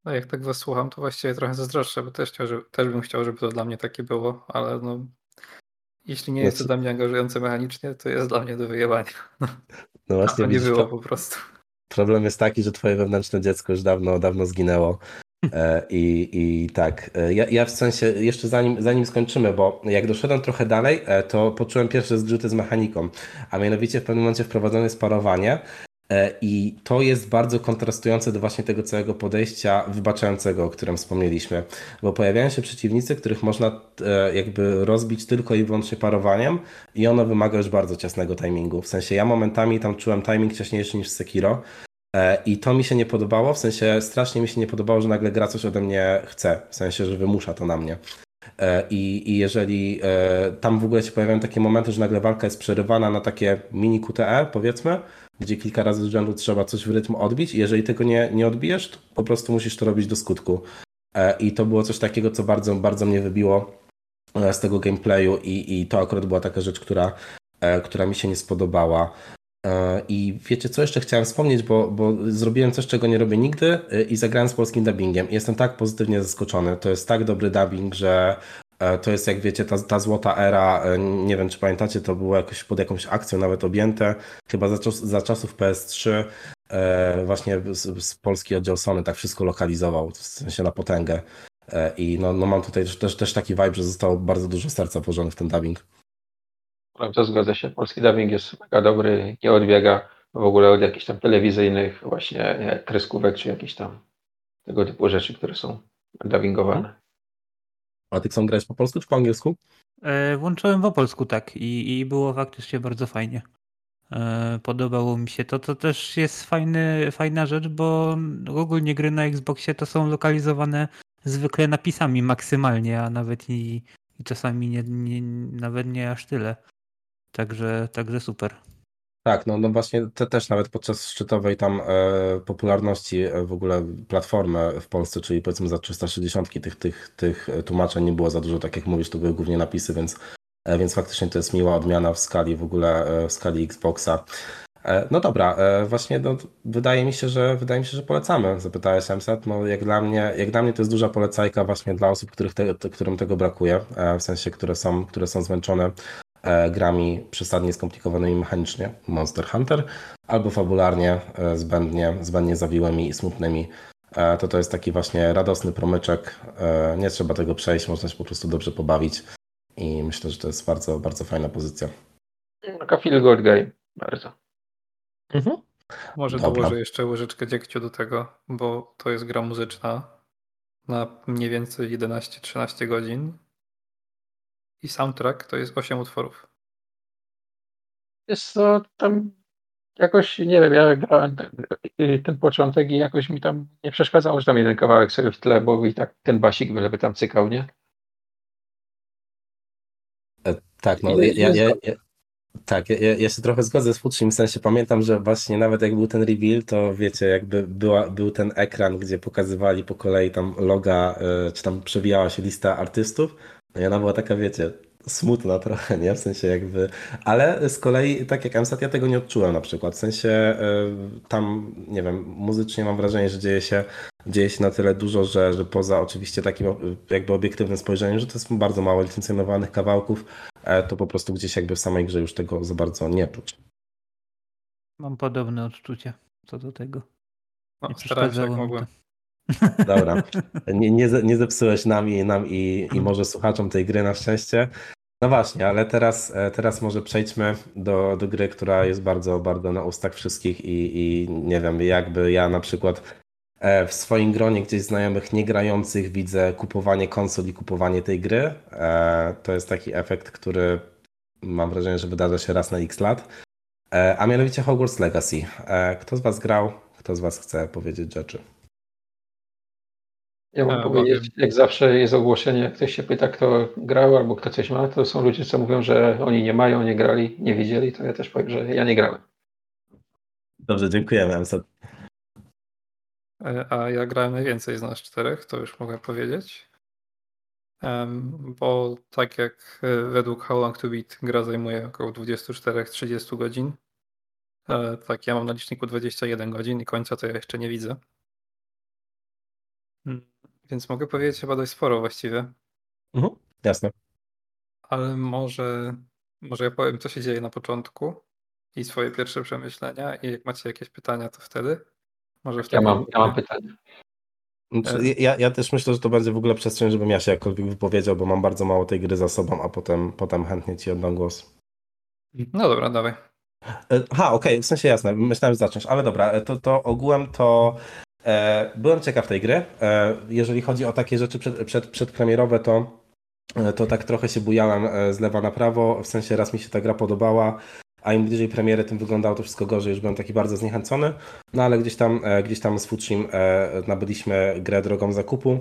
No jak tak was słucham, to właściwie trochę zazdroszczę, bo też, chciał, żeby, też bym chciał, żeby to dla mnie takie było, ale no jeśli nie jest to dla mnie angażujące mechanicznie, to jest dla mnie do wyjebania. No właśnie, <laughs> to nie było po prostu. Problem jest taki, że twoje wewnętrzne dziecko już dawno, dawno zginęło. <laughs> E, I, I tak, e, ja, ja w sensie, jeszcze zanim, zanim skończymy, bo jak doszedłem trochę dalej, e, to poczułem pierwsze zgrzyty z mechaniką, a mianowicie w pewnym momencie wprowadzone jest parowanie I to jest bardzo kontrastujące do właśnie tego całego podejścia wybaczającego, o którym wspomnieliśmy, bo pojawiają się przeciwnicy, których można e, jakby rozbić tylko i wyłącznie parowaniem i ono wymaga już bardzo ciasnego timingu. W sensie ja momentami tam czułem timing ciaśniejszy niż Sekiro e, i to mi się nie podobało, w sensie strasznie mi się nie podobało, że nagle gra coś ode mnie chce, w sensie, że wymusza to na mnie. I, I jeżeli tam w ogóle się pojawiają takie momenty, że nagle walka jest przerywana na takie mini QTE, powiedzmy, gdzie kilka razy z rzędu trzeba coś w rytm odbić i jeżeli tego nie, nie odbijesz, to po prostu musisz to robić do skutku. E, I to było coś takiego, co bardzo, bardzo mnie wybiło e, z tego gameplayu i, i to akurat była taka rzecz, która, e, która mi się nie spodobała. I wiecie, co jeszcze chciałem wspomnieć, bo, bo zrobiłem coś, czego nie robię nigdy i zagrałem z polskim dubbingiem. Jestem tak pozytywnie zaskoczony. To jest tak dobry dubbing, że to jest, jak wiecie, ta, ta złota era, e, nie wiem czy pamiętacie, to było jakoś pod jakąś akcją nawet objęte, chyba za, za czasów PS3 e, właśnie z, z polski oddział Sony tak wszystko lokalizował, w sensie na potęgę. I no, no mam tutaj też, też taki vibe, że zostało bardzo dużo serca włożonych w ten dubbing. Prawda, zgadza się. Polski dubbing jest mega dobry, nie odbiega w ogóle od jakichś tam telewizyjnych właśnie kreskówek, czy jakichś tam tego typu rzeczy, które są dubbingowane. A ty chcą grać po polsku czy po angielsku? E, włączyłem po polsku, tak. I, I było faktycznie bardzo fajnie. E, podobało mi się to. To też jest fajny, fajna rzecz, bo ogólnie gry na Xboxie to są lokalizowane zwykle napisami maksymalnie, a nawet i, i czasami nie, nie, nawet nie aż tyle. Także, także super. Tak, no, no właśnie te też nawet podczas szczytowej tam e, popularności e, w ogóle platformy w Polsce, czyli powiedzmy za 360 tych, tych, tych tłumaczeń nie było za dużo, tak jak mówisz, to były głównie napisy, więc, e, więc faktycznie to jest miła odmiana w skali w ogóle, e, w skali Xboxa. E, no dobra, e, właśnie no, wydaje mi się, że wydaje mi się, że polecamy. Zapytałeś MSET, no jak dla mnie, jak dla mnie to jest duża polecajka właśnie dla osób, których te, którym tego brakuje, w sensie, które są, które są zmęczone e, grami przesadnie skomplikowanymi mechanicznie, Monster Hunter, albo fabularnie, e, zbędnie, zbędnie zawiłymi i smutnymi. E, to to jest taki właśnie radosny promyczek. E, nie trzeba tego przejść, można się po prostu dobrze pobawić i myślę, że to jest bardzo, bardzo fajna pozycja. Taka feel good game, bardzo. Mhm. Może Dobra. dołożę jeszcze łyżeczkę dziegciu do tego, bo to jest gra muzyczna na mniej więcej 11-13 godzin. I soundtrack to jest 8 utworów. Jest to tam jakoś, nie wiem, ja grałem ten, ten początek i jakoś mi tam nie przeszkadzało, że tam jeden kawałek sobie w tle, bo i tak ten basik byleby tam cykał, nie? E, Tak, no ja, ja, ja, tak, ja, ja się trochę zgodzę z Futrzym, w sensie pamiętam, że właśnie nawet jak był ten reveal, to wiecie, jakby była, był ten ekran, gdzie pokazywali po kolei tam loga, e, czy tam przewijała się lista artystów, i ona była taka, wiecie, smutna trochę, nie? W sensie jakby, ale z kolei, tak jak MSAT, ja tego nie odczułem na przykład, w sensie e, tam, nie wiem, muzycznie mam wrażenie, że dzieje się, dzieje się na tyle dużo, że, że poza oczywiście takim e, jakby obiektywnym spojrzeniem, że to jest bardzo mało licencjonowanych kawałków, e, to po prostu gdzieś jakby w samej grze już tego za bardzo nie czuć. Mam podobne odczucie co do tego. No, starałem się jak mogłem. to. <laughs> Dobra, nie, nie, nie zepsułeś nam i, nam i, i może słuchaczom tej gry na szczęście. No właśnie, ale teraz, e, teraz może przejdźmy do, do gry, która jest bardzo, bardzo na ustach wszystkich i, i nie wiem, jakby ja na przykład e, w swoim gronie gdzieś znajomych niegrających widzę kupowanie konsol i kupowanie tej gry. E, To jest taki efekt, który mam wrażenie, że wydarza się raz na x lat. A mianowicie Hogwarts Legacy. Kto z Was grał? Kto z Was chce powiedzieć rzeczy? Ja mam A, powiedzieć, jak zawsze jest ogłoszenie, jak ktoś się pyta, kto grał albo kto coś ma, to są ludzie, co mówią, że oni nie mają, nie grali, nie widzieli, to ja też powiem, że ja nie grałem. Dobrze, dziękujemy. E, A ja grałem najwięcej z nas czterech, to już mogę powiedzieć. Bo tak jak e, według How Long to Beat gra zajmuje około 24-30 godzin, e, tak ja mam na liczniku 21 godzin i końca to ja jeszcze nie widzę. Więc mogę powiedzieć chyba dość sporo właściwie, Mhm, jasne. ale może, może ja powiem co się dzieje na początku i swoje pierwsze przemyślenia i jak macie jakieś pytania to wtedy. Może Ja wtedy. mam, ja mam pytanie. Znaczy, Ja, ja też myślę, że to będzie w ogóle przestrzeń, żebym ja się jakkolwiek wypowiedział, bo mam bardzo mało tej gry za sobą, a potem, potem chętnie ci oddam głos. No dobra, dawaj. E, Aha, okej, w sensie jasne, myślałem, że zacząć, ale dobra, e, to, to ogółem to byłem ciekaw tej gry. E, jeżeli chodzi o takie rzeczy przed, przed, przedpremierowe, to, e, to tak trochę się bujałem e, z lewa na prawo, w sensie raz mi się ta gra podobała, a im bliżej premiery, tym wyglądało to wszystko gorzej, już byłem taki bardzo zniechęcony, no ale gdzieś tam, e, gdzieś tam z Futrzim e, nabyliśmy grę drogą zakupu.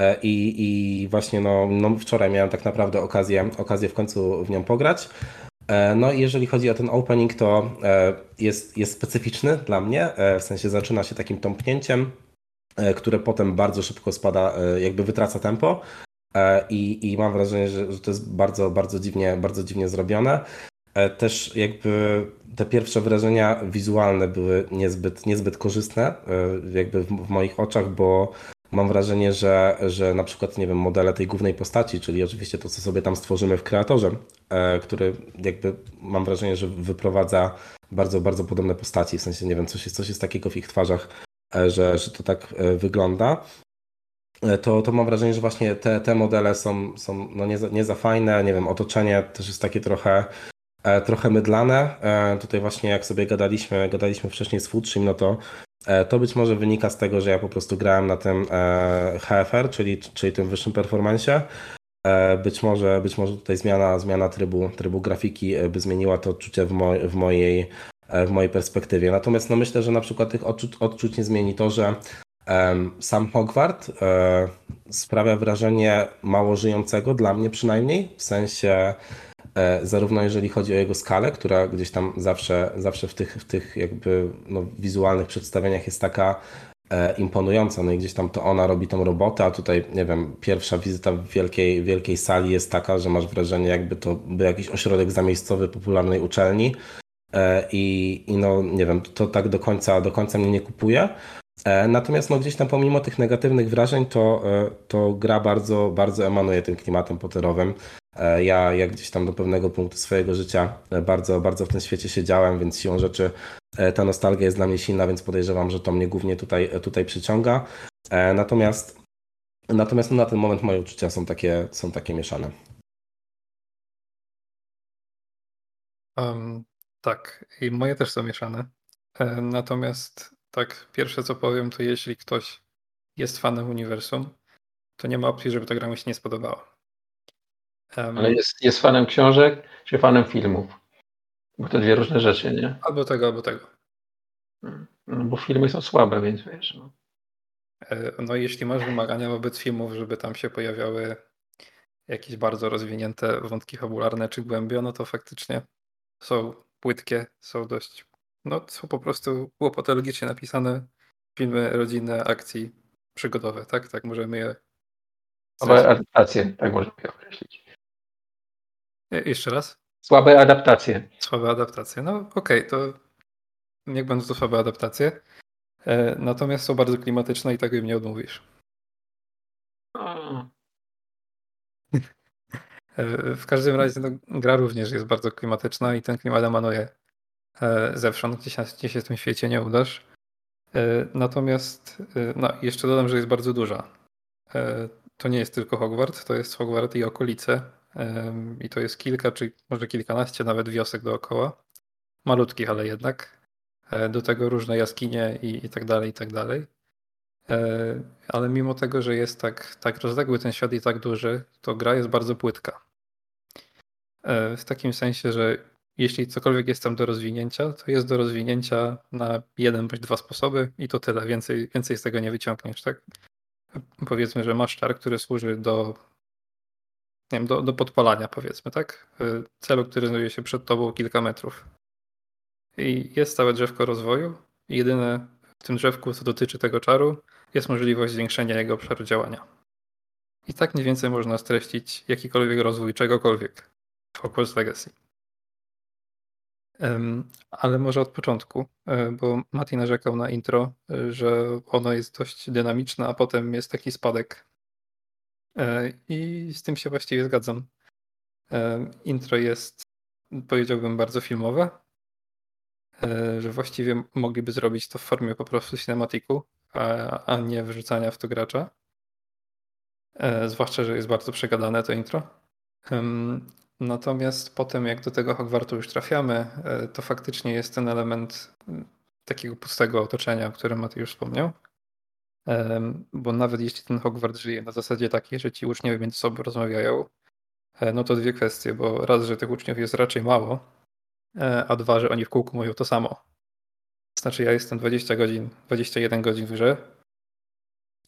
E, I, I właśnie no, no wczoraj miałem tak naprawdę okazję, okazję w końcu w nią pograć. E, No i jeżeli chodzi o ten opening, to e, jest, jest specyficzny dla mnie, e, w sensie zaczyna się takim tąpnięciem, które potem bardzo szybko spada, jakby wytraca tempo i, i mam wrażenie, że, że to jest bardzo, bardzo dziwnie, bardzo dziwnie zrobione. Też jakby te pierwsze wrażenia wizualne były niezbyt, niezbyt korzystne jakby w, w moich oczach, bo mam wrażenie, że, że na przykład, nie wiem, modele tej głównej postaci, czyli oczywiście to, co sobie tam stworzymy w kreatorze, e, który jakby mam wrażenie, że wyprowadza bardzo, bardzo podobne postaci, w sensie nie wiem, coś jest, coś jest takiego w ich twarzach, e, że, że to tak e, wygląda. To, to mam wrażenie, że właśnie te, te modele są, są no nie, za, nie za fajne, nie wiem, otoczenie też jest takie trochę, trochę mydlane. Tutaj właśnie jak sobie gadaliśmy, gadaliśmy wcześniej z Foodshim, no to to być może wynika z tego, że ja po prostu grałem na tym e, HFR, czyli, czyli tym wyższym performanceie. E, Być może, być może tutaj zmiana, zmiana trybu, trybu grafiki e, by zmieniła to odczucie w, moj, w, mojej, e, w mojej perspektywie. Natomiast no myślę, że na przykład tych odczuć, odczuć nie zmieni to, że sam Hogwart e, sprawia wrażenie mało żyjącego, dla mnie przynajmniej, w sensie e, zarówno jeżeli chodzi o jego skalę, która gdzieś tam zawsze, zawsze w tych, w tych jakby no, wizualnych przedstawieniach jest taka e, imponująca, no i gdzieś tam to ona robi tą robotę, a tutaj, nie wiem, pierwsza wizyta w wielkiej, wielkiej sali jest taka, że masz wrażenie jakby to był jakiś ośrodek zamiejscowy popularnej uczelni e, i, i no, nie wiem, to tak do końca, do końca mnie nie kupuje. E, Natomiast no, gdzieś tam pomimo tych negatywnych wrażeń, to, e, to gra bardzo, bardzo emanuje tym klimatem potterowym. E, Ja jak gdzieś tam do pewnego punktu swojego życia bardzo, bardzo w tym świecie siedziałem, więc siłą rzeczy ta nostalgia jest dla mnie silna, więc podejrzewam, że to mnie głównie tutaj, tutaj przyciąga. Natomiast, natomiast no, na ten moment moje uczucia są takie, są takie mieszane. Um, tak, i moje też są mieszane. Natomiast tak, pierwsze co powiem, to jeśli ktoś jest fanem uniwersum, to nie ma opcji, żeby ta gra mu się nie spodobała. Em, Ale jest, jest fanem książek czy fanem filmów? Bo to dwie różne rzeczy, nie? Albo tego, albo tego. No, bo filmy są słabe, więc wiesz. No. E, No jeśli masz wymagania wobec filmów, żeby tam się pojawiały jakieś bardzo rozwinięte wątki fabularne czy głębio, no to faktycznie są płytkie, są dość, no są po prostu łopatologicznie napisane filmy rodzinne, akcji przygodowe, tak? Tak możemy je... Słabe adaptacje, tak można je określić. Je- Jeszcze raz? Słabe adaptacje. Słabe adaptacje. No okej, to niech będą to słabe adaptacje. E, Natomiast są bardzo klimatyczne i tego im nie odmówisz. A, E, W każdym razie no, gra również jest bardzo klimatyczna i ten klimat emanuje e, zewsząd, gdzie się, gdzie się w tym świecie nie udasz. E, Natomiast e, no, jeszcze dodam, że jest bardzo duża. E, To nie jest tylko Hogwart, to jest Hogwart i okolice. I to jest kilka, czy może kilkanaście nawet wiosek dookoła. Malutkich, ale jednak. E, Do tego różne jaskinie i, i tak dalej, i tak dalej. E, Ale mimo tego, że jest tak, tak rozległy ten świat i tak duży, to gra jest bardzo płytka. E, W takim sensie, że jeśli cokolwiek jest tam do rozwinięcia, to jest do rozwinięcia na jeden bądź dwa sposoby i to tyle. Więcej, więcej z tego nie wyciągniesz, tak? Powiedzmy, że masz czar, który służy do, nie wiem, do, do podpalania, powiedzmy, tak? E, Celu, który znajduje się przed tobą kilka metrów. I jest całe drzewko rozwoju. I jedyne w tym drzewku, co dotyczy tego czaru, jest możliwość zwiększenia jego obszaru działania. I tak mniej więcej można streścić jakikolwiek rozwój czegokolwiek w Hogwarts Legacy. Ale może od początku, e, bo Mati narzekał na intro, e, że ono jest dość dynamiczne, a potem jest taki spadek. E, I z tym się właściwie zgadzam. Intro jest, powiedziałbym, bardzo filmowe, że właściwie mogliby zrobić to w formie po prostu cinematiku, a, nie wrzucania w to gracza. Zwłaszcza, że jest bardzo przegadane to intro. Natomiast potem, jak do tego Hogwartu już trafiamy, e, to faktycznie jest ten element takiego pustego otoczenia, o którym Mateusz już wspomniał. Bo nawet jeśli ten Hogwart żyje na zasadzie takiej, że ci uczniowie między sobą rozmawiają, e, no to dwie kwestie, bo raz, że tych uczniów jest raczej mało, e, a dwa, że oni w kółku mówią to samo. Znaczy ja jestem 20 godzin, 21 godzin w grze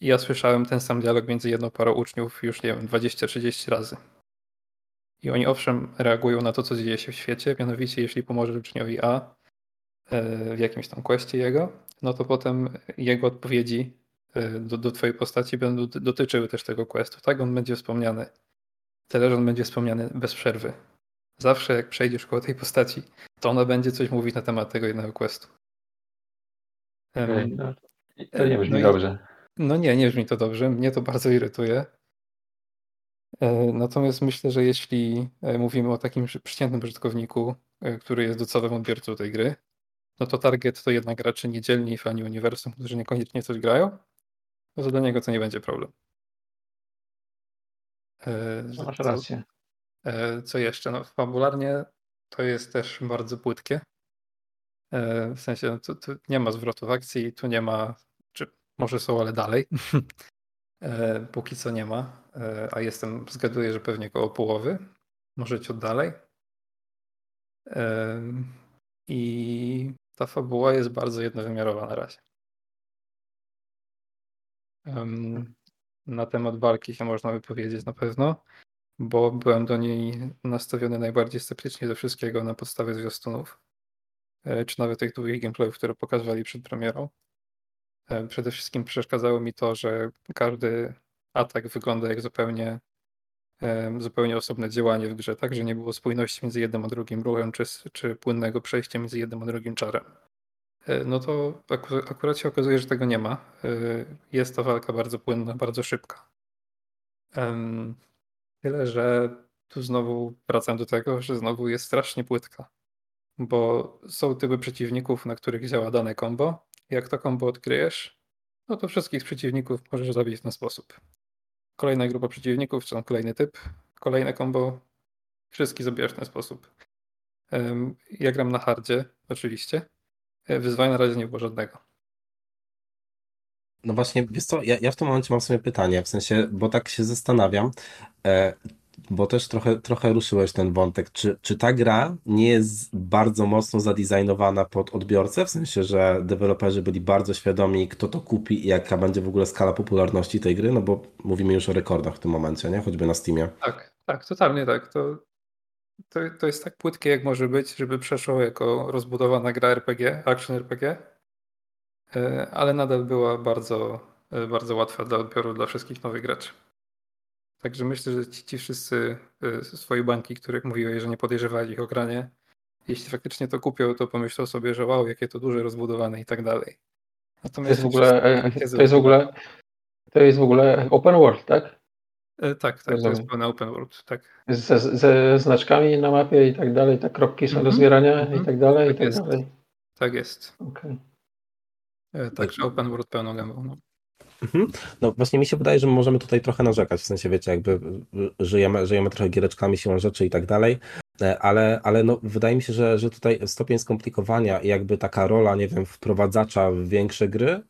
i ja słyszałem ten sam dialog między jedną parą uczniów już, nie wiem, 20-30 razy. I oni owszem reagują na to, co dzieje się w świecie, mianowicie jeśli pomożesz uczniowi A e, w jakimś tam questie jego, no to potem jego odpowiedzi e, do, do twojej postaci będą dotyczyły też tego questu. Tak, on będzie wspomniany. Tyle, że on będzie wspomniany bez przerwy. Zawsze jak przejdziesz koło tej postaci, to ona będzie coś mówić na temat tego jednego questu. No, to nie brzmi No i- dobrze. no nie, nie brzmi to dobrze. Mnie to bardzo irytuje. E, Natomiast myślę, że jeśli e, mówimy o takim przeciętnym użytkowniku, e, który jest docelowym odbiorcą tej gry, no to target to jednak gracze niedzielni fani uniwersum, którzy niekoniecznie coś grają, no to dla niego to nie będzie problem. No, masz co- rację. E, Co jeszcze? No, fabularnie to jest też bardzo płytkie. W sensie, no, tu, tu nie ma zwrotów akcji, tu nie ma, czy może są, ale dalej. <laughs> E, Póki co nie ma, E, a jestem, zgaduję, że pewnie koło połowy, może ciut dalej. E, I ta fabuła jest bardzo jednowymiarowa na razie. Na temat walki się można wypowiedzieć na pewno, bo byłem do niej nastawiony najbardziej sceptycznie ze wszystkiego na podstawie zwiastunów, czy nawet tych długich gameplayów, które pokazywali przed premierą. E, Przede wszystkim przeszkadzało mi to, że każdy atak wygląda jak zupełnie, em, zupełnie osobne działanie w grze, tak, że nie było spójności między jednym a drugim ruchem, czy, czy płynnego przejścia między jednym a drugim czarem. e, no to akurat się okazuje, że tego nie ma. E, jest to walka bardzo płynna, bardzo szybka. Tyle, że tu znowu wracam do tego, że znowu jest strasznie płytka. Bo są typy przeciwników, na których działa dane combo. Jak to combo odkryjesz, no to wszystkich przeciwników możesz zabić w ten sposób. Kolejna grupa przeciwników, czy kolejny typ, kolejne combo, wszystkich zabijasz w ten sposób. Ja gram na hardzie, oczywiście. E, wyzwania na razie nie było żadnego. No właśnie, wiesz co, ja, ja w tym momencie mam sobie pytanie, w sensie, bo tak się zastanawiam, e, bo też trochę, trochę ruszyłeś ten wątek, czy, czy ta gra nie jest bardzo mocno zadizajnowana pod odbiorcę, w sensie, że deweloperzy byli bardzo świadomi, kto to kupi i jaka będzie w ogóle skala popularności tej gry, no bo mówimy już o rekordach w tym momencie, nie? Choćby na Steamie. Tak, tak, totalnie tak. To, to, to jest tak płytkie, jak może być, żeby przeszło jako rozbudowana gra RPG, action RPG, e, ale nadal była bardzo, e, bardzo łatwa do odbioru dla wszystkich nowych graczy. Także myślę, że ci, ci wszyscy e, swoje banki, których mówiłeś, że nie podejrzewali ich o granie, jeśli faktycznie to kupią, to pomyślą sobie, że wow, jakie to duże, rozbudowane i tak dalej. Natomiast to jest w ogóle, to jest w ogóle, to jest w ogóle open world, tak? E, tak, tak, to jest pełny open world, tak. Ze, ze znaczkami na mapie i tak dalej, te kropki są mm -hmm, do zbierania mm -hmm. i mhm. tak dalej, tak i tak jest. dalej. Tak jest. Okay. E, także open world pełną gębą. No. Mhm. No właśnie mi się wydaje, że możemy tutaj trochę narzekać, w sensie wiecie, jakby żyjemy, żyjemy trochę giereczkami siłą rzeczy i tak dalej, e, ale, ale no, wydaje mi się, że, że tutaj stopień skomplikowania i jakby taka rola, nie wiem, wprowadzacza w większe gry,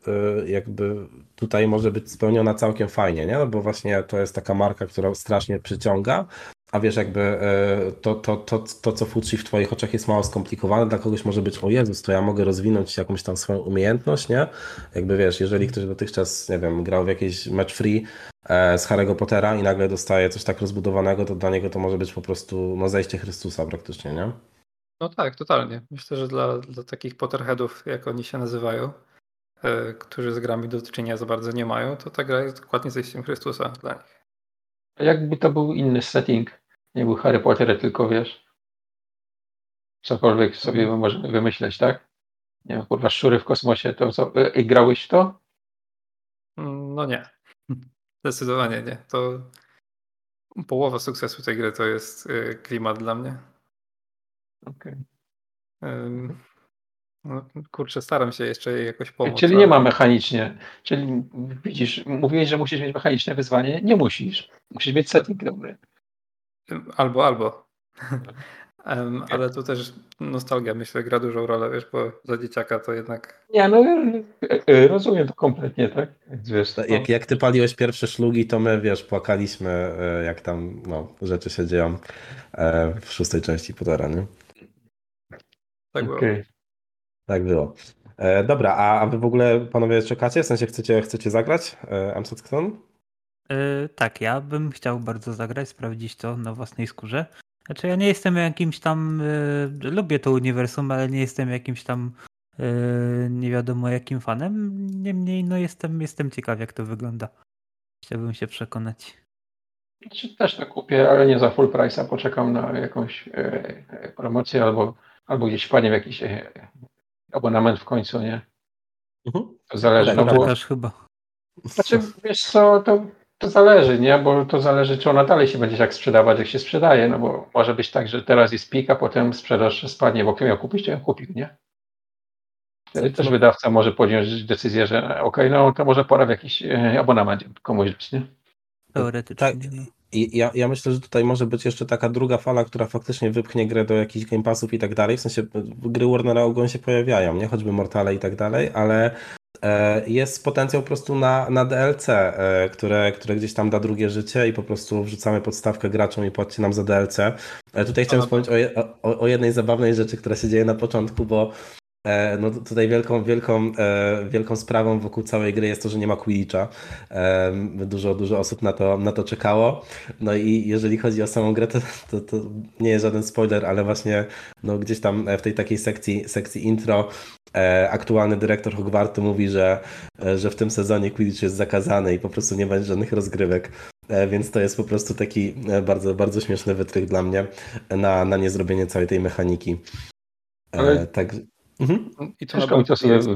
jakby tutaj może być spełniona całkiem fajnie, nie? No bo właśnie to jest taka marka, która strasznie przyciąga, a wiesz, jakby e, to, to, to, to co futrzi w Twoich oczach jest mało skomplikowane, dla kogoś może być, o Jezus, to ja mogę rozwinąć jakąś tam swoją umiejętność, nie? Jakby wiesz, jeżeli ktoś dotychczas, nie wiem, grał w jakiś match free e, z Harry'ego Pottera i nagle dostaje coś tak rozbudowanego, to dla niego to może być po prostu no, zejście Chrystusa praktycznie, nie? No tak, totalnie. Myślę, że dla, dla takich Potterheadów, jak oni się nazywają, E, którzy z grami do czynienia za bardzo nie mają, to ta gra jest dokładnie zejściem Chrystusa dla nich. A jakby to był inny setting, nie był Harry Potter, tylko wiesz, cokolwiek sobie mhm. możemy wymyśleć, tak? Nie wiem, kurwa, szczury w kosmosie, to co, e, i grałeś w to? Mm, no nie. Zdecydowanie nie. To połowa sukcesu tej gry to jest e, klimat dla mnie. Okej. Okay. No, kurczę, staram się jeszcze jakoś pomóc. Czyli nie ma mechanicznie. Czyli widzisz, mówiłeś, że musisz mieć mechaniczne wyzwanie. Nie musisz. Musisz mieć setting dobry. Albo, albo. <laughs> um, ale tu też nostalgia, myślę, gra dużą rolę, wiesz, bo za dzieciaka to jednak... Nie, no e, e, rozumiem to kompletnie, tak? Wiesz, no. jak, jak ty paliłeś pierwsze szlugi, to my, wiesz, płakaliśmy, e, jak tam no, rzeczy się dzieją w szóstej części Pottera, nie? Tak okay. było. Tak było. E, dobra, a, a wy w ogóle panowie czekacie? W sensie chcecie, chcecie zagrać e, MZ e, tak, ja bym chciał bardzo zagrać, sprawdzić to na własnej skórze. Znaczy ja nie jestem jakimś tam, e, lubię to uniwersum, ale nie jestem jakimś tam e, nie wiadomo jakim fanem. Niemniej no jestem, jestem ciekaw jak to wygląda. Chciałbym się przekonać. Znaczy, też to kupię, ale nie za full price, poczekam na jakąś promocję albo, albo gdzieś wpadnie w jakiś abonament w końcu, nie? Mhm. To zależy. No, bo... chyba. Znaczy, wiesz co, to, to zależy, nie? Bo to zależy, czy ona dalej się będzie tak sprzedawać, jak się sprzedaje, no bo może być tak, że teraz jest pik, a potem sprzedaż spadnie, bo kto miał kupić, to ją kupił, nie? Wtedy też wydawca może podjąć decyzję, że okej, okay, no to może pora w jakiś e, abonament komuś dać, nie? Teoretycznie. Tak. I ja, ja myślę, że tutaj może być jeszcze taka druga fala, która faktycznie wypchnie grę do jakichś Game Passów i tak dalej. W sensie gry Warnera ogólnie się pojawiają, nie? Choćby Mortale i tak dalej, ale jest potencjał po prostu na, na DLC, e, które, które gdzieś tam da drugie życie i po prostu wrzucamy podstawkę graczom i płaccie nam za DLC. E, tutaj chciałem wspomnieć o, o, o jednej zabawnej rzeczy, która się dzieje na początku, bo E, no tutaj wielką, wielką, e, wielką sprawą wokół całej gry jest to, że nie ma Quidditcha. E, dużo, dużo osób na to, na to czekało. No i jeżeli chodzi o samą grę, to, to, to nie jest żaden spoiler, ale właśnie no, gdzieś tam w tej takiej sekcji, sekcji intro aktualny dyrektor Hogwartu mówi, że, że w tym sezonie Quidditch jest zakazany i po prostu nie będzie żadnych rozgrywek. Więc to jest po prostu taki bardzo, bardzo śmieszny wytrych dla mnie na, na niezrobienie całej tej mechaniki. Ale... Tak, Mhm. I to na, Ciężko bank to DLC,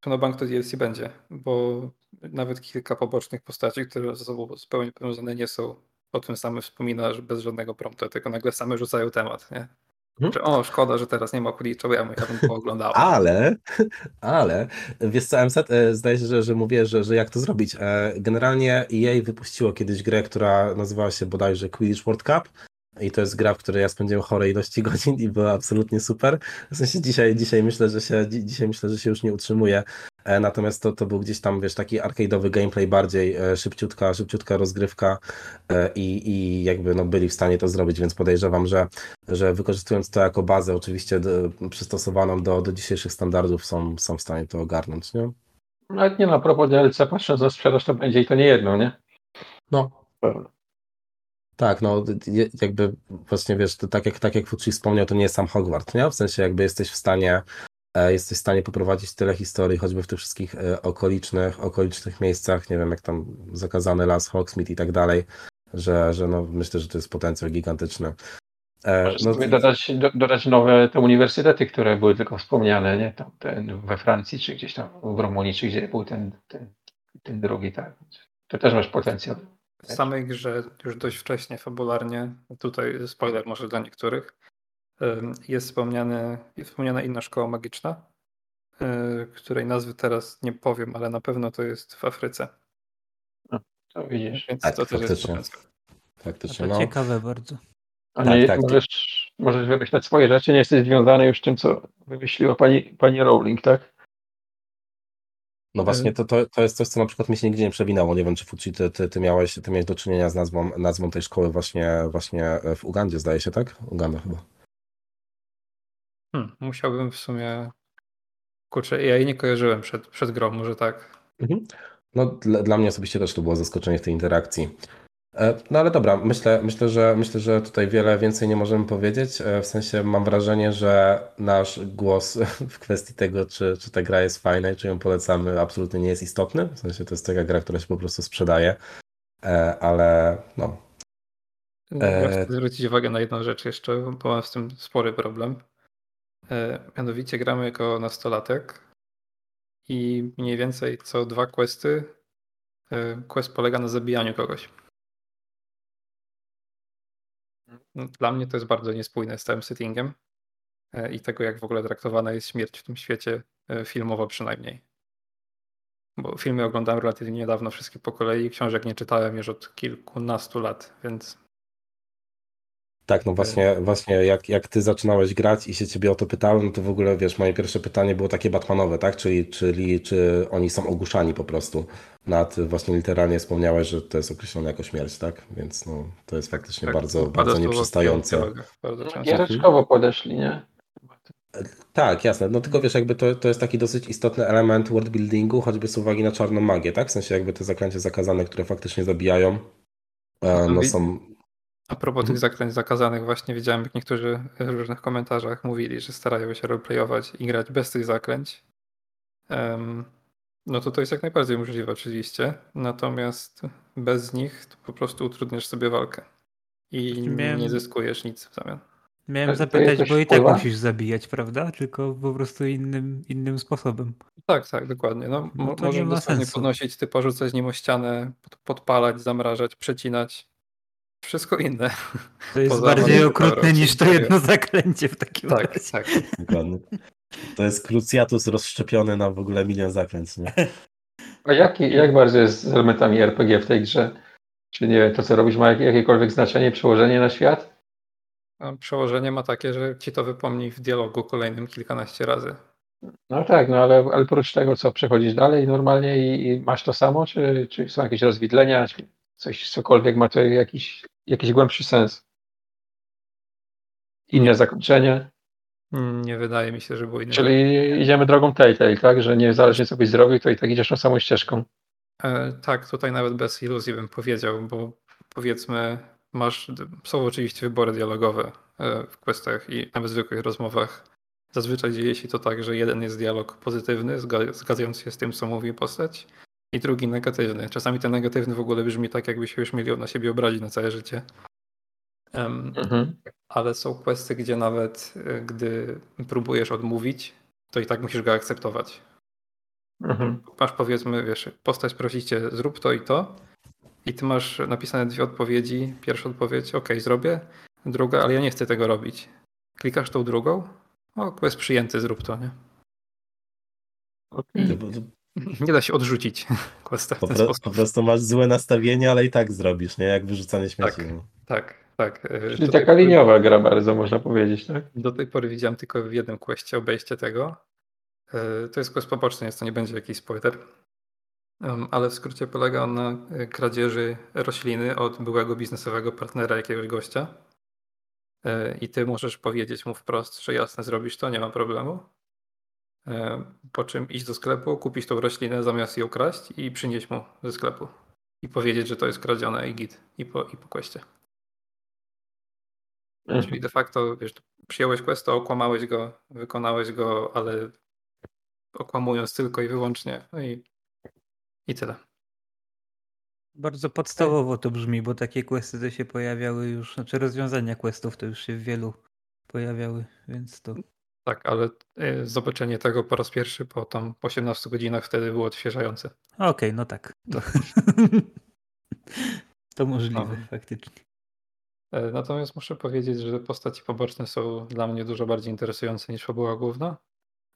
to na bank to DLC będzie, bo nawet kilka pobocznych postaci, które ze sobą zupełnie powiązane nie są, o tym same wspomina, że bez żadnego promptu, tylko nagle same rzucają temat, nie? Mhm. Że o, szkoda, że teraz nie ma Quidditcha, bo ja, bym- ja bym to oglądał. <laughs> Ale, ale, wiesz co, MZ, e, zdaje się, że, że mówię, że, że jak to zrobić. E, Generalnie EA wypuściło kiedyś grę, która nazywała się bodajże Quidditch World Cup i to jest gra, w której ja spędziłem chore ilości <laughs> godzin i była absolutnie super. W sensie dzisiaj, dzisiaj myślę, że się, dzi- dzisiaj myślę, że się już nie utrzymuje. Natomiast to, to był gdzieś tam, wiesz, taki arcade'owy gameplay bardziej, e, szybciutka, szybciutka rozgrywka e, i, i jakby no byli w stanie to zrobić, więc podejrzewam, że że wykorzystując to jako bazę, oczywiście d- przystosowaną do, do dzisiejszych standardów, są, są w stanie to ogarnąć, nie? Nawet nie no, a propos DLC, patrząc na sprzedaż, to będzie i to nie jedno, nie? No. Pewno. Tak, no jakby właśnie wiesz, to tak jak, tak jak Fucci wspomniał, to nie jest sam Hogwart, nie? W sensie jakby jesteś w stanie e, jesteś w stanie poprowadzić tyle historii, choćby w tych wszystkich e, okolicznych, okolicznych miejscach, nie wiem, jak tam zakazany las, Hogsmeade i tak dalej, że, że no myślę, że to jest potencjał gigantyczny. E, Możesz no, dodać, do, dodać nowe te uniwersytety, które były tylko wspomniane, nie? Tam ten we Francji, czy gdzieś tam w Rumunii, czy gdzie był ten, ten, ten drugi, tak. To też masz potencjał. W samej grze już dość wcześnie, fabularnie, tutaj spoiler może dla niektórych, jest wspomniany, jest wspomniana inna szkoła magiczna, y, której nazwy teraz nie powiem, ale na pewno to jest w Afryce. To widzisz. Więc Tak, to też jest faktycznie. To no. ciekawe bardzo. A Tak, nie, tak. możesz, możesz wymyślać swoje rzeczy, nie jesteś związany już tym, co wymyśliła pani, pani Rowling, tak? No właśnie, to, to, to jest coś, co na przykład mi się nigdzie nie przewinęło. Nie wiem, czy Fuci, ty, ty, ty, miałeś, ty miałeś do czynienia z nazwą, nazwą tej szkoły właśnie, właśnie w Ugandzie, zdaje się, tak? Uganda chyba. Hmm, musiałbym w sumie. Kurczę, ja jej nie kojarzyłem przed, przed grą, może tak. Mhm. No dla, dla mnie osobiście też to było zaskoczenie w tej interakcji. E, No ale dobra, myślę, myślę, że, myślę, że tutaj wiele więcej nie możemy powiedzieć. E, W sensie mam wrażenie, że nasz głos <laughs> w kwestii tego, czy, czy ta gra jest fajna i czy ją polecamy, absolutnie nie jest istotny. W sensie to jest taka gra, która się po prostu sprzedaje. E, Ale no, Ja chcę zwrócić uwagę na jedną rzecz jeszcze, bo mam z tym spory problem. Mianowicie gramy jako nastolatek i mniej więcej co dwa questy quest polega na zabijaniu kogoś. No, Dla mnie to jest bardzo niespójne z całym settingiem e, i tego, jak w ogóle traktowana jest śmierć w tym świecie, e, filmowo przynajmniej. Bo filmy oglądałem relatywnie niedawno, wszystkie po kolei, książek nie czytałem już od kilkunastu lat, więc Tak, no właśnie, właśnie jak, jak ty zaczynałeś grać i się ciebie o to pytałem, no to w ogóle wiesz, moje pierwsze pytanie było takie Batmanowe, tak? Czyli, czyli czy oni są ogłuszani po prostu. Nad właśnie literalnie wspomniałeś, że to jest określone jako śmierć, tak? Więc no, to jest faktycznie tak, bardzo, bardzo nieprzystające. No, często. Giereczkowo podeszli, nie? Tak, jasne. No tylko wiesz, jakby to, to jest taki dosyć istotny element worldbuildingu, choćby z uwagi na czarną magię, tak? W sensie jakby te zaklęcia zakazane, które faktycznie zabijają, e, no są... A propos Mhm. tych zaklęć zakazanych, właśnie widziałem, jak niektórzy w różnych komentarzach mówili, że starają się roleplayować i grać bez tych zaklęć. Em, no to to jest jak najbardziej możliwe oczywiście, natomiast bez nich to po prostu utrudniasz sobie walkę i Miałem- nie zyskujesz nic w zamian. Miałem to zapytać, bo i tak wpływa? musisz zabijać, prawda? Tylko po prostu innym, innym sposobem. Tak, tak, dokładnie. No, No to nie możesz sensu. podnosić typa, rzucać nim o ścianę, pod- podpalać, zamrażać, przecinać. Wszystko inne. To jest Poza bardziej okrutne niż to jedno zaklęcie w takim Tak, razie. tak. Dokładnie. To jest Cruciatus rozszczepiony na w ogóle milion zaklęć, nie? A jak, jak bardzo jest z elementami RPG w tej grze? Czy nie wiem, to co robisz ma jak- jakiekolwiek znaczenie, przełożenie na świat? Przełożenie ma takie, że ci to wypomni w dialogu kolejnym kilkanaście razy. No tak, no ale, ale oprócz tego, co przechodzisz dalej normalnie i, i masz to samo, czy, czy są jakieś rozwidlenia, czy coś, cokolwiek ma to jakiś, jakiś głębszy sens? Inne zakończenie? Nie wydaje mi się, że było inne. Czyli idziemy drogą Telltale, tak? Że niezależnie co byś zrobił, to i tak idziesz tą samą ścieżką. E, tak, tutaj nawet bez iluzji bym powiedział, bo powiedzmy, masz, są oczywiście wybory dialogowe e, w questach i nawet w zwykłych rozmowach. Zazwyczaj dzieje się to tak, że jeden jest dialog pozytywny, zga- zgadzający się z tym, co mówi postać, i drugi negatywny. Czasami ten negatywny w ogóle brzmi tak, jakby się już mieli na siebie obrazić na całe życie. Em, Mhm. ale są questy, gdzie nawet y, gdy próbujesz odmówić, to i tak musisz go akceptować. Mhm. Masz powiedzmy, wiesz, postać prosi cię zrób to i to i ty masz napisane dwie odpowiedzi. Pierwsza odpowiedź, ok, zrobię. Druga, ale ja nie chcę tego robić. Klikasz tą drugą, o, quest przyjęty, zrób to, nie? Okej. Nie da się odrzucić <laughs> w po, pro- sposób. po prostu masz złe nastawienie, ale i tak zrobisz, nie? Jak wyrzucanie śmieci. Tak. no. Tak, tak. e, Czyli do taka pory- liniowa gra bardzo, można powiedzieć, tak? Do tej pory widziałem tylko w jednym questie obejście tego. E, To jest quest poboczny, więc to nie będzie jakiś spoiler. Ale w skrócie polega on na e, kradzieży rośliny od byłego biznesowego partnera jakiegoś gościa. I ty możesz powiedzieć mu wprost, że jasne, zrobisz to, nie ma problemu. E, Po czym iść do sklepu, kupić tą roślinę zamiast ją kraść i przynieść mu ze sklepu. I powiedzieć, że to jest kradzione i git. I po, i po questie. Mhm. Czyli de facto, wiesz, przyjąłeś questa, okłamałeś go, wykonałeś go, ale okłamując tylko i wyłącznie. No i, i tyle. Bardzo podstawowo to brzmi, bo takie questy to się pojawiały już, znaczy rozwiązania questów to już się w wielu pojawiały, więc to Tak, ale y, zobaczenie tego po raz pierwszy po tam 18 godzinach wtedy było odświeżające. okej, no tak. To, <laughs> to możliwe No. faktycznie. E, Natomiast muszę powiedzieć, że postaci poboczne są dla mnie dużo bardziej interesujące niż fabuła główna,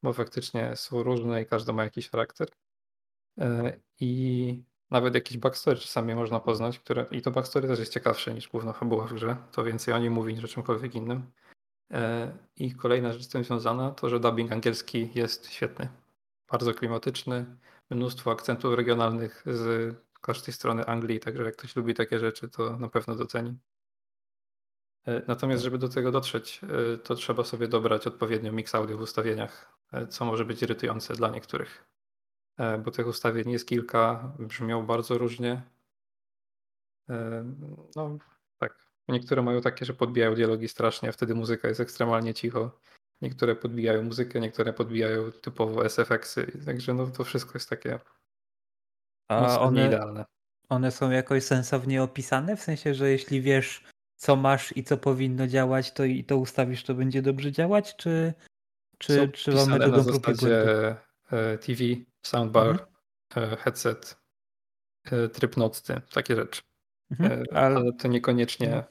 bo faktycznie są różne i każda ma jakiś charakter. E, I nawet jakiś backstory czasami można poznać, które i to backstory też jest ciekawsze niż główna fabuła w grze. To więcej o nim mówi niż o czymkolwiek innym. E, I kolejna rzecz z tym związana to, że dubbing angielski jest świetny. Bardzo klimatyczny, mnóstwo akcentów regionalnych z każdej strony Anglii, także jak ktoś lubi takie rzeczy, to na pewno doceni. E, Natomiast, żeby do tego dotrzeć, e, to trzeba sobie dobrać odpowiednio mix audio w ustawieniach, co może być irytujące dla niektórych. Bo tych ustawień jest kilka, brzmią bardzo różnie. No, tak. Niektóre mają takie, że podbijają dialogi strasznie, a wtedy muzyka jest ekstremalnie cicho. Niektóre podbijają muzykę, niektóre podbijają typowo SFX-y. Także no, to wszystko jest takie A one, nieidealne. one są jakoś sensownie opisane? W sensie, że jeśli wiesz, co masz i co powinno działać, to i to ustawisz, to będzie dobrze działać? Czy, czy, Są czy mamy to na do prób i błędu? zasadzie e, TV, soundbar, Mhm. e, headset, e, tryb nocny, takie rzeczy. Mhm, ale- Ale to niekoniecznie,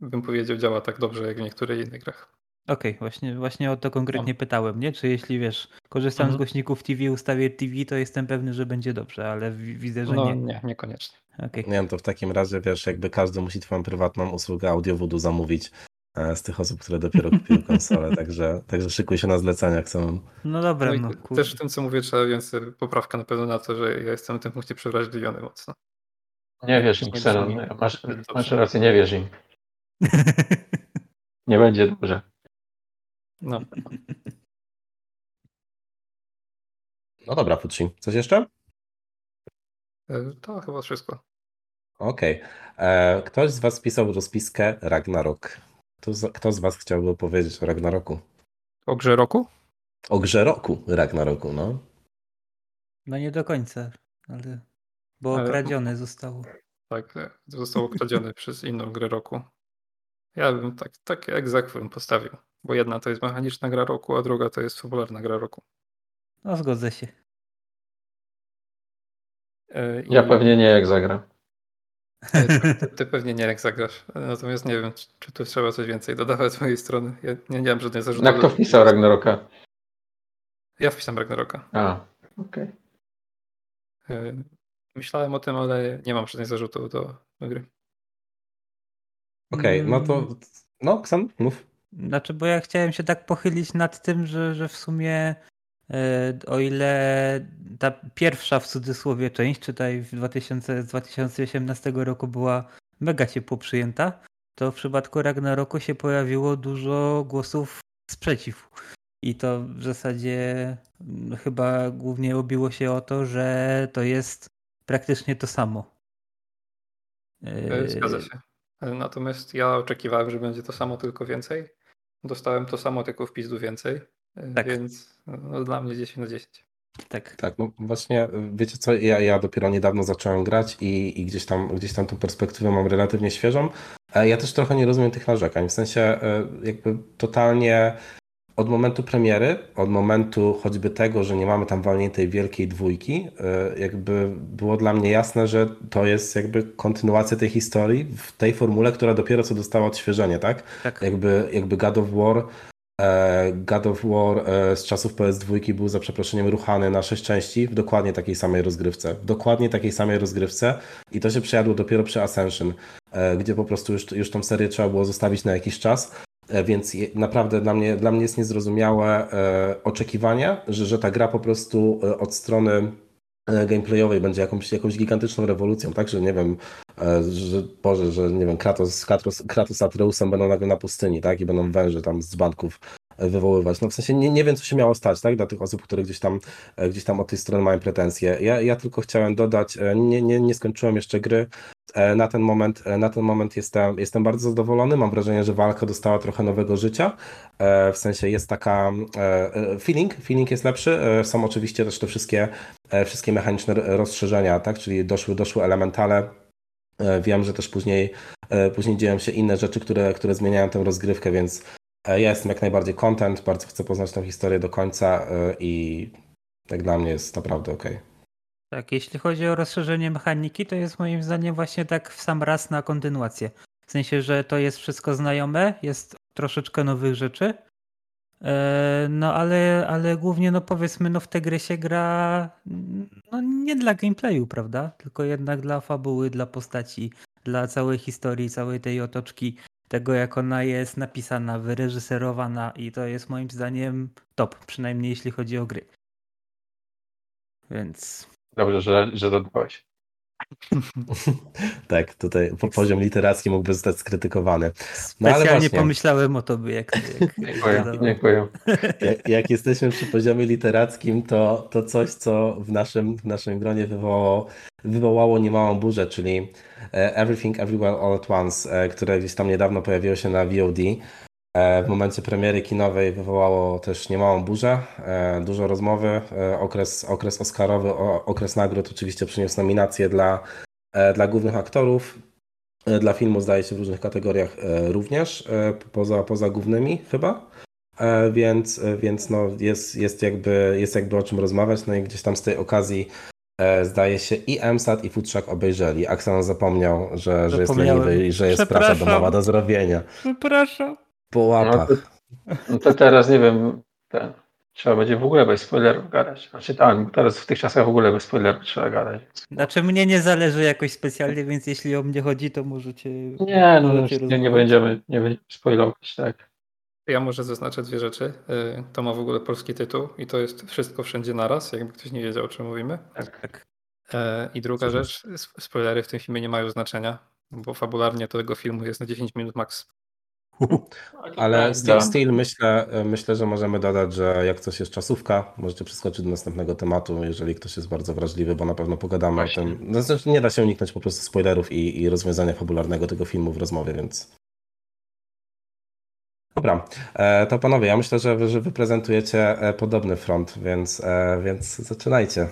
bym powiedział, działa tak dobrze jak w niektórych innych grach. Okej, właśnie, właśnie o to konkretnie pytałem, nie? Czy jeśli wiesz, korzystam z Mhm. głośników TV, ustawię TV, to jestem pewny, że będzie dobrze, ale wi- widzę, że No nie. nie, niekoniecznie. Okej. Nie wiem, to w takim razie wiesz, jakby każdy musi twoją prywatną usługę audiowodu zamówić e, z tych osób, które dopiero <laughs> kupiły konsolę, także, także szykuj się na zleceniach samym. No dobra, No no też w tym, co mówię, trzeba więcej poprawka na pewno na to, że ja jestem w tym punkcie przewrażliwiony mocno. Nie wierz im, Xenon. Masz, masz rację, nie wierz im. <laughs> Nie będzie dobrze. No, No dobra, Fucci, coś jeszcze? e, to chyba wszystko. Okej. E, Ktoś z was pisał rozpiskę Ragnarok. Kto z, kto z was chciałby opowiedzieć o Ragnaroku? O grze roku? O grze roku Ragnaroku, no. No nie do końca, ale bo Ale- okradzione zostało. Tak, e, został okradziony przez inną grę roku. Ja bym tak, tak egzekw bym postawił, bo jedna to jest mechaniczna gra roku, a druga to jest fabularna gra roku. No zgodzę się. I- Ja pewnie nie jak zagram. e, Ty, ty, ty pewnie nie jak zagrasz, natomiast nie wiem, czy, czy tu trzeba coś więcej dodawać z mojej strony. Ja nie, nie mam żadnych zarzutów. Na kto wpisał Ragnaroka? Ja wpisam Ragnaroka. A, okej. E, Myślałem o tym, ale nie mam żadnych zarzutów do, do gry. Okej, no to. Mm, No, Ksan, mów. Znaczy, bo ja chciałem się tak pochylić nad tym, że, że w sumie e, o ile ta pierwsza w cudzysłowie część, czytaj w 2000, z 2018 roku była mega ciepło przyjęta, to w przypadku Ragnaroku się pojawiło dużo głosów sprzeciw. I to w zasadzie mm, chyba głównie obiło się o to, że to jest praktycznie to samo. E, Zgadza się. Natomiast ja oczekiwałem, że będzie to samo, tylko więcej. Dostałem to samo, tylko w pizdu więcej. Tak. Więc no, dla mnie 10 na 10. Tak. Tak, no właśnie, wiecie co, ja, ja dopiero niedawno zacząłem grać i, i gdzieś, tam, gdzieś tam tą perspektywę mam relatywnie świeżą. E, Ja też trochę nie rozumiem tych narzekań, w sensie e, jakby totalnie od momentu premiery, od momentu choćby tego, że nie mamy tam walniętej wielkiej dwójki, e, jakby było dla mnie jasne, że to jest jakby kontynuacja tej historii w tej formule, która dopiero co dostała odświeżenie, tak? Tak. Jakby, jakby God of War e, God of War e, z czasów PS2 był za przeproszeniem ruchany na sześć części w dokładnie takiej samej rozgrywce. W dokładnie takiej samej rozgrywce i to się przejadło dopiero przy Ascension, gdzie po prostu już, już tą serię trzeba było zostawić na jakiś czas. E, Więc naprawdę dla mnie, dla mnie jest niezrozumiałe e, oczekiwanie, że, że ta gra po prostu e, od strony gameplayowej będzie jakąś, jakąś gigantyczną rewolucją, tak, że nie wiem, że Boże, że nie wiem, Kratos, Kratos, Kratos z Atreusem będą nagle na pustyni, tak, i będą węże tam z banków wywoływać. No w sensie nie, nie wiem, co się miało stać, tak, dla tych osób, które gdzieś tam, gdzieś tam od tej strony mają pretensje. Ja, ja tylko chciałem dodać, nie, nie, nie skończyłem jeszcze gry, na ten moment, e, na ten moment jestem, jestem bardzo zadowolony. Mam wrażenie, że walka dostała trochę nowego życia. E, W sensie jest taka e, e, feeling, feeling jest lepszy. E, Są oczywiście też te wszystkie, e, wszystkie mechaniczne rozszerzenia, tak? Czyli doszły, doszły elementale. E, Wiem, że też później, e, później dzieją się inne rzeczy, które, które zmieniają tę rozgrywkę, więc e, ja jestem jak najbardziej content, bardzo chcę poznać tę historię do końca e, i jak dla mnie jest naprawdę ok. Tak, jeśli chodzi o rozszerzenie mechaniki, to jest moim zdaniem właśnie tak w sam raz na kontynuację. W sensie, że to jest wszystko znajome, jest troszeczkę nowych rzeczy. E, No ale, ale głównie no powiedzmy, no w tę grę się gra no nie dla gameplayu, prawda? Tylko jednak dla fabuły, dla postaci, dla całej historii, całej tej otoczki, tego jak ona jest napisana, wyreżyserowana i to jest moim zdaniem top, przynajmniej jeśli chodzi o gry. Więc Dobrze, że, że dodałeś. <laughs> Tak, tutaj po- poziom literacki mógłby zostać skrytykowany. No ale Specjalnie pomyślałem o tobie, jak, jak <laughs> Dziękuję, dziękuję. <laughs> Jak, jak jesteśmy przy poziomie literackim, to, to coś, co w naszym, w naszym gronie wywołało, wywołało niemałą burzę, czyli e, Everything Everywhere All at Once, e, które gdzieś tam niedawno pojawiło się na VOD. E, W momencie premiery kinowej wywołało też niemałą burzę, e, dużo rozmowy. e, Okres, okres Oscarowy, okres nagród oczywiście przyniósł nominacje dla, dla głównych aktorów. Dla filmu zdaje się w różnych kategoriach również, poza, poza głównymi chyba. Więc, więc no jest, jest, jakby, jest jakby o czym rozmawiać. No i gdzieś tam z tej okazji zdaje się i MSAT i Futrzak obejrzeli. Aksan zapomniał, że, że jest leniwy i że jest praca domowa do zrobienia. Przepraszam. Po No łapach. to, no to teraz nie wiem, ten, trzeba będzie w ogóle bez spoilerów gadać. Znaczy tak, teraz w tych czasach w ogóle bez spoilerów trzeba gadać. Znaczy mnie nie zależy jakoś specjalnie, więc jeśli o mnie chodzi, to możecie... Nie, no możecie nie, nie będziemy, nie będziemy spoilować, tak. Ja może zaznaczę dwie rzeczy. Y, To ma w ogóle polski tytuł i to jest Wszystko Wszędzie Naraz, jakby ktoś nie wiedział, o czym mówimy. Tak. E, I druga rzecz, sp- spoilery w tym filmie nie mają znaczenia, bo fabularnie tego filmu jest na 10 minut max. Ale Tak, still, myślę, myślę, że możemy dodać, że jak coś jest czasówka, możecie przeskoczyć do następnego tematu, jeżeli ktoś jest bardzo wrażliwy, bo na pewno pogadamy Właśnie. o tym. No, znaczy, nie da się uniknąć po prostu spoilerów i, i rozwiązania fabularnego tego filmu w rozmowie, więc. Dobra, e, to panowie, ja myślę, że wy, że wy prezentujecie e, podobny front, więc, e, więc zaczynajcie.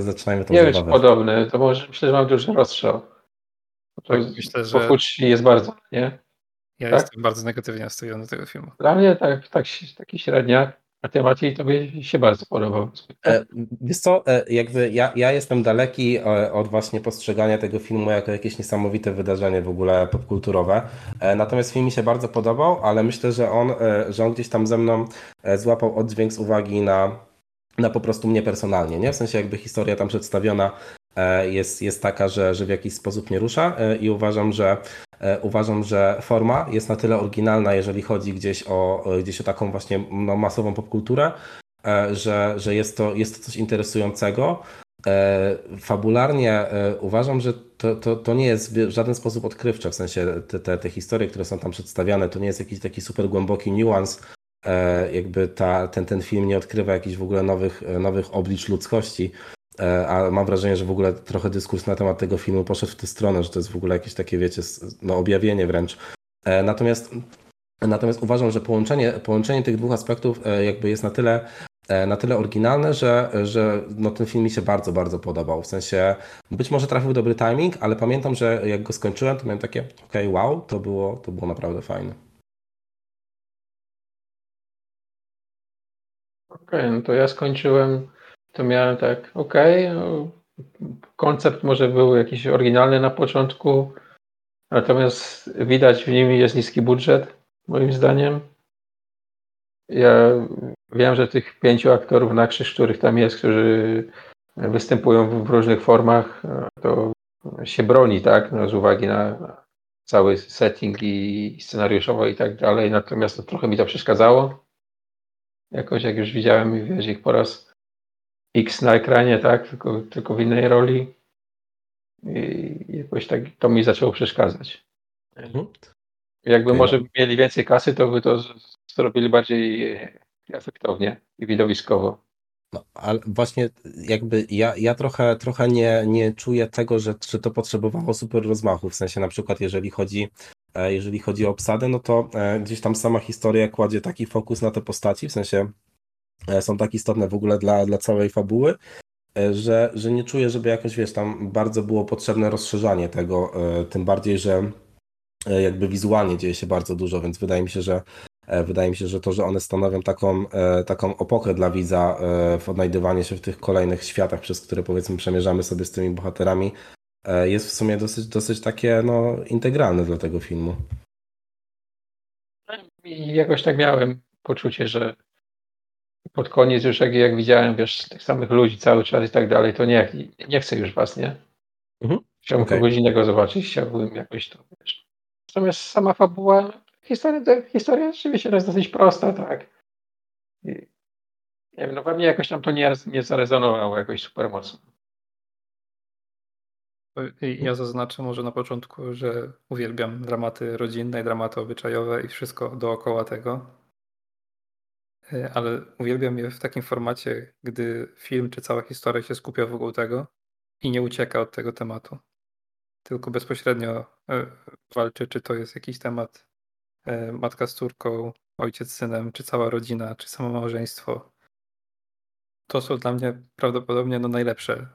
Zaczynajmy tą Nie wiem, czy zabawę. podobny, to może myślę, że mam duży rozstrzał. To Tak, myślę, że- jest bardzo, nie? Ja Tak? jestem bardzo negatywnie nastawiony do tego filmu. Dla mnie tak, tak, taki średniak, a ty Maciej, to by się bardzo podobał. E, Wiesz co, e, jakby ja, ja jestem daleki e, od właśnie postrzegania tego filmu jako jakieś niesamowite wydarzenie w ogóle popkulturowe. Natomiast film mi się bardzo podobał, ale myślę, że on, że on gdzieś tam ze mną złapał oddźwięk z uwagi na, na po prostu mnie personalnie, nie? W sensie jakby historia tam przedstawiona jest, jest taka, że, że w jakiś sposób nie rusza e, i uważam, że e, uważam, że forma jest na tyle oryginalna, jeżeli chodzi gdzieś o, gdzieś o taką właśnie no, masową popkulturę, e, że, że jest, to, jest to coś interesującego. E, Fabularnie e, uważam, że to, to, to nie jest w żaden sposób odkrywcze, w sensie te, te, te historie, które są tam przedstawiane, to nie jest jakiś taki super głęboki niuans, e, jakby ta, ten, ten film nie odkrywa jakichś w ogóle nowych, e, nowych oblicz ludzkości, E, a mam wrażenie, że w ogóle trochę dyskurs na temat tego filmu poszedł w tę stronę, że to jest w ogóle jakieś takie, wiecie, no objawienie wręcz. E, Natomiast Natomiast uważam, że połączenie, połączenie tych dwóch aspektów e, jakby jest na tyle, e, na tyle oryginalne, że, że no ten film mi się bardzo, bardzo podobał. W sensie być może trafił dobry timing, ale pamiętam, że jak go skończyłem, to miałem takie, okej, wow, to było, to było naprawdę fajne. Okej, no to ja skończyłem, to miałem tak, okej, no, koncept może był jakiś oryginalny na początku, natomiast widać w nim jest niski budżet, moim zdaniem. Ja wiem, że tych pięciu aktorów na krzyż, których tam jest, którzy występują w różnych formach, to się broni, tak, no, z uwagi na cały setting i scenariuszowo i tak dalej, natomiast to trochę mi to przeszkadzało. Jakoś jak już widziałem wiesz, ich po raz X na ekranie, tak, tylko, tylko w innej roli i jakoś tak to mi zaczęło przeszkadzać. Mhm. Jakby Okej, może mieli więcej kasy, to by to zrobili bardziej efektownie i widowiskowo. No, ale właśnie jakby ja, ja trochę, trochę nie, nie czuję tego, że, że to potrzebowało super rozmachu. W sensie na przykład jeżeli chodzi, e, jeżeli chodzi o obsadę, no to e, gdzieś tam sama historia kładzie taki fokus na te postaci, w sensie e, są tak istotne w ogóle dla, dla całej fabuły, e, że, że nie czuję, żeby jakoś, wiesz, tam bardzo było potrzebne rozszerzanie tego, e, tym bardziej, że e, jakby wizualnie dzieje się bardzo dużo, więc wydaje mi się, że E, Wydaje mi się, że to, że one stanowią taką, e, taką opokę dla widza e, w odnajdywaniu się w tych kolejnych światach, przez które powiedzmy przemierzamy sobie z tymi bohaterami, e, jest w sumie dosyć, dosyć takie no, integralne dla tego filmu. Jakoś tak miałem poczucie, że pod koniec już jak, jak widziałem, wiesz, tych samych ludzi cały czas i tak dalej, to nie, nie chcę już was, nie? Mhm. Chciałbym Okej. kogoś innego zobaczyć, chciałbym jakoś to, wiesz. Natomiast sama fabuła, historia, to- historia rzeczywiście jest dosyć prosta, tak. I, nie wiem, no we mnie jakoś tam to nie, nie zarezonowało jakoś super mocno. Ja zaznaczę może na początku, że uwielbiam dramaty rodzinne i dramaty obyczajowe i wszystko dookoła tego. E, Ale uwielbiam je w takim formacie, gdy film czy cała historia się skupia wokół tego i nie ucieka od tego tematu. Tylko bezpośrednio e, walczy, czy to jest jakiś temat e, matka z córką, ojciec z synem, czy cała rodzina, czy samo małżeństwo. To są dla mnie prawdopodobnie no najlepsze,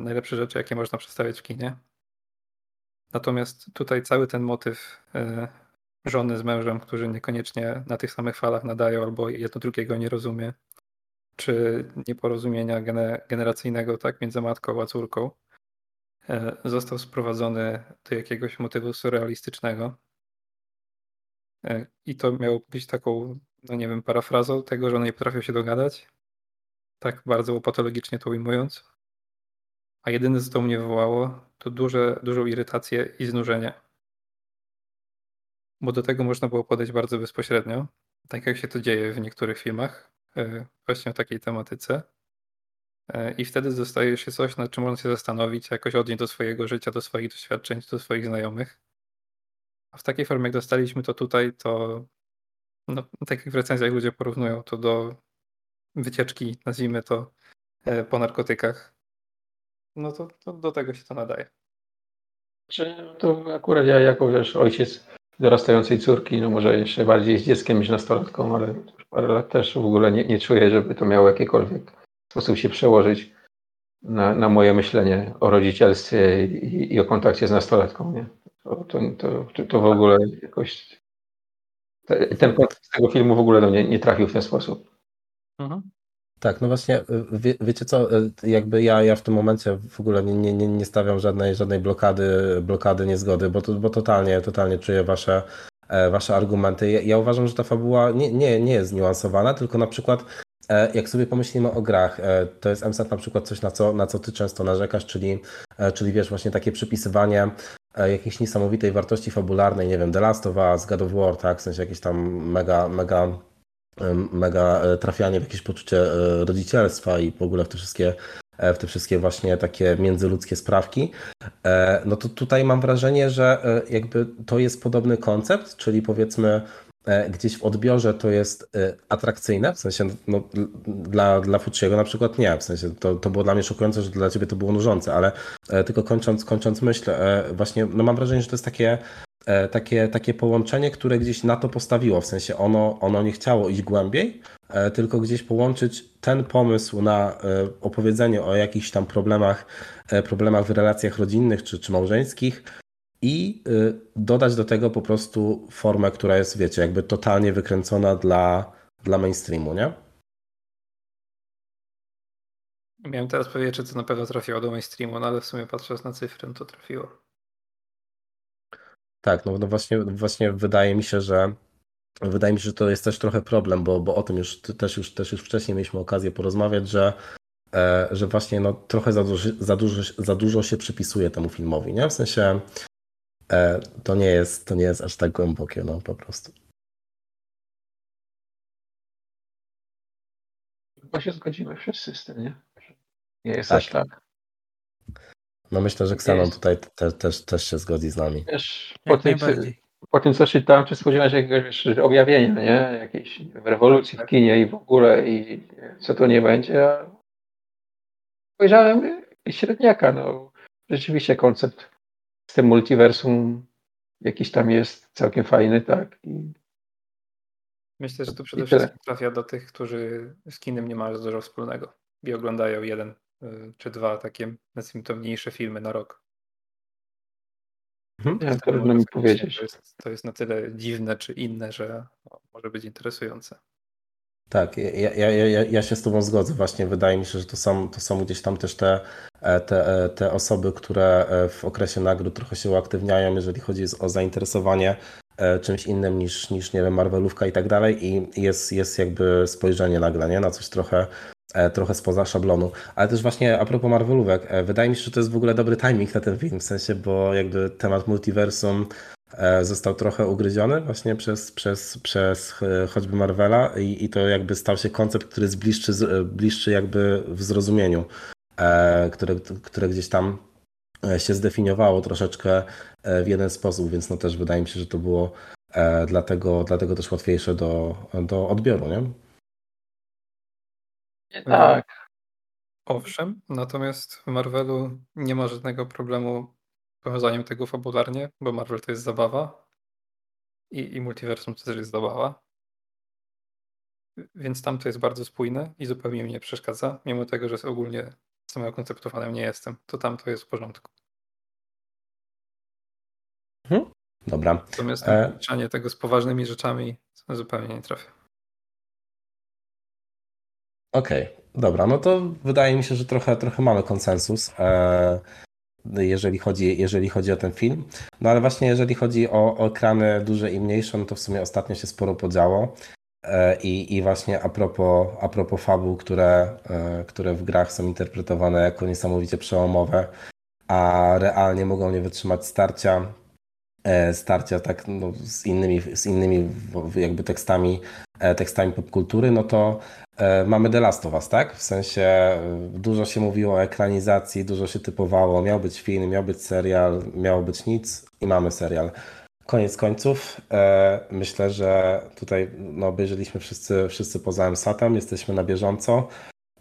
najlepsze rzeczy, jakie można przedstawiać w kinie. Natomiast tutaj cały ten motyw żony z mężem, którzy niekoniecznie na tych samych falach nadają albo jedno drugiego nie rozumie, czy nieporozumienia gene, generacyjnego tak między matką a córką, e, został sprowadzony do jakiegoś motywu surrealistycznego. E, I to miało być taką, no nie wiem, parafrazą tego, że one nie potrafią się dogadać. Tak bardzo patologicznie to ujmując. A jedyne, co to mnie wywołało, to duże, dużą irytację i znużenie. Bo do tego można było podejść bardzo bezpośrednio, tak jak się to dzieje w niektórych filmach, e, właśnie o takiej tematyce. E, I wtedy dostaje się coś, nad czym można się zastanowić, jakoś odnieść do swojego życia, do swoich doświadczeń, do swoich znajomych. A w takiej formie, jak dostaliśmy to tutaj, to no, tak jak w recenzjach ludzie porównują to do wycieczki, nazwijmy to, e, po narkotykach. No to, to do tego się to nadaje. Czy to akurat ja jako wiesz, ojciec dorastającej córki, no może jeszcze bardziej z dzieckiem niż nastolatką, ale już parę lat też w ogóle nie, nie czuję, żeby to miało jakikolwiek sposób się przełożyć na, na moje myślenie o rodzicielstwie i, i o kontakcie z nastolatką. Nie? To, to, to, to w ogóle jakoś te- ten kontekst tego filmu w ogóle do mnie nie trafił w ten sposób. Tak, no właśnie, y, wie, wiecie co, y, jakby ja, ja w tym momencie w ogóle nie, nie, nie- stawiam żadnej, żadnej blokady, blokady niezgody, bo, to, bo totalnie, totalnie czuję wasze, e, wasze argumenty. Ja, ja uważam, że ta fabuła nie, nie, nie jest zniuansowana, tylko na przykład e, jak sobie pomyślimy o grach, e, to jest MSAT na przykład coś, na co, na co ty często narzekasz, czyli, czyli wiesz, właśnie takie przypisywanie jakiejś niesamowitej wartości fabularnej, nie wiem, The Last of Us, God of War, tak, w sensie jakieś tam mega, mega mega e, trafianie w jakieś poczucie e, rodzicielstwa i w ogóle w te wszystkie, e, w te wszystkie właśnie takie międzyludzkie sprawki, no to tutaj mam wrażenie, że jakby to jest podobny koncept, czyli powiedzmy gdzieś w odbiorze to jest atrakcyjne, w sensie no, dla, dla Fucciego na przykład nie, w sensie to, to było dla mnie szokujące, że dla ciebie to było nużące, ale tylko kończąc, kończąc myśl, właśnie no mam wrażenie, że to jest takie takie, takie połączenie, które gdzieś na to postawiło. W sensie ono, ono nie chciało iść głębiej, e, tylko gdzieś połączyć ten pomysł na e, opowiedzenie o jakichś tam problemach, e, problemach w relacjach rodzinnych czy, czy małżeńskich i e, dodać do tego po prostu formę, która jest, wiecie, jakby totalnie wykręcona dla, dla mainstreamu, nie? Miałem teraz powiedzieć, że to na pewno trafiło do mainstreamu, no ale w sumie patrząc na cyfrę, to trafiło. Tak, no, no właśnie, właśnie wydaje mi się, że wydaje mi się, że to jest też trochę problem, bo, bo o tym już też, już też już wcześniej mieliśmy okazję porozmawiać, że, e, że właśnie no, trochę za dużo, za, dużo, za dużo się przypisuje temu filmowi, nie? W sensie e, to nie jest, to nie jest aż tak głębokie, no po prostu. Chyba się zgodzimy wszyscy z tym, nie? Nie jest Tak. aż tak. No myślę, że Xenon tutaj te, też, też się zgodzi z nami. Wiesz, po po tym co czytałem, czy spodziewałem się jakiegoś wiesz, objawienia, nie? Jakiejś rewolucji w kinie i w ogóle i co to nie będzie. A spojrzałem i średniaka, no. Rzeczywiście koncept z tym multiversum jakiś tam jest całkiem fajny, tak? I Myślę, że to przede wszystkim trafia do tych, którzy z kinem nie mają dużo wspólnego i oglądają jeden czy dwa takie, nazwijmy to, mniejsze filmy na rok. Mhm. Wtedy trudno mi powiedzieć. To jest, to jest na tyle dziwne czy inne, że może być interesujące. Tak, ja, ja, ja, ja się z Tobą zgodzę. Właśnie wydaje mi się, że to są, to są gdzieś tam też te, e, te, e, te osoby, które e, w okresie nagród trochę się uaktywniają, jeżeli chodzi o zainteresowanie czymś innym niż, niż nie wiem, Marvelówka i tak dalej i jest, jest jakby spojrzenie nagle, nie? Na coś trochę, trochę spoza szablonu. Ale też właśnie a propos Marvelówek, e, wydaje mi się, że to jest w ogóle dobry timing na ten film, w sensie, bo jakby temat multiversum e, został trochę ugryziony właśnie przez, przez, przez e, choćby Marvela i, i to jakby stał się koncept, który jest bliższy, e, bliższy jakby w zrozumieniu, e, które, które gdzieś tam e, się zdefiniowało troszeczkę e, w jeden sposób, więc no też wydaje mi się, że to było e, dlatego, dlatego też łatwiejsze do, do odbioru, nie? Tak, Owszem, natomiast w Marvelu nie ma żadnego problemu z powiązaniem tego fabularnie, bo Marvel to jest zabawa i, i multiversum to też jest zabawa. Więc tam to jest bardzo spójne i zupełnie mi nie przeszkadza, mimo tego, że ogólnie samego konceptowanym nie jestem, to tam to jest w porządku. Dobra. Natomiast E. mieszanie tego z poważnymi rzeczami zupełnie nie trafia. Okej, dobra, no to wydaje mi się, że trochę, trochę mamy konsensus, e, jeżeli chodzi, jeżeli chodzi o ten film. No ale właśnie jeżeli chodzi o, o ekrany duże i mniejsze, no to w sumie ostatnio się sporo podziało. E, I, I właśnie a propos, a propos fabuł, które, e, które w grach są interpretowane jako niesamowicie przełomowe, a realnie mogą nie wytrzymać starcia, starcia tak no, z innymi, z innymi jakby tekstami, e, tekstami popkultury, no to E, Mamy The Last of Us, tak? W sensie e, dużo się mówiło o ekranizacji, dużo się typowało, miał być film, miał być serial, miało być nic i mamy serial. Koniec końców, e, myślę, że tutaj no, obejrzeliśmy wszyscy, wszyscy poza MSAT-em, jesteśmy na bieżąco.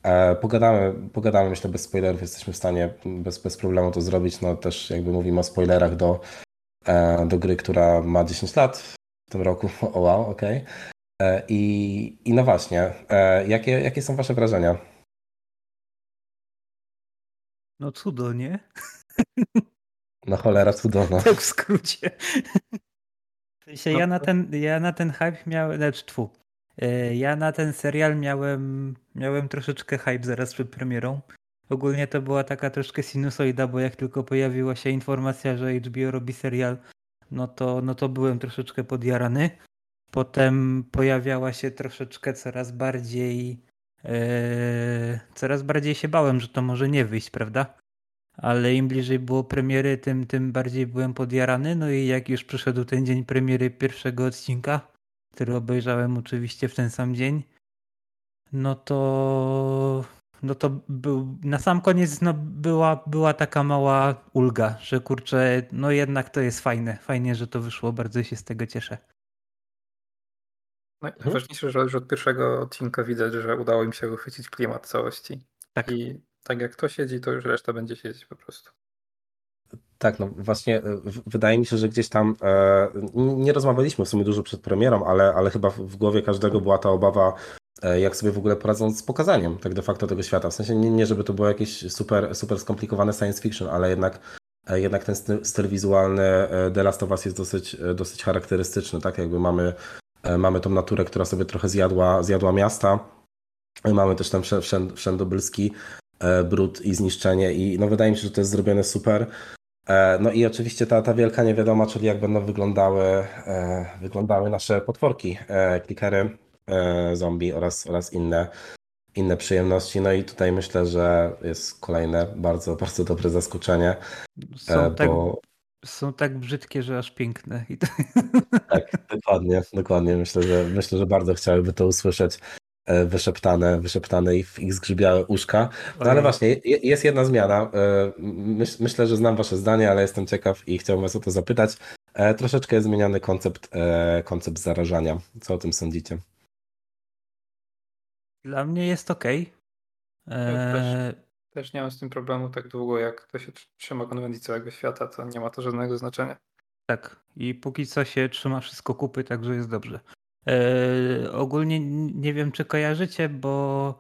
E, Pogadamy, pogadamy, myślę, bez spoilerów, jesteśmy w stanie bez, bez problemu to zrobić. No też jakby mówimy o spoilerach do, e, do gry, która ma 10 lat w tym roku. <laughs> O wow, okej. E, I, I no właśnie, e, jakie, jakie są Wasze wrażenia? No cudo, nie? <laughs> No cholera cudowna. Tak w skrócie. W sensie ja na ten, ja na ten hype miałem, znaczy tfu. E, Ja na ten serial miałem, miałem troszeczkę hype zaraz przed premierą. Ogólnie to była taka troszkę sinusoida, bo jak tylko pojawiła się informacja, że HBO robi serial, no to, no to byłem troszeczkę podjarany. Potem pojawiała się troszeczkę coraz bardziej, e, coraz bardziej się bałem, że to może nie wyjść, prawda? ale im bliżej było premiery, tym, tym bardziej byłem podjarany. No i jak już przyszedł ten dzień premiery pierwszego odcinka, który obejrzałem oczywiście w ten sam dzień, no to no to był, na sam koniec no była, była taka mała ulga, że kurczę, no jednak to jest fajne. Fajnie, że to wyszło, bardzo się z tego cieszę. No, i Najważniejsze, że już od pierwszego odcinka widać, że udało im się uchwycić klimat całości. Tak. I tak jak to siedzi, to już reszta będzie siedzieć po prostu. Tak, no właśnie e, wydaje mi się, że gdzieś tam e, nie rozmawialiśmy w sumie dużo przed premierą, ale, ale chyba w, głowie każdego była ta obawa, e, jak sobie w ogóle poradzą z pokazaniem tak de facto tego świata. W sensie nie, nie żeby to było jakieś super, super skomplikowane science fiction, ale jednak, e, jednak ten styl, wizualny e, The Last of Us jest dosyć, dosyć charakterystyczny, tak jakby mamy, mamy tą naturę, która sobie trochę zjadła, zjadła miasta. Mamy też ten wszę- wszę- wszędobylski brud i zniszczenie i no wydaje mi się, że to jest zrobione super. E, No i oczywiście ta, ta wielka niewiadoma, czyli jak będą wyglądały, e, wyglądały nasze potworki, e, klikery, zombie oraz, oraz inne, inne przyjemności. No i tutaj myślę, że jest kolejne bardzo, <laughs> bardzo dobre zaskoczenie, Są, tak, bo są tak brzydkie, że aż piękne. I to... tak, dokładnie, dokładnie. Myślę, że myślę, że bardzo chciałyby to usłyszeć wyszeptane, wyszeptane i w ich zgrzybiałe uszka. No ale właśnie, je- jest jedna zmiana. E, Myśl, myślę, że znam wasze zdanie, ale jestem ciekaw i chciałbym was o to zapytać. E, Troszeczkę jest zmieniany koncept, e, koncept zarażania. Co o tym sądzicie? Dla mnie jest ok. też. Też nie mam z tym problemu tak długo, jak to się tr- trzyma konwencji całego świata, to nie ma to żadnego znaczenia. Tak. I póki co się trzyma wszystko kupy, także jest dobrze. E, ogólnie nie wiem, czy kojarzycie, bo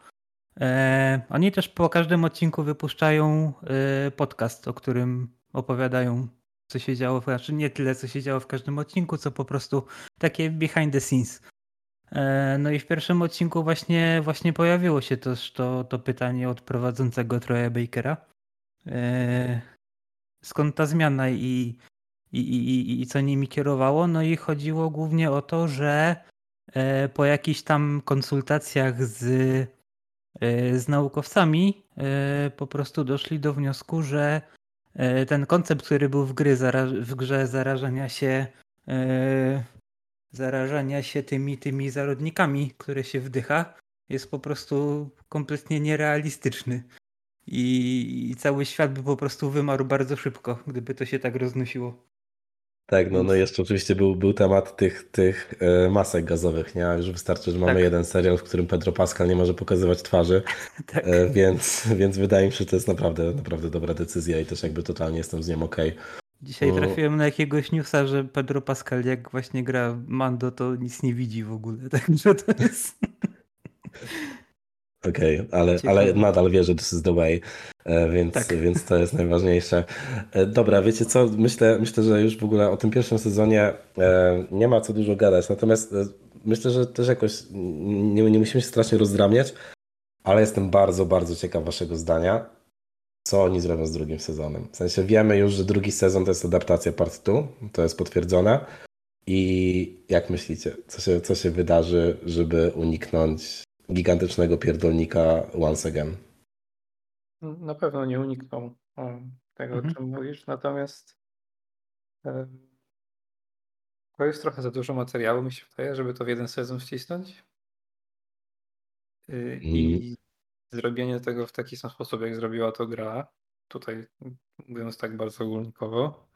e, oni też po każdym odcinku wypuszczają e, podcast, o którym opowiadają, co się działo. Znaczy nie tyle, co się działo w każdym odcinku, co po prostu takie behind the scenes. No i w pierwszym odcinku właśnie, właśnie pojawiło się też to, to pytanie od prowadzącego Troya Bakera. Skąd ta zmiana i, i, i, i- co nimi kierowało? No i chodziło głównie o to, że po jakichś tam konsultacjach z, e, z naukowcami e, po prostu doszli do wniosku, że e, ten koncept, który był w, gry, w grze zarażania się e, zarażania się tymi, tymi zarodnikami, które się wdycha, jest po prostu kompletnie nierealistyczny. I, I cały świat by po prostu wymarł bardzo szybko, gdyby to się tak roznosiło. Tak, no, no jeszcze oczywiście był, był temat tych, tych e, masek gazowych, nie? Już wystarczy, że mamy Tak. jeden serial, w którym Pedro Pascal nie może pokazywać twarzy, <laughs> Tak. e, więc, więc wydaje mi się, że to jest naprawdę, naprawdę dobra decyzja i też jakby totalnie jestem z nią okej. Dzisiaj O. trafiłem na jakiegoś newsa, że Pedro Pascal jak właśnie gra Mando, to nic nie widzi w ogóle. <laughs> Także to jest... <laughs> Okej, ale, Ciekawe. ale nadal wierzę, że this is the way, e, więc, Tak. więc to jest najważniejsze. E, Dobra, wiecie co, myślę, myślę, że już w ogóle o tym pierwszym sezonie e, nie ma co dużo gadać, natomiast myślę, że też jakoś nie, nie musimy się strasznie rozdrabniać, ale jestem bardzo, bardzo ciekaw waszego zdania, co oni zrobią z drugim sezonem. W sensie wiemy już, że drugi sezon to jest adaptacja part 2, to jest potwierdzone i jak myślicie, co się, co się wydarzy, żeby uniknąć gigantycznego pierdolnika once again. Na pewno nie unikną um, tego, Mhm. o czym mówisz, natomiast em, to jest trochę za dużo materiału, mi się wydaje, żeby to w jeden sezon wcisnąć. Y, I zrobienie tego w taki sam sposób, jak zrobiła to gra, tutaj mówiąc tak bardzo ogólnikowo,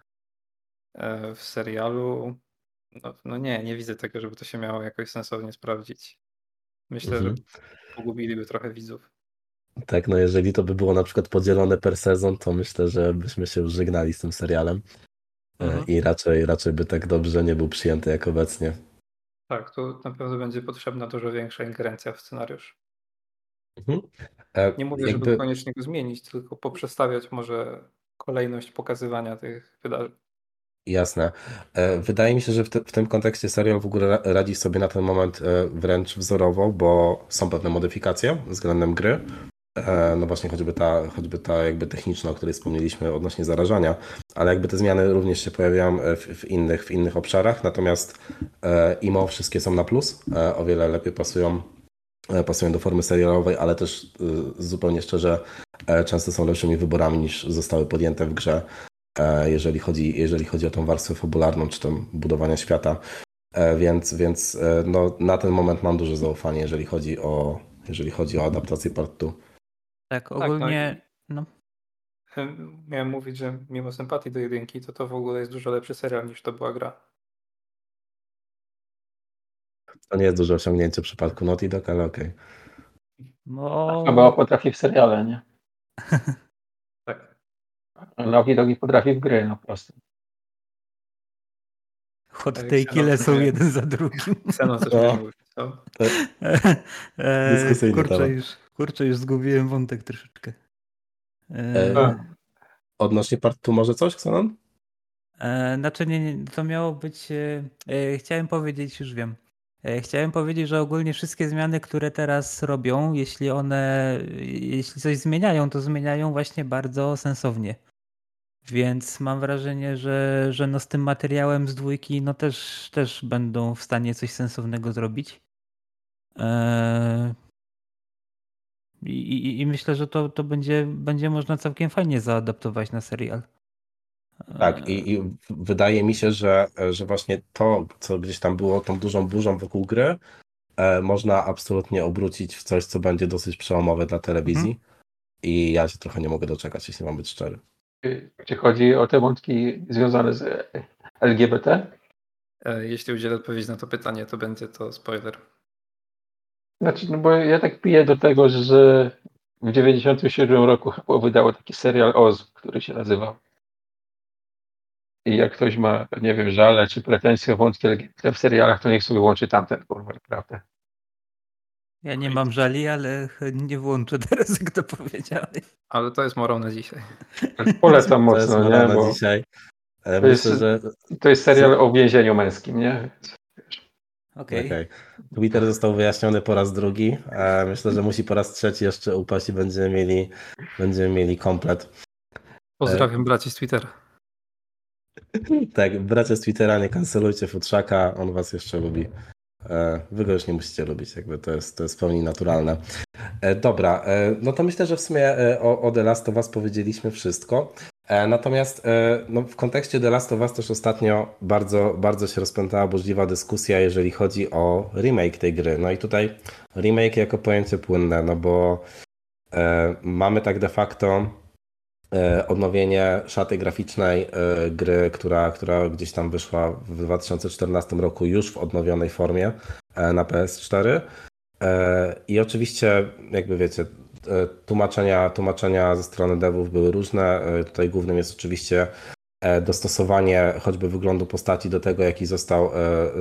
e, w serialu, no, no nie, nie widzę tego, żeby to się miało jakoś sensownie sprawdzić. Myślę, Mhm. że pogubiliby trochę widzów. Tak, no jeżeli to by było na przykład podzielone per sezon, to myślę, że byśmy się już żegnali z tym serialem E, Mhm. i raczej, raczej by tak dobrze nie był przyjęty jak obecnie. Tak, tu na pewno będzie potrzebna dużo większa ingerencja w scenariusz. Mhm. E, Nie mówię, jakby- żeby koniecznie go zmienić, tylko poprzestawiać może kolejność pokazywania tych wydarzeń. Jasne. E, Wydaje mi się, że w, te, w tym kontekście serial w ogóle ra- radzi sobie na ten moment e, wręcz wzorowo, bo są pewne modyfikacje względem gry. E, No właśnie choćby ta, choćby ta jakby techniczna, o której wspomnieliśmy odnośnie zarażania, ale jakby te zmiany również się pojawiają w, w, innych, w innych obszarach, natomiast IMO wszystkie są na plus, o wiele lepiej pasują, pasują do formy serialowej, ale też zupełnie szczerze często są lepszymi wyborami niż zostały podjęte w grze jeżeli chodzi, jeżeli chodzi o tą warstwę fabularną, czy tam budowania świata. E, Więc, więc e, no, na ten moment mam duże zaufanie, jeżeli chodzi o, jeżeli chodzi o adaptację part 2. Tak, no ogólnie... No, Em, Miałem mówić, że mimo sympatii do jedynki, to to w ogóle jest dużo lepszy serial niż to była gra. To nie jest duże osiągnięcie w przypadku Naughty Dog, ale okej. bo... Chyba potrafi w seriale, nie? <laughs> Naughty Dogi potrafi w gry, no prosto. Hot Tak, take Xenon lecą sobie- jeden za drugim. Xenon coś No. co? E, Dyskusyjny kurczę, już, kurczę, już zgubiłem wątek troszeczkę. E, E, Odnośnie part 2 może coś, Xenon? e, znaczy nie, nie, to miało być... E, e, chciałem powiedzieć, już wiem. E, Chciałem powiedzieć, że ogólnie wszystkie zmiany, które teraz robią, jeśli one, jeśli coś zmieniają, to zmieniają właśnie bardzo sensownie. Więc mam wrażenie, że, że no z tym materiałem z dwójki no też, też będą w stanie coś sensownego zrobić. Eee, I, i, I myślę, że to, to będzie, będzie można całkiem fajnie zaadaptować na serial. Tak, i, i wydaje mi się, że, że właśnie to, co gdzieś tam było tą dużą burzą wokół gry, e, można absolutnie obrócić w coś, co będzie dosyć przełomowe dla telewizji. I ja się trochę nie mogę doczekać, jeśli mam być szczery. Czy chodzi o te wątki związane z LGBT? E, Jeśli udzielę odpowiedzi na to pytanie, to będzie to spoiler. Znaczy, no bo ja tak piję do tego, że w 97 roku chyba wydało taki serial Oz, który się nazywał. I jak ktoś ma, nie wiem, żale czy pretensje o wątki LGBT w serialach, to niech sobie łączy tamten, kurwa, naprawdę. Ja nie mam żali, ale <laughs> nie włączę teraz, jak to powiedziałeś. Ale to jest morał na dzisiaj. <laughs> Polecam to jest mocno, nie? na Bo dzisiaj. To jest- Myślę, że to jest serial o więzieniu męskim, nie? Okej. Okej. Twitter został wyjaśniony po raz drugi. E, Myślę, że musi po raz trzeci jeszcze upaść i będziemy mieli, będziemy mieli komplet. Pozdrawiam braci z Twittera. Tak, bracia z Twittera, nie kancelujcie Futrzaka, on was jeszcze lubi. E, Wy go już nie musicie lubić, jakby to jest, to jest w pełni naturalne. E, Dobra, e, no to myślę, że w sumie o, o The Last of Us powiedzieliśmy wszystko. Natomiast no, w kontekście The Last of Us też ostatnio bardzo, bardzo się rozpętała burzliwa dyskusja, jeżeli chodzi o remake tej gry. No i tutaj remake jako pojęcie płynne, no bo mamy tak de facto odnowienie szaty graficznej e, gry, która, która gdzieś tam wyszła w 2014 roku już w odnowionej formie e, na PS4. E, I oczywiście, jakby wiecie, e, tłumaczenia, tłumaczenia ze strony devów były różne. E, Tutaj głównym jest oczywiście e, dostosowanie choćby wyglądu postaci do tego, jaki został e,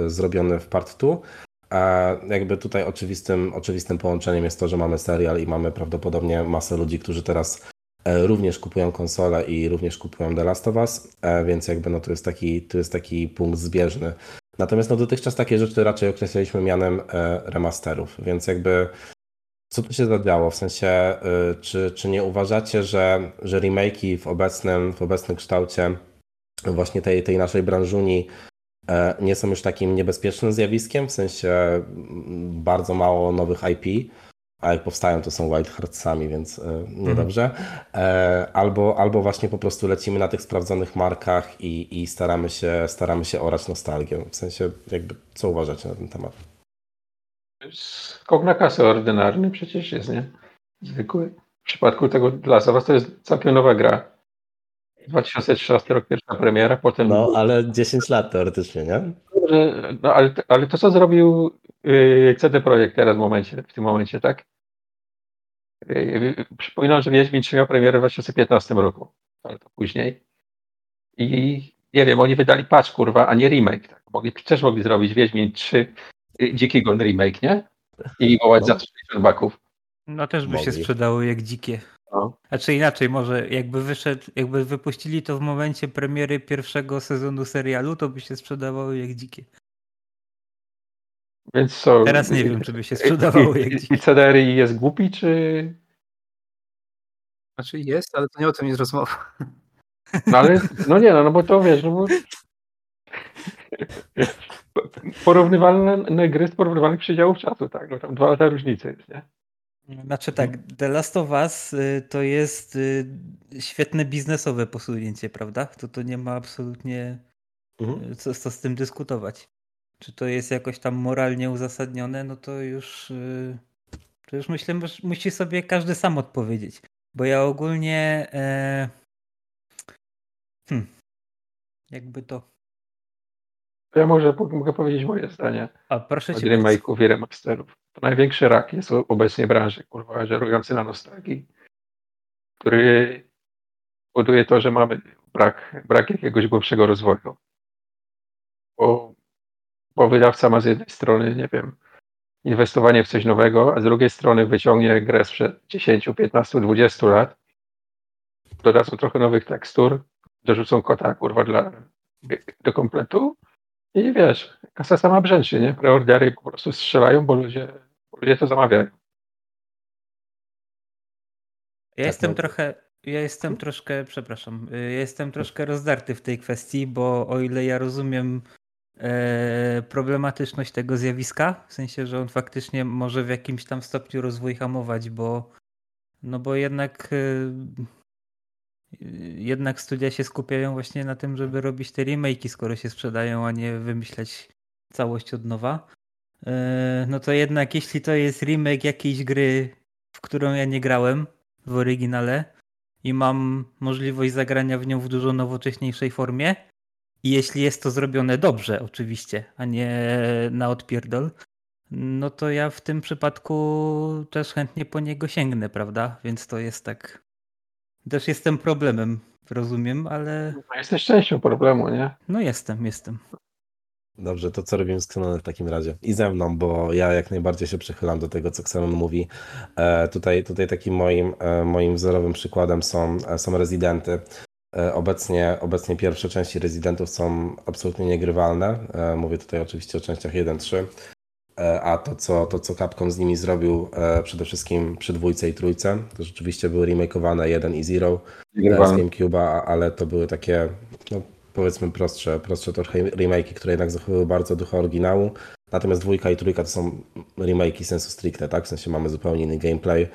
e, zrobiony w Part 2. A jakby tutaj oczywistym, oczywistym połączeniem jest to, że mamy serial i mamy prawdopodobnie masę ludzi, którzy teraz e, również kupują konsolę i również kupują The Last of Us, e, więc jakby no to jest taki, to jest taki punkt zbieżny. Natomiast no dotychczas takie rzeczy raczej określaliśmy mianem e, remasterów, więc jakby co tu się zadziało? W sensie, e, czy, czy nie uważacie, że, że remake'i w obecnym, w obecnym kształcie właśnie tej, tej naszej branżuni e, nie są już takim niebezpiecznym zjawiskiem, w sensie bardzo mało nowych IP, a jak powstają, to są Wild Heartsami, więc e, niedobrze. E, Albo, albo właśnie po prostu lecimy na tych sprawdzonych markach i, i staramy, się, staramy się orać nostalgię. W sensie, jakby, co uważacie na ten temat? Skok na kasę ordynarny przecież jest, nie? Zwykły. W przypadku tego dla was to jest całkiem nowa gra. 2013 rok pierwsza premiera, potem No, ale 10 lat teoretycznie, nie? no, ale, ale to co zrobił yy, CD Projekt teraz w momencie, w tym momencie, tak? Yy, przypominam, że Wiedźmin 3 miał premierę w 2015 roku, ale to później. I nie wiem, oni wydali patch, kurwa, a nie remake. Tak? Mogli, też mogli zrobić Wiedźmin 3 yy, Dziki Gon remake, nie? I wołać No. za 60 baków. No też by się Mogli. sprzedało jak dzikie. No. Znaczy inaczej, może jakby wyszedł, jakby wypuścili to w momencie premiery pierwszego sezonu serialu, to by się sprzedawało jak dzikie. Więc co? Teraz nie wiem, czy by się sprzedawało jak I, i dzikie. CDRI jest głupi, czy... Znaczy jest, ale to nie o tym jest rozmowa. No ale, no nie, no, no bo to wiesz, no bo... <laughs> Porównywalne gry z porównywalnych przedziałów czasu, tak? No tam dwa lata różnicy jest, nie? Znaczy tak, The Last of Us y, to jest y, świetne biznesowe posunięcie, prawda? To to nie ma absolutnie Mhm. y, co, co z tym dyskutować. Czy to jest jakoś tam moralnie uzasadnione, no to już, to już myślę, że musi sobie każdy sam odpowiedzieć. Bo ja ogólnie e, hmm, jakby to. Ja może mogę powiedzieć moje zdanie A proszę cię. remake'ów i remasterów. To największy rak jest obecnie branży, kurwa, żerujący na nostalgii, który powoduje to, że mamy brak, brak jakiegoś głębszego rozwoju. Bo, bo wydawca ma z jednej strony, nie wiem, inwestowanie w coś nowego, a z drugiej strony wyciągnie grę sprzed 10, 15, 20 lat, dodadzą trochę nowych tekstur, dorzucą kota, kurwa, dla, do kompletu I wiesz, kasa sama brzęczy, nie? Preordery po prostu strzelają, bo ludzie, ludzie to zamawiają. Ja Tak, jestem no. trochę, ja jestem troszkę, przepraszam, y, ja jestem troszkę rozdarty w tej kwestii, bo o ile ja rozumiem e, problematyczność tego zjawiska, w sensie, że on faktycznie może w jakimś tam stopniu rozwój hamować, bo no bo jednak y, jednak studia się skupiają właśnie na tym, żeby robić te remake'i, skoro się sprzedają, a nie wymyśleć całość od nowa. E, No to jednak jeśli to jest remake jakiejś gry, w którą ja nie grałem w oryginale i mam możliwość zagrania w nią w dużo nowocześniejszej formie i jeśli jest to zrobione dobrze oczywiście, a nie na odpierdol, no to ja w tym przypadku też chętnie po niego sięgnę, prawda? Więc to jest tak... Też jestem problemem, rozumiem, ale No, jesteś częścią problemu, nie? no jestem, jestem. Dobrze, to co robimy z Xenonem w takim razie? I ze mną, bo ja jak najbardziej się przychylam do tego, co Xenon mówi. E, tutaj, tutaj takim moim, e, moim wzorowym przykładem są, e, są rezydenty. E, obecnie, obecnie pierwsze części rezydentów są absolutnie niegrywalne. E, mówię tutaj oczywiście o częściach 1-3. E, a to co, to, co Capcom z nimi zrobił przede wszystkim przy dwójce i trójce, to rzeczywiście były remakeowane 1 i 0 z. GameCube'a, ale to były takie, no, powiedzmy prostsze, prostsze trochę remake'i, które jednak zachowywały bardzo ducha oryginału. Natomiast dwójka i trójka to są remake'i sensu stricte, tak? W sensie mamy zupełnie inny gameplay.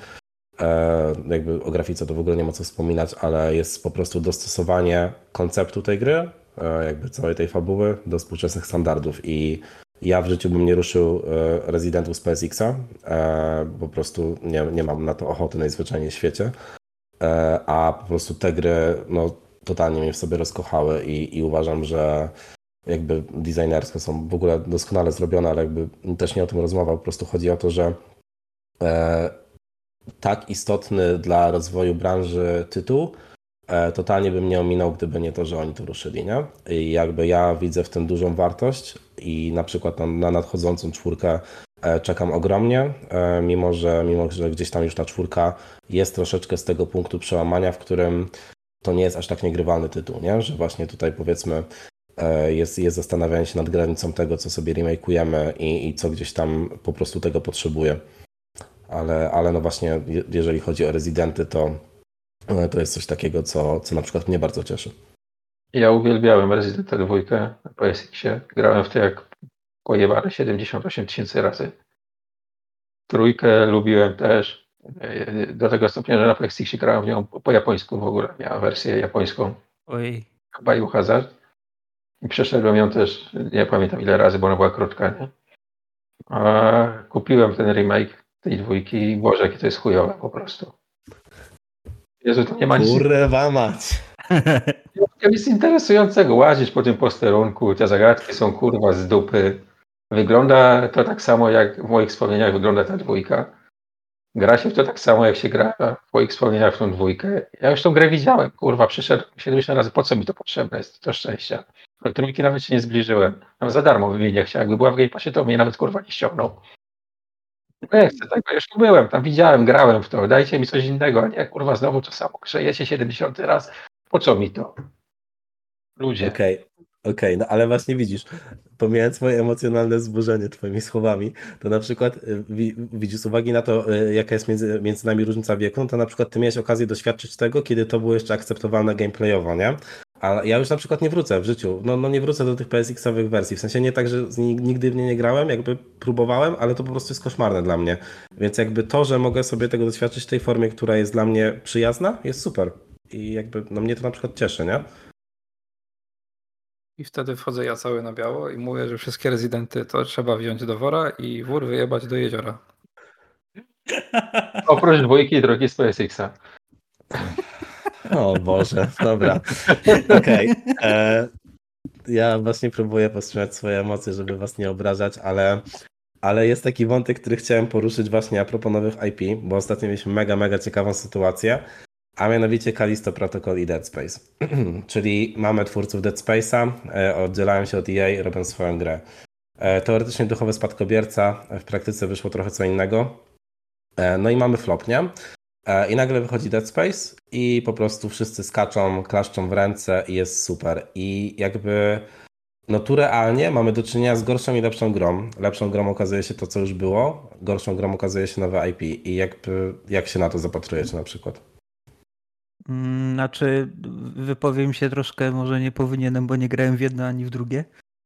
E, jakby o grafice to w ogóle nie ma co wspominać, ale jest po prostu dostosowanie konceptu tej gry, e, jakby całej tej fabuły do współczesnych standardów i ja w życiu bym nie ruszył e, Residentów z PSX-a, e, po prostu nie, nie mam na to ochoty najzwyczajniej w świecie. E, a po prostu te gry no, totalnie mnie w sobie rozkochały i, i uważam, że jakby designersko są w ogóle doskonale zrobione, ale jakby też nie o tym rozmowa, po prostu chodzi o to, że e, tak istotny dla rozwoju branży tytuł e, totalnie bym nie ominął, gdyby nie to, że oni to ruszyli, nie? I jakby ja widzę w tym dużą wartość i na przykład na, na nadchodzącą czwórkę e, czekam ogromnie, e, mimo że, mimo że gdzieś tam już ta czwórka jest troszeczkę z tego punktu przełamania, w którym to nie jest aż tak niegrywalny tytuł, nie? Że właśnie tutaj powiedzmy e, jest, jest zastanawianie się nad granicą tego, co sobie remake'ujemy i, i co gdzieś tam po prostu tego potrzebuje. Ale, ale no właśnie, je- jeżeli chodzi o rezydenty, to, e, to jest coś takiego, co, co na przykład mnie bardzo cieszy. Ja uwielbiałem Resident Evil 2 na PSX-ie. Grałem w to jak pojebane 78 tysięcy razy. Trójkę lubiłem też. E, Do tego stopnia, że na PSX-ie grałem w nią po, po japońsku w ogóle. Miałem wersję japońską. Oj, Biohazard. I przeszedłem ją też, nie pamiętam ile razy, bo ona była krótka, nie? A kupiłem ten remake tej dwójki i Boże, jakie to jest chujowe po prostu. Jezu, to nie ma nic, Kurwa mać! to nic interesującego. Łazić po tym posterunku, te zagadki są kurwa z dupy. Wygląda to tak samo, jak w moich wspomnieniach wygląda ta dwójka. Gra się w to tak samo, jak się gra w moich wspomnieniach w tą dwójkę. Ja już tą grę widziałem, kurwa, przyszedł 70 razy, po co mi to potrzebne jest, to szczęścia. Do trójki nawet się nie zbliżyłem. Tam za darmo bym jej nie chciał. Jakby była w Game Passie, to mnie nawet kurwa nie ściągnął. Nie chcę tego, już tu byłem, tam widziałem, grałem w to. Dajcie mi coś innego, a nie kurwa znowu to samo. Grzejecie 70 raz. Po co mi to? Ludzie. Okej, okej, no ale właśnie widzisz, pomijając moje emocjonalne wzburzenie twoimi słowami, to na przykład y, wi- widzisz, z uwagi na to, y, jaka jest między, między nami różnica wieku, no to na przykład ty miałeś okazję doświadczyć tego, kiedy to było jeszcze akceptowalne gameplayowo, nie? A ja już na przykład nie wrócę w życiu, no, no nie wrócę do tych PSX-owych wersji, w sensie nie tak, że nigdy w nie nie grałem, jakby próbowałem, ale to po prostu jest koszmarne dla mnie, więc jakby to, że mogę sobie tego doświadczyć w tej formie, która jest dla mnie przyjazna, jest super i jakby, no mnie to na przykład cieszy, nie? I wtedy wchodzę ja cały na biało i mówię, że wszystkie rezydenty to trzeba wziąć do wora i wór wyjebać do jeziora. <laughs> Oprócz dwójki i drogi z PSX-a. O Boże, dobra. Okej. e, Ja właśnie próbuję powstrzymać swoje emocje, żeby was nie obrażać, ale, ale jest taki wątek, który chciałem poruszyć właśnie a propos nowych IP, bo ostatnio mieliśmy mega, mega ciekawą sytuację, a mianowicie Callisto Protocol i Dead Space. <clears throat> Czyli mamy twórców Dead Space'a, e, oddzielają się od EA, robią swoją grę. E, Teoretycznie duchowy spadkobierca, w praktyce wyszło trochę co innego. E, No i mamy flop, nie? E, I nagle wychodzi Dead Space i po prostu wszyscy skaczą, klaszczą w ręce i jest super. I jakby no tu realnie mamy do czynienia z gorszą i lepszą grą. Lepszą grą okazuje się to, co już było, gorszą grą okazuje się nowe IP. I jakby, jak się na to zapatrujecie na przykład? Mm, Znaczy, wypowiem się troszkę, może nie powinienem, bo nie grałem w jedno ani w drugie,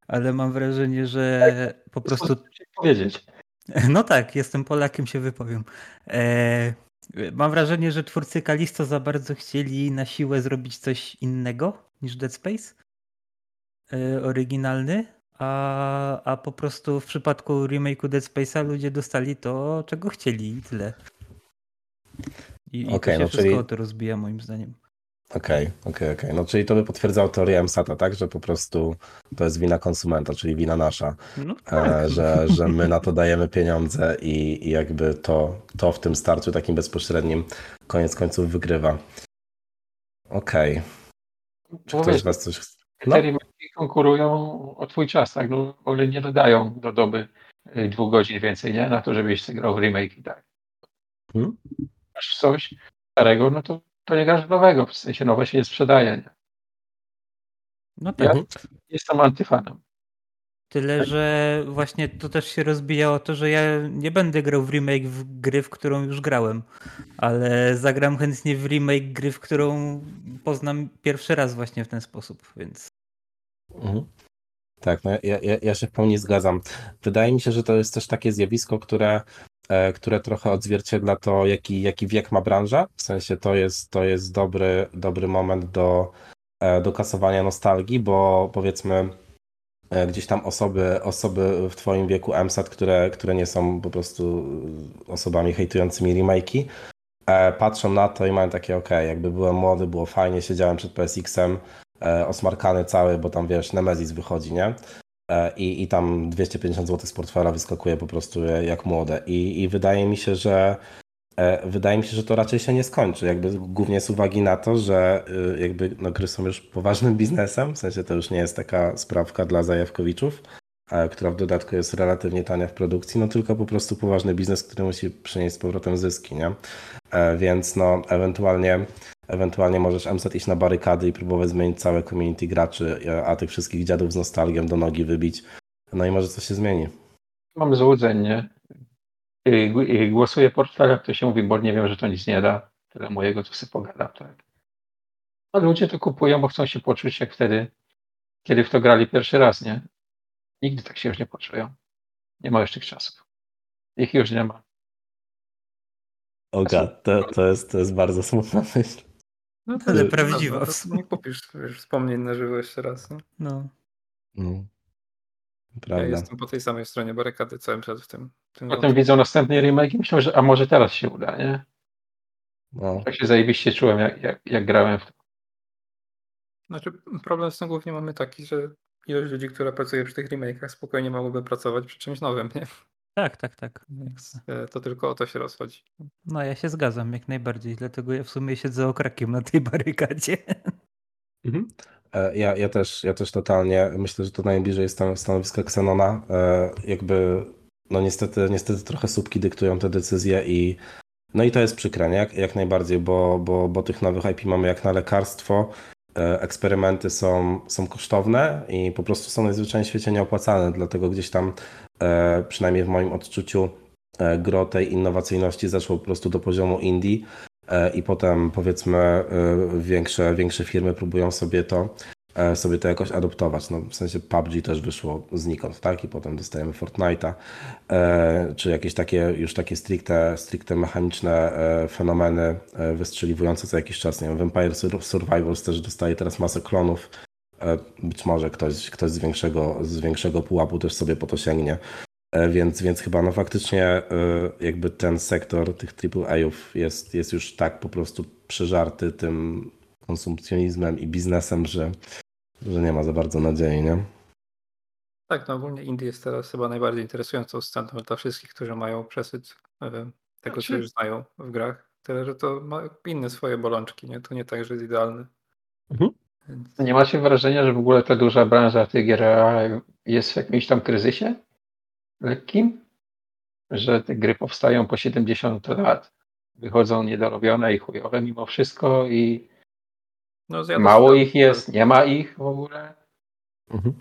ale mam wrażenie, że po prostu. Powiedzieć. <laughs> No tak, jestem Polakiem, się wypowiem. E, mam wrażenie, że twórcy Kalisto za bardzo chcieli na siłę zrobić coś innego niż Dead Space e, oryginalny, a, a po prostu w przypadku remake'u Dead Space'a ludzie dostali to, czego chcieli i tyle. I, i to się no wszystko czyli- to rozbija moim zdaniem. Okej, okej, okej. No czyli to by potwierdzało teorię MSATA, tak? Że po prostu to jest wina konsumenta, czyli wina nasza. No e, tak. że, że my na to dajemy pieniądze i, i jakby to, to w tym starciu takim bezpośrednim koniec końców wygrywa. Okej. Czy Bo ktoś z Was coś... te No. remake konkurują o twój czas, tak? No, w ogóle nie dodają do doby y, dwóch godzin więcej, nie? Na to, żebyś grał w remake i tak. Hmm? Masz coś starego, no to, to nie grasz nowego, w sensie nowe się nie sprzedaje. Nie? No tak. Mhm. Jestem antyfanem. Tyle, że właśnie to też się rozbijało to, że ja nie będę grał w remake w gry, w którą już grałem, ale zagram chętnie w remake gry, w którą poznam pierwszy raz właśnie w ten sposób, więc Mhm. Tak, no ja, ja, ja się w pełni zgadzam. Wydaje mi się, że to jest też takie zjawisko, które, które trochę odzwierciedla to, jaki, jaki wiek ma branża. W sensie to jest, to jest dobry, dobry moment do, e, do kasowania nostalgii, bo powiedzmy e, gdzieś tam osoby, osoby w twoim wieku MSAT, które, które nie są po prostu osobami hejtującymi remake'i, e, patrzą na to i mają takie, ok, jakby byłem młody, było fajnie, siedziałem przed PSX-em, e, osmarkany cały, bo tam wiesz, Nemesis wychodzi, nie? E, I, I tam 250 zł z portfela wyskakuje po prostu jak młode. I, i wydaje mi się, że e, wydaje mi się, że to raczej się nie skończy. Jakby głównie z uwagi na to, że jakby no, gry są już poważnym <laughs> biznesem, w sensie to już nie jest taka sprawka dla zajawkowiczów, e, która w dodatku jest relatywnie tania w produkcji, no tylko po prostu poważny biznes, który musi przynieść z powrotem zyski, nie? E, Więc no ewentualnie Ewentualnie możesz MZ iść na barykady i próbować zmienić całe community graczy, a tych wszystkich dziadów z nostalgią do nogi wybić. No i może coś się zmieni. Mam złudzeń, nie? Głosuję portfel, jak to się mówi, bo nie wiem, że to nic nie da. Tyle mojego, to sobie pogadam, tak. A ludzie to kupują, bo chcą się poczuć jak wtedy, kiedy w to grali pierwszy raz, nie? Nigdy tak się już nie poczują. Nie ma już tych czasów. Ich już nie ma. Oga, to, to, jest, to jest bardzo smutna myśl. No Ale jest prawdziwa to. Nie kupisz wiesz, wspomnień na żywo jeszcze raz. No. no. No. Ja Prawda. jestem po tej samej stronie barykady cały czas w tym. w tym Potem widzą następny remake i myślą, że a może teraz się uda, nie? No. Tak się zajebiście czułem, jak, jak, jak grałem w to. Znaczy, problem z tym głównie mamy taki, że ilość ludzi, która pracuje przy tych remake'ach, spokojnie mogłoby pracować przy czymś nowym, nie? Tak, tak, tak. Więc e, to tylko o to się rozchodzi. No ja się zgadzam jak najbardziej, dlatego ja w sumie siedzę okrakiem na tej barykadzie. Mhm. E, Ja, ja, też, ja też totalnie myślę, że to najbliżej jest stan- stanowiska Xenona. E, Jakby, no niestety, niestety trochę słupki dyktują te decyzje i no i to jest przykre, nie? Jak, jak najbardziej, bo, bo, bo tych nowych IP mamy jak na lekarstwo. Eksperymenty są, są kosztowne i po prostu są najzwyczajniej w świecie nieopłacalne, dlatego gdzieś tam, przynajmniej w moim odczuciu, e, gro tej innowacyjności zeszło po prostu do poziomu indie. E, i potem powiedzmy e, większe, większe firmy próbują sobie to, e, sobie to jakoś adoptować. No, w sensie PUBG też wyszło znikąd, tak? I potem dostajemy Fortnite'a, e, czy jakieś takie już takie stricte, stricte mechaniczne e, fenomeny e, wystrzeliwujące co jakiś czas. Nie wiem, Vampire Sur- Survivors też dostaje teraz masę klonów. E, Być może ktoś, ktoś z, większego, z większego pułapu też sobie po to sięgnie. E, Więc, więc chyba no faktycznie e, jakby ten sektor tych AAA-ów jest, jest już tak po prostu przeżarty tym konsumpcjonizmem i biznesem, że, że nie ma za bardzo nadziei, nie? Tak, no ogólnie Indie jest teraz chyba najbardziej interesującą sceną dla wszystkich, którzy mają przesyt tego, co Znaczy- już znają w grach. Tyle, że to ma inne swoje bolączki, nie? To nie tak, że jest idealny. Mhm. Więc... Nie macie wrażenia, że w ogóle ta duża branża tych gier jest w jakimś tam kryzysie lekkim? Że te gry powstają po 70 lat, wychodzą niedorobione i chujowe mimo wszystko i No, mało ich jest, nie ma ich w ogóle. Mhm.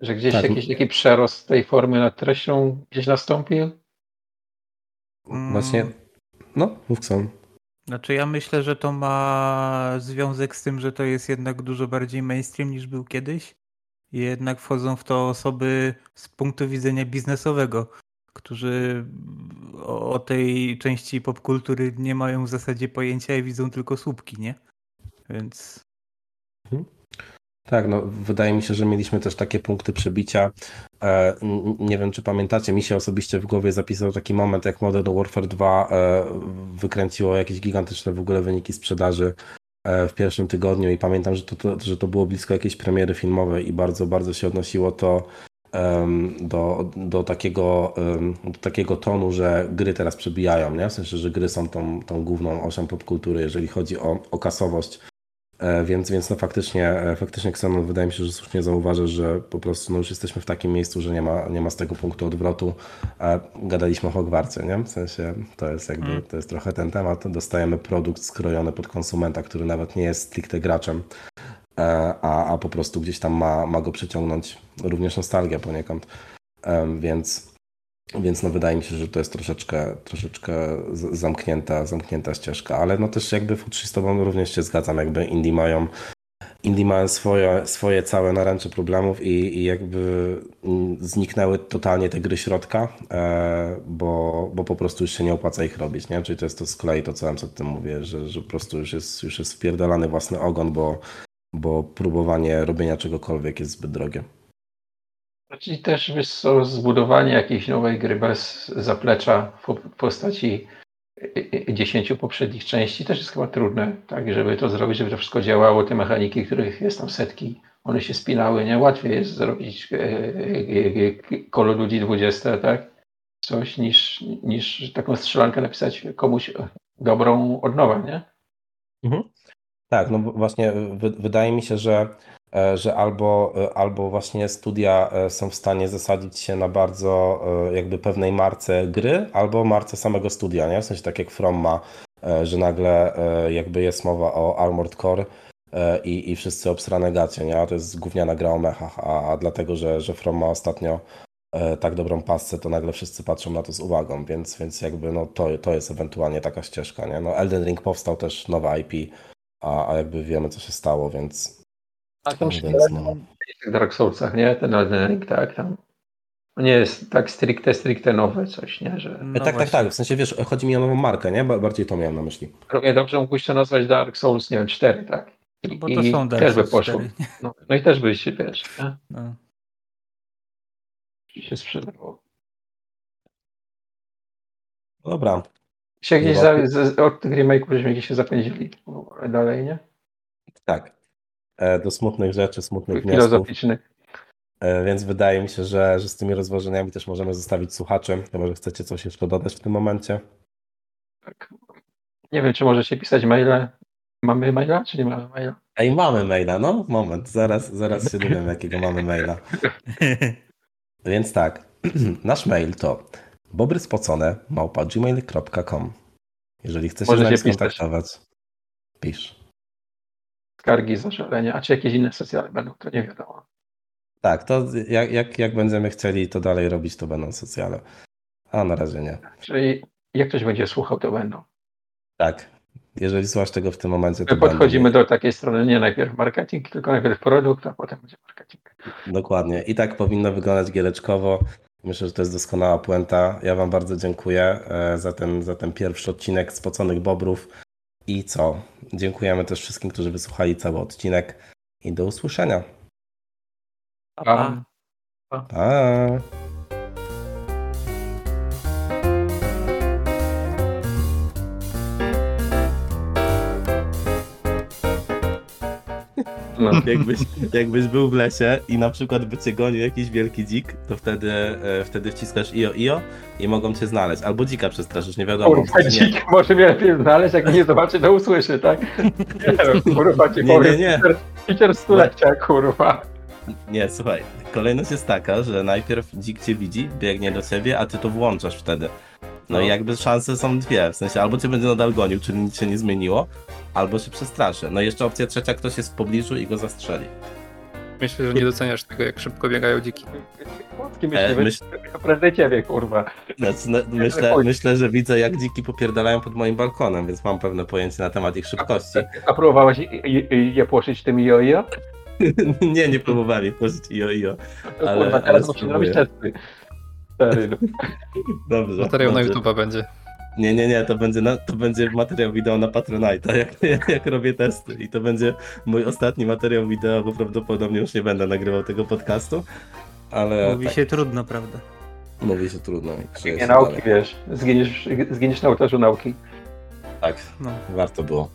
Że gdzieś Tak. jakiś taki przerost tej formy nad treścią gdzieś nastąpił? Właśnie, no, mów. Znaczy ja myślę, że to ma związek z tym, że to jest jednak dużo bardziej mainstream niż był kiedyś. Jednak wchodzą w to osoby z punktu widzenia biznesowego, którzy o, tej części popkultury nie mają w zasadzie pojęcia i widzą tylko słupki, nie? Więc Tak, no wydaje mi się, że mieliśmy też takie punkty przebicia. E, nie wiem, czy pamiętacie, mi się osobiście w głowie zapisał taki moment, jak Modern Warfare 2 e, wykręciło jakieś gigantyczne w ogóle wyniki sprzedaży e, w pierwszym tygodniu i pamiętam, że to, to, że to było blisko jakiejś premiery filmowej i bardzo, bardzo się odnosiło to do, do, takiego, do takiego tonu, że gry teraz przebijają, nie? W sensie, że gry są tą, tą główną osią popkultury, jeżeli chodzi o, o kasowość. E, Więc, więc no faktycznie, e, faktycznie Xenon wydaje mi się, że słusznie zauważasz, że po prostu no już jesteśmy w takim miejscu, że nie ma, nie ma z tego punktu odwrotu. A gadaliśmy o Hogwarcie, nie? W sensie to jest jakby, Mm. to jest trochę ten temat. Dostajemy produkt skrojony pod konsumenta, który nawet nie jest stricte graczem, e, a, a po prostu gdzieś tam ma, ma go przyciągnąć również nostalgia poniekąd. Więc, więc no wydaje mi się, że to jest troszeczkę, troszeczkę zamknięta, zamknięta ścieżka, ale no też jakby w z tobą również się zgadzam, jakby indie mają indie mają swoje, swoje całe naręcze problemów i, i jakby zniknęły totalnie te gry środka, e, bo, bo po prostu już się nie opłaca ich robić, nie? Czyli to jest to z kolei to, co ja przed tym mówię, że, że po prostu już jest, już jest wpierdolany własny ogon, bo, bo próbowanie robienia czegokolwiek jest zbyt drogie. Czyli też wiesz co, zbudowanie jakiejś nowej gry bez zaplecza w po- postaci y, y, dziesięciu poprzednich części też jest chyba trudne, tak, żeby to zrobić, żeby to wszystko działało, te mechaniki, których jest tam setki, one się spinały, nie? Łatwiej jest zrobić e, e, e, of Duty 20, tak? Coś niż, niż taką strzelankę napisać komuś dobrą od nowa, nie? Mhm. Tak, no właśnie wy, wydaje mi się, że, e, że albo, e, albo właśnie studia e, są w stanie zasadzić się na bardzo e, jakby pewnej marce gry, albo marce samego studia, nie? W sensie tak jak From ma, e, że nagle e, jakby jest mowa o Armored Core e, i, i wszyscy obsrane gacie, nie? A to jest gówniana gra o mechach, a, a dlatego, że, że From ma ostatnio e, tak dobrą pasce, to nagle wszyscy patrzą na to z uwagą, więc, więc jakby no to, to jest ewentualnie taka ścieżka, nie? No Elden Ring powstał też nowa IP, a, a jakby wiemy, co się stało, więc. A tam więc no. w Dark Soulsach, nie? Ten Elden Ring, tak, tam nie jest tak stricte, stricte nowe coś, nie? Że no tak, tak, właśnie. tak. W sensie wiesz, chodzi mi o nową markę, nie? Ba- Bardziej to miałem na myśli. równie dobrze mógłbyś to nazwać Dark Souls, nie wiem, 4, tak? I, Bo to i są Dark też by poszło. 4. No, no i też by się, wiesz, nie? No. się sprzedało. Dobra. Się gdzieś za, z, od tych remake'ów żeśmy gdzieś się zapędzili ale dalej, nie? Tak. E, Do smutnych rzeczy, smutnych wniosków. Filozoficzny. E, Więc wydaje mi się, że, że z tymi rozważaniami też możemy zostawić słuchaczem. Chyba, że chcecie coś jeszcze dodać w tym momencie. Tak. Nie wiem, czy możecie pisać maile. Mamy maila, czy nie mamy maila? Ej, mamy maila, no moment, zaraz, zaraz się dowiem, jakiego mamy maila. <laughs> Więc tak, <clears throat> nasz mail to bobryspocone małpa gmail.com Jeżeli chcesz się z nami skontaktować, pisz. Skargi, zażalenia, a czy jakieś inne socjale będą, to nie wiadomo. Tak, to jak, jak, jak będziemy chcieli to dalej robić, to będą socjale. A na razie nie. Czyli jak ktoś będzie słuchał, to będą. Tak, jeżeli słuchasz tego w tym momencie, to My podchodzimy będą. do takiej strony, nie najpierw marketing, tylko najpierw produkt, a potem będzie marketing. Dokładnie. I tak powinno wyglądać giereczkowo. Myślę, że to jest doskonała puenta. Ja Wam bardzo dziękuję e, za ten, za ten pierwszy odcinek Spoconych Bobrów. I co? Dziękujemy też wszystkim, którzy wysłuchali cały odcinek. I do usłyszenia. Pa, pa. Pa! No. Jakbyś, jakbyś był w lesie i na przykład by cię gonił jakiś wielki dzik, to wtedy, e, wtedy wciskasz io io i mogą cię znaleźć. Albo dzika przestraszysz, nie wiadomo. Kurwa, sensie nie. dzik może mnie lepiej znaleźć, jak nie zobaczy, to usłyszy, tak? Nie kurwa, ci Nie, nie, powiem. nie. Peter- Peter stulecia, kurwa. Nie, słuchaj, kolejność jest taka, że najpierw dzik cię widzi, biegnie do ciebie, a ty to włączasz wtedy. No, No. i jakby szanse są dwie, w sensie albo cię będzie nadal gonił, czyli nic się nie zmieniło, albo się przestraszy. No i jeszcze opcja trzecia, ktoś jest w pobliżu i go zastrzeli. Myślę, że nie doceniasz tego, jak szybko biegają dziki. Polski E, myślimy, myśl- prędzej ciebie, kurwa. Znaczy, no, myślę, myślę, że widzę jak dziki popierdalają pod moim balkonem, więc mam pewne pojęcie na temat ich szybkości. A próbowałeś je, płoszyć tym jojo? <laughs> nie, nie próbowali pożyć io io. To Ale- kurwa, ale teraz musimy spróbuję. robić testy. Dobrze. Materiał na dobrze. YouTube'a będzie. Nie, nie, nie, to będzie, na, to będzie materiał wideo na Patronite'a, jak, jak, <laughs> jak robię testy. I to będzie mój ostatni materiał wideo, bo prawdopodobnie już nie będę nagrywał tego podcastu. Ale Mówi tak, się trudno, prawda? mówi się trudno. Nie nauki, dalej. wiesz. Zginiesz, zginiesz na ołtarzu nauki. Tak, No. warto było.